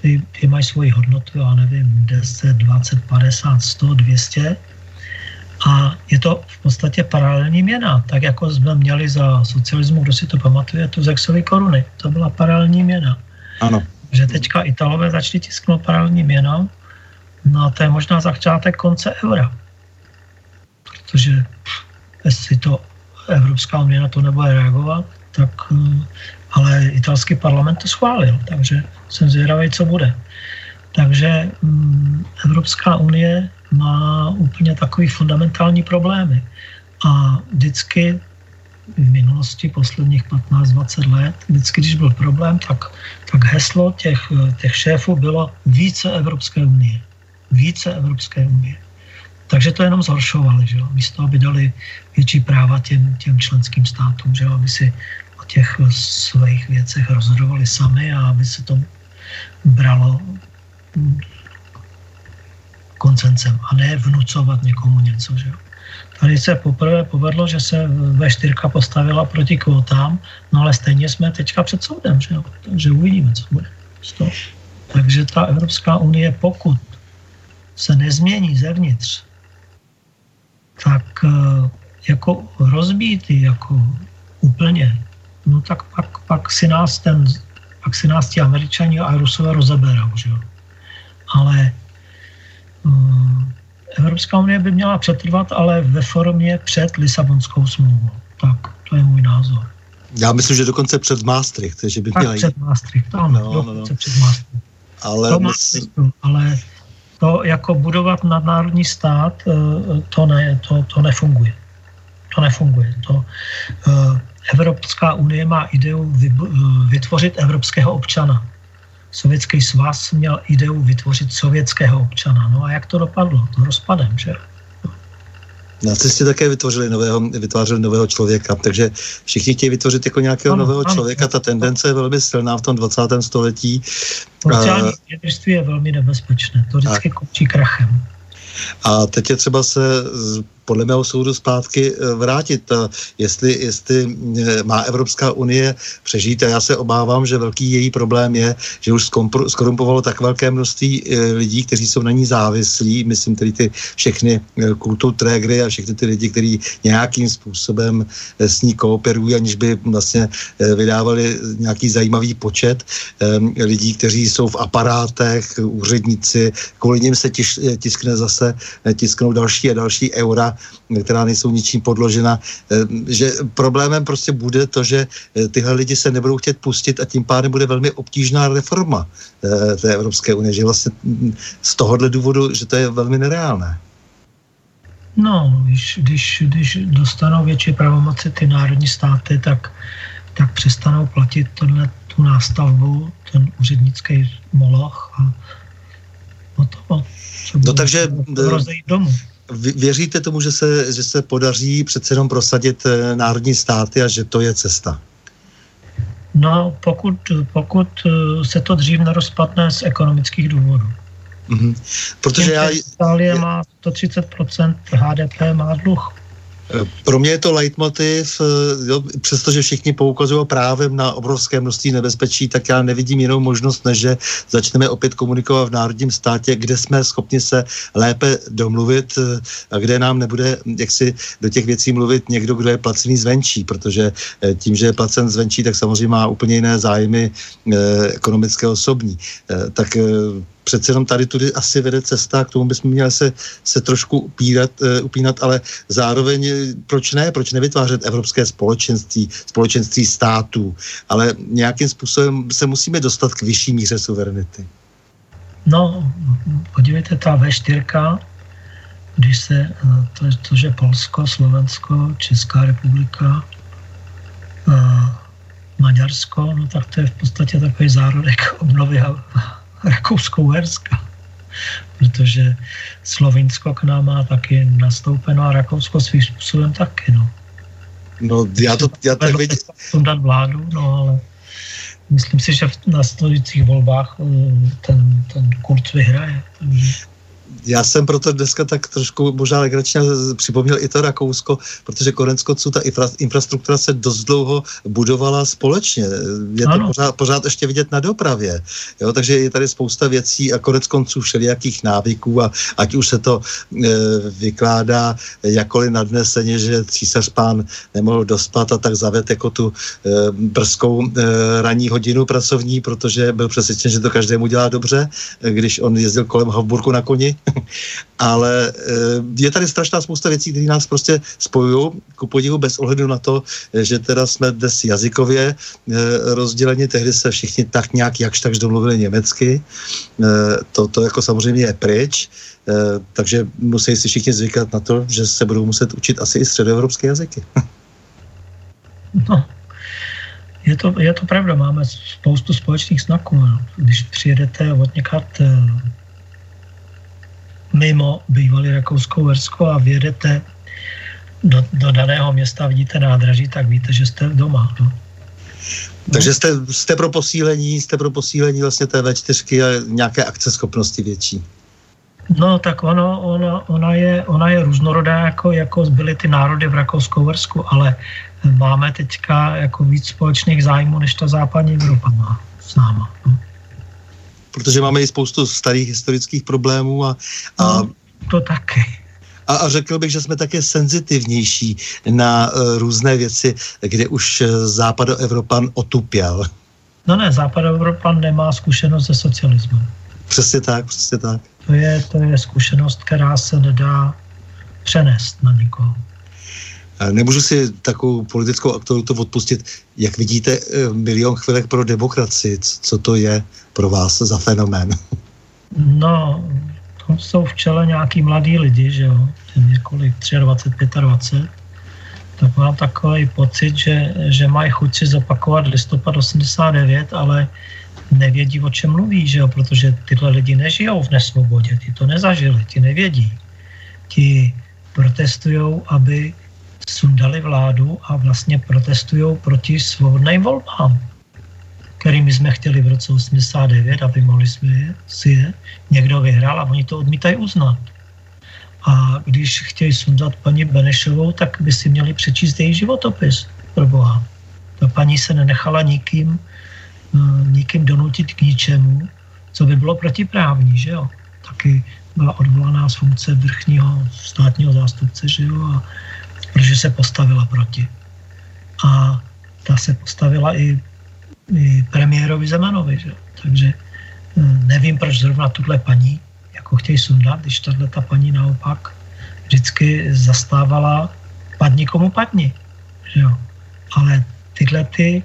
ty, ty mají svoji hodnotu, já nevím, 10, 20, 50, 100, 200 a je to v podstatě paralelní měna, tak jako jsme měli za socialismu, kdo si to pamatuje, tu Zexovy koruny. To byla paralelní měna. Ano. Že teďka Italové začali tisknout paralelní měna, no a to je možná začátek konce eura. Protože jestli to Evropská unie na to nebude reagovat, tak eh, ale italský parlament to schválil, takže jsem zvědavý, co bude. Takže mm, Evropská unie má úplně takový fundamentální problémy. A vždycky v minulosti, posledních 15-20 let, vždycky, když byl problém, tak, tak heslo těch, těch šéfů bylo více Evropské unie. Více Evropské unie. Takže to jenom zhoršovali, že jo? místo aby dali větší práva těm, těm členským státům, že jo? aby si o těch svých věcech rozhodovali sami a aby se to bralo koncencem a ne vnucovat někomu něco. Že? Tady se poprvé povedlo, že se V4 postavila proti kvotám, no ale stejně jsme teďka před soudem, že takže uvidíme, co bude z toho. Takže ta Evropská unie, pokud se nezmění zevnitř, tak eh, jako rozbít jako úplně, no tak pak, pak si nás ten, pak si nás ti američani a rusové rozeberou, že jo. Ale Evropská unie by měla přetrvat, ale ve formě před Lisabonskou smlouvou. Tak, to je můj názor. Já myslím, že dokonce před Maastricht, že by měla jít. před Maastricht, ano, no, no, no. před Maastricht. Ale, to myslím... ale to jako budovat nadnárodní stát, eh, to, ne, to, to nefunguje. To nefunguje. To, eh, Evropská unie má ideu eh, vytvořit evropského občana. Sovětský svaz měl ideu vytvořit sovětského občana. No a jak to dopadlo? To rozpadem, že? Nacisti také vytvořili nového, vytvářeli nového člověka, takže všichni chtějí vytvořit jako nějakého ano, nového ano, člověka. Ta tendence je velmi silná v tom 20. století. Sociální uh, je velmi nebezpečné, to vždycky končí krachem. A teď je třeba se podle mého soudu zpátky eh, vrátit. Jestli, jestli eh, má Evropská unie přežít, a já se obávám, že velký její problém je, že už skorumpovalo tak velké množství eh, lidí, kteří jsou na ní závislí, myslím tedy ty všechny kultu trégry a všechny ty lidi, kteří nějakým způsobem s ní kooperují, aniž by vlastně vydávali nějaký zajímavý počet lidí, kteří jsou v aparátech, úředníci, kvůli nim se tiskne zase, tisknou další a další eura která nejsou ničím podložena, eh, že problémem prostě bude to, že eh, tyhle lidi se nebudou chtět pustit a tím pádem bude velmi obtížná reforma eh, té Evropské unie, že vlastně mm, z tohohle důvodu, že to je velmi nereálné. No, když, když, když dostanou větší pravomoci ty národní státy, tak, tak přestanou platit tohle, tu nástavbu, ten úřednický moloch a potom se no takže domů. Věříte tomu, že se, že se podaří přece jenom prosadit eh, národní státy a že to je cesta? No, pokud, pokud eh, se to dřív nerozpadne z ekonomických důvodů. Mm-hmm. Protože já... Itálie má 130% HDP, má dluh. Pro mě je to leitmotiv, eh, jo, přestože všichni poukazují právem na obrovské množství nebezpečí, tak já nevidím jinou možnost, než že začneme opět komunikovat v národním státě, kde jsme schopni se lépe domluvit eh, a kde nám nebude jaksi do těch věcí mluvit někdo, kdo je placený zvenčí, protože eh, tím, že je placen zvenčí, tak samozřejmě má úplně jiné zájmy ekonomické osobní. Tak přece jenom tady tudy asi vede cesta, k tomu bychom měli se, se trošku upírat, uh, upínat, ale zároveň eh, proč ne, proč nevytvářet evropské společenství, společenství států, ale nějakým způsobem se musíme dostat k vyšší míře suverenity. No, podívejte, ta V4, když se, eh, to, to že Polsko, Slovensko, Česká republika, Maďarsko, no tak to je v podstatě takový zárodek obnovy Rakousko-Uherska, protože Slovinsko k nám má taky nastoupeno a Rakousko svým způsobem taky. No, no já to já tak vidím. dát vládu, no ale myslím si, že v nastupujících volbách eh, ten, ten Kurz vyhraje. Takže já jsem proto dneska tak trošku možná legračně připomněl i to Rakousko, protože konec konců ta infra, infrastruktura se dost dlouho budovala společně. Je to pořád, pořád ještě vidět na dopravě. Jo? Takže je tady spousta věcí a konec konců všelijakých návyků a ať už se to e, vykládá jakoliv nadneseně, že císař pán nemohl dospat a tak zaved jako tu e, brzkou e, ranní hodinu pracovní, protože byl přesvědčen, že to každému dělá dobře, když on jezdil kolem Havburku na koni ale eh, je tady strašná spousta věcí, které nás prostě spojují, ku podivu bez ohledu na to, že teda jsme dnes jazykově eh, rozděleni, tehdy se všichni tak nějak jakž takž domluvili německy, eh, to, to jako samozřejmě je pryč, takže musí si všichni zvykat na to, že se budou muset učit asi i středoevropské jazyky. no, je to, je to pravda, máme spoustu společných znaků. Když přijedete od někat mimo bývalý Rakousko-Uhersko a vědete do, do daného města, vidíte nádraží, tak víte, že jste doma. No. Takže jste, jste pro posílení, jste pro posílení vlastně té V4 a nějaké akceschopnosti větší. No tak ono, ono, ona, je, ona je různorodá, jako, jako byly ty národy v Rakousku, ale máme teďka jako víc společných zájmů, než ta západní Evropa má s náma. No protože máme i spoustu starých historických problémů a, a no, to taky. A, a řekl bych, že jsme také senzitivnější na uh, různé věci, kde už uh, západoevropan otupěl. No ne, západoevropan nemá zkušenost se socialismem. Přesně tak, přesně tak. To je, to je zkušenost, která se nedá přenést na nikoho. Nemůžu si takovou politickou aktualitu odpustit. Jak vidíte, eh, milion chvilek pro demokracii, co to je pro vás za fenomén? No, to jsou v čele nějaký mladí lidi, že jo, několik 23, 25, tak mám takový pocit, že, že mají chuť si zopakovat listopad 89, ale nevědí, o čem mluví, že jo, protože tyhle lidi nežijou v nesvobodě, ti to nezažili, ti nevědí. Ti protestují, aby sundali vládu a vlastně protestují proti svobodným volbám, kterými jsme chtěli v roce 89 a vymohli jsme si je. Někdo vyhrál a oni to odmítají uznat. A když chtějí sundat paní Benešovou, tak by si měli přečíst její životopis, pro boha. Ta paní se nenechala nikým, eh, nikým donutit k ničemu, co by bylo protiprávní, že jo. Taky byla odvolaná z funkce vrchního státního zástupce, že jo, a protože se postavila proti. A ta se postavila i, i premiérovi Zemanovi, že. Takže eh, nevím, proč zrovna tuhle paní jako chtějí sundat, když tahle ta paní naopak vždycky zastávala padni komu padni. Že. Ale tyhle ty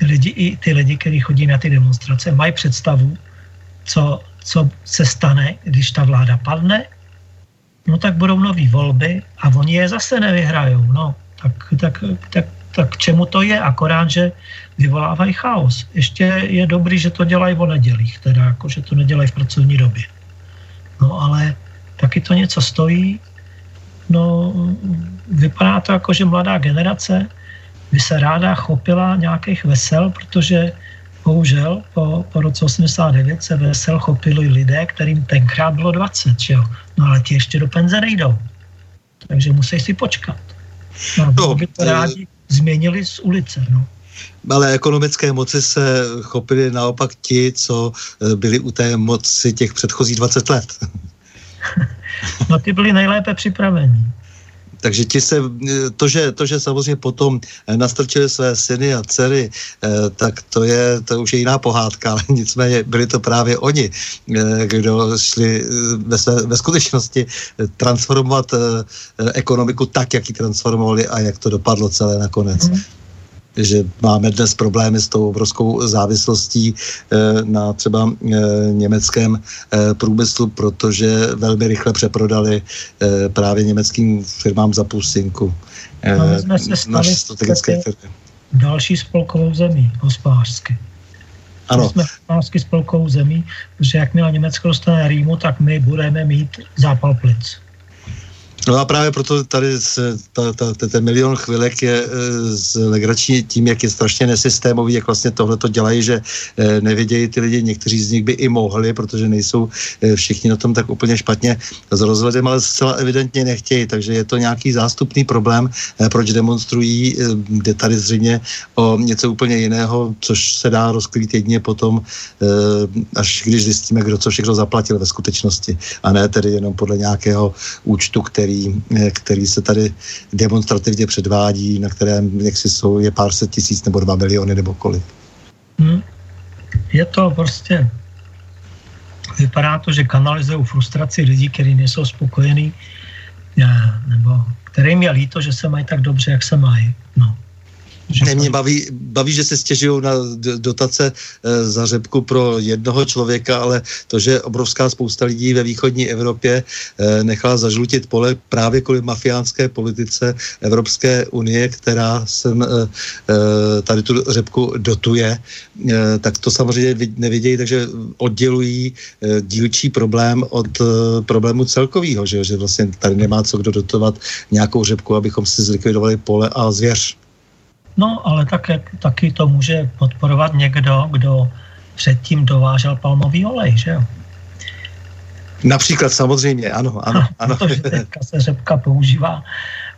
lidi, i ty lidi, kteří chodí na ty demonstrace, mají představu, co, co se stane, když ta vláda padne, no tak budou nové volby a oni je zase nevyhrajou. No, tak, tak, tak, tak čemu to je? Akorát, že vyvolávají chaos. Ještě je dobrý, že to dělají o nedělích, teda jako, že to nedělají v pracovní době. No ale taky to něco stojí. No, vypadá to jako, že mladá generace by se ráda chopila nějakých vesel, protože bohužel po, po roce 89 se vesel chopili lidé, kterým tenkrát bylo 20, že jo? No ale ti ještě do penze nejdou. Takže musí si počkat. No, no by to rádi změnili z ulice, no. Ale ekonomické moci se chopili naopak ti, co eh, byli u té moci těch předchozích 20 let. no ty byli nejlépe připraveni. Takže ti se, to že, to, že samozřejmě potom nastrčili své syny a dcery, eh, tak to je, to už je jiná pohádka, ale nicméně byli to právě oni, eh, kdo šli ve, své, ve skutečnosti transformovat ekonomiku tak, jak ji transformovali a jak to dopadlo celé nakonec. Mm že máme dnes problémy s tou obrovskou závislostí eh, na třeba eh, německém eh, průmyslu, protože velmi rychle přeprodali právě německým firmám za půlstinku. No, jsme se stali strategické firmy. další spolkovou zemí hospodářsky. Ano. Jsme hospodářsky spolkovou zemí, protože jakmile Německo dostane Rýmu, tak my budeme mít zápal plic. No a právě proto tady se, ta, ta, ta, ten milion chvilek je e, legrační tím, jak je strašně nesystémový, jak vlastně tohle to dělají, že e, nevědějí ty lidi, někteří z nich by i mohli, protože nejsou e, všichni na tom tak úplně špatně s rozhledem, ale zcela evidentně nechtějí, takže je to nějaký zástupný problém, e, proč demonstrují, e, jde tady zřejmě o něco úplně jiného, což se dá rozkrýt jedině potom, e, až když zjistíme, kdo co všechno zaplatil ve skutečnosti, a ne tedy jenom podle nějakého účtu, který který, eh, který se tady demonstrativně předvádí, na kterém jaksi jsou je pár set tisíc nebo dva miliony nebo kolik. Hmm. Je to prostě, vypadá to, že kanalizují frustraci lidí, kteří nejsou spokojení, nebo kterým je líto, že se mají tak dobře, jak se mají. No. Ne, mě baví, baví, že se stěžují na dotace e, za řepku pro jednoho člověka, ale to, že obrovská spousta lidí ve východní Evropě e, nechala zažlutit pole právě kvůli mafiánské politice Evropské unie, která sem e, e, tady tu řepku dotuje, e, tak to samozřejmě nevidějí, takže oddělují e, dílčí problém od e, problému celkového, že, že vlastně tady nemá co kdo dotovat nějakou řepku, abychom si zlikvidovali pole a zvěř. No, ale také, taky to může podporovat někdo, kdo předtím dovážel palmový olej, že jo? Například samozřejmě, ano, ano. ano. Protože teďka se řepka používá,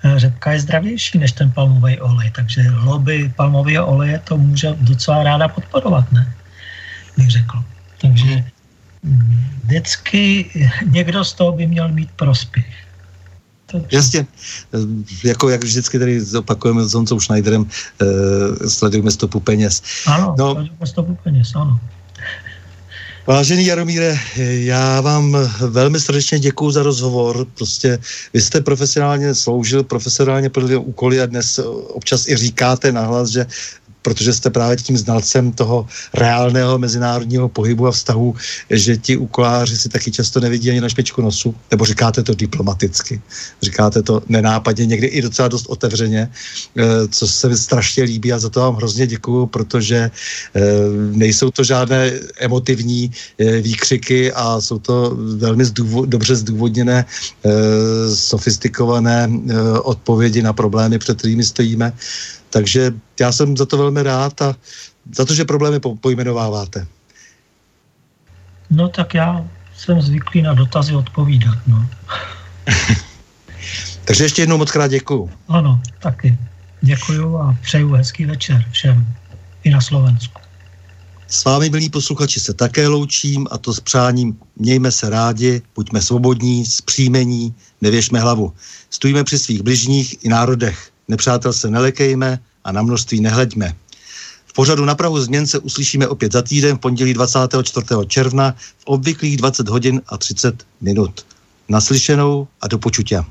eh, řepka je zdravější než ten palmový olej, takže lobby palmového oleje to může docela ráda podporovat, ne? Bych řekl. Takže mm, vždycky někdo z toho by měl mít prospěch. Jasně, jako jak vždycky tady opakujeme s Honcou Schneiderem, uh, sledujeme stopu peněz. Ano, no, sledujeme stopu peněz, ano. Vážený Jaromíre, já vám velmi srdečně děkuji za rozhovor. Prostě vy jste profesionálně sloužil, profesionálně plnil úkoly a dnes občas i říkáte nahlas, že protože jste právě tím znalcem toho reálného mezinárodního pohybu a vztahu, že ti úkoláři si taky často nevidí ani na špičku nosu, nebo říkáte to diplomaticky, říkáte to nenápadně, někdy i docela dost otevřeně, eh, co se mi strašně líbí a za to vám hrozně děkuju, protože eh, nejsou to žádné emotivní eh, výkřiky a jsou to velmi zdůvod, dobře zdůvodněné, sofistikované odpovědi na problémy, před kterými stojíme. Takže já jsem za to velmi rád a za to, že problémy po, pojmenováváte. No tak já jsem zvyklý na dotazy odpovídat. No. Takže ještě jednou moc krát děkuju. Ano, taky. Děkuju a přeju hezký večer všem i na Slovensku. S vámi, milí posluchači, se také loučím a to s přáním mějme se rádi, buďme svobodní, zpříjmení, nevěšme hlavu. Stojíme při svých bližních i národech. Nepřátel se nelekejme a na množství nehleďme. V pořadu na Prahu změn se uslyšíme opět za týden v pondělí 24. června v obvyklých 20 hodin a 30 minut. Naslyšenou a do počutě.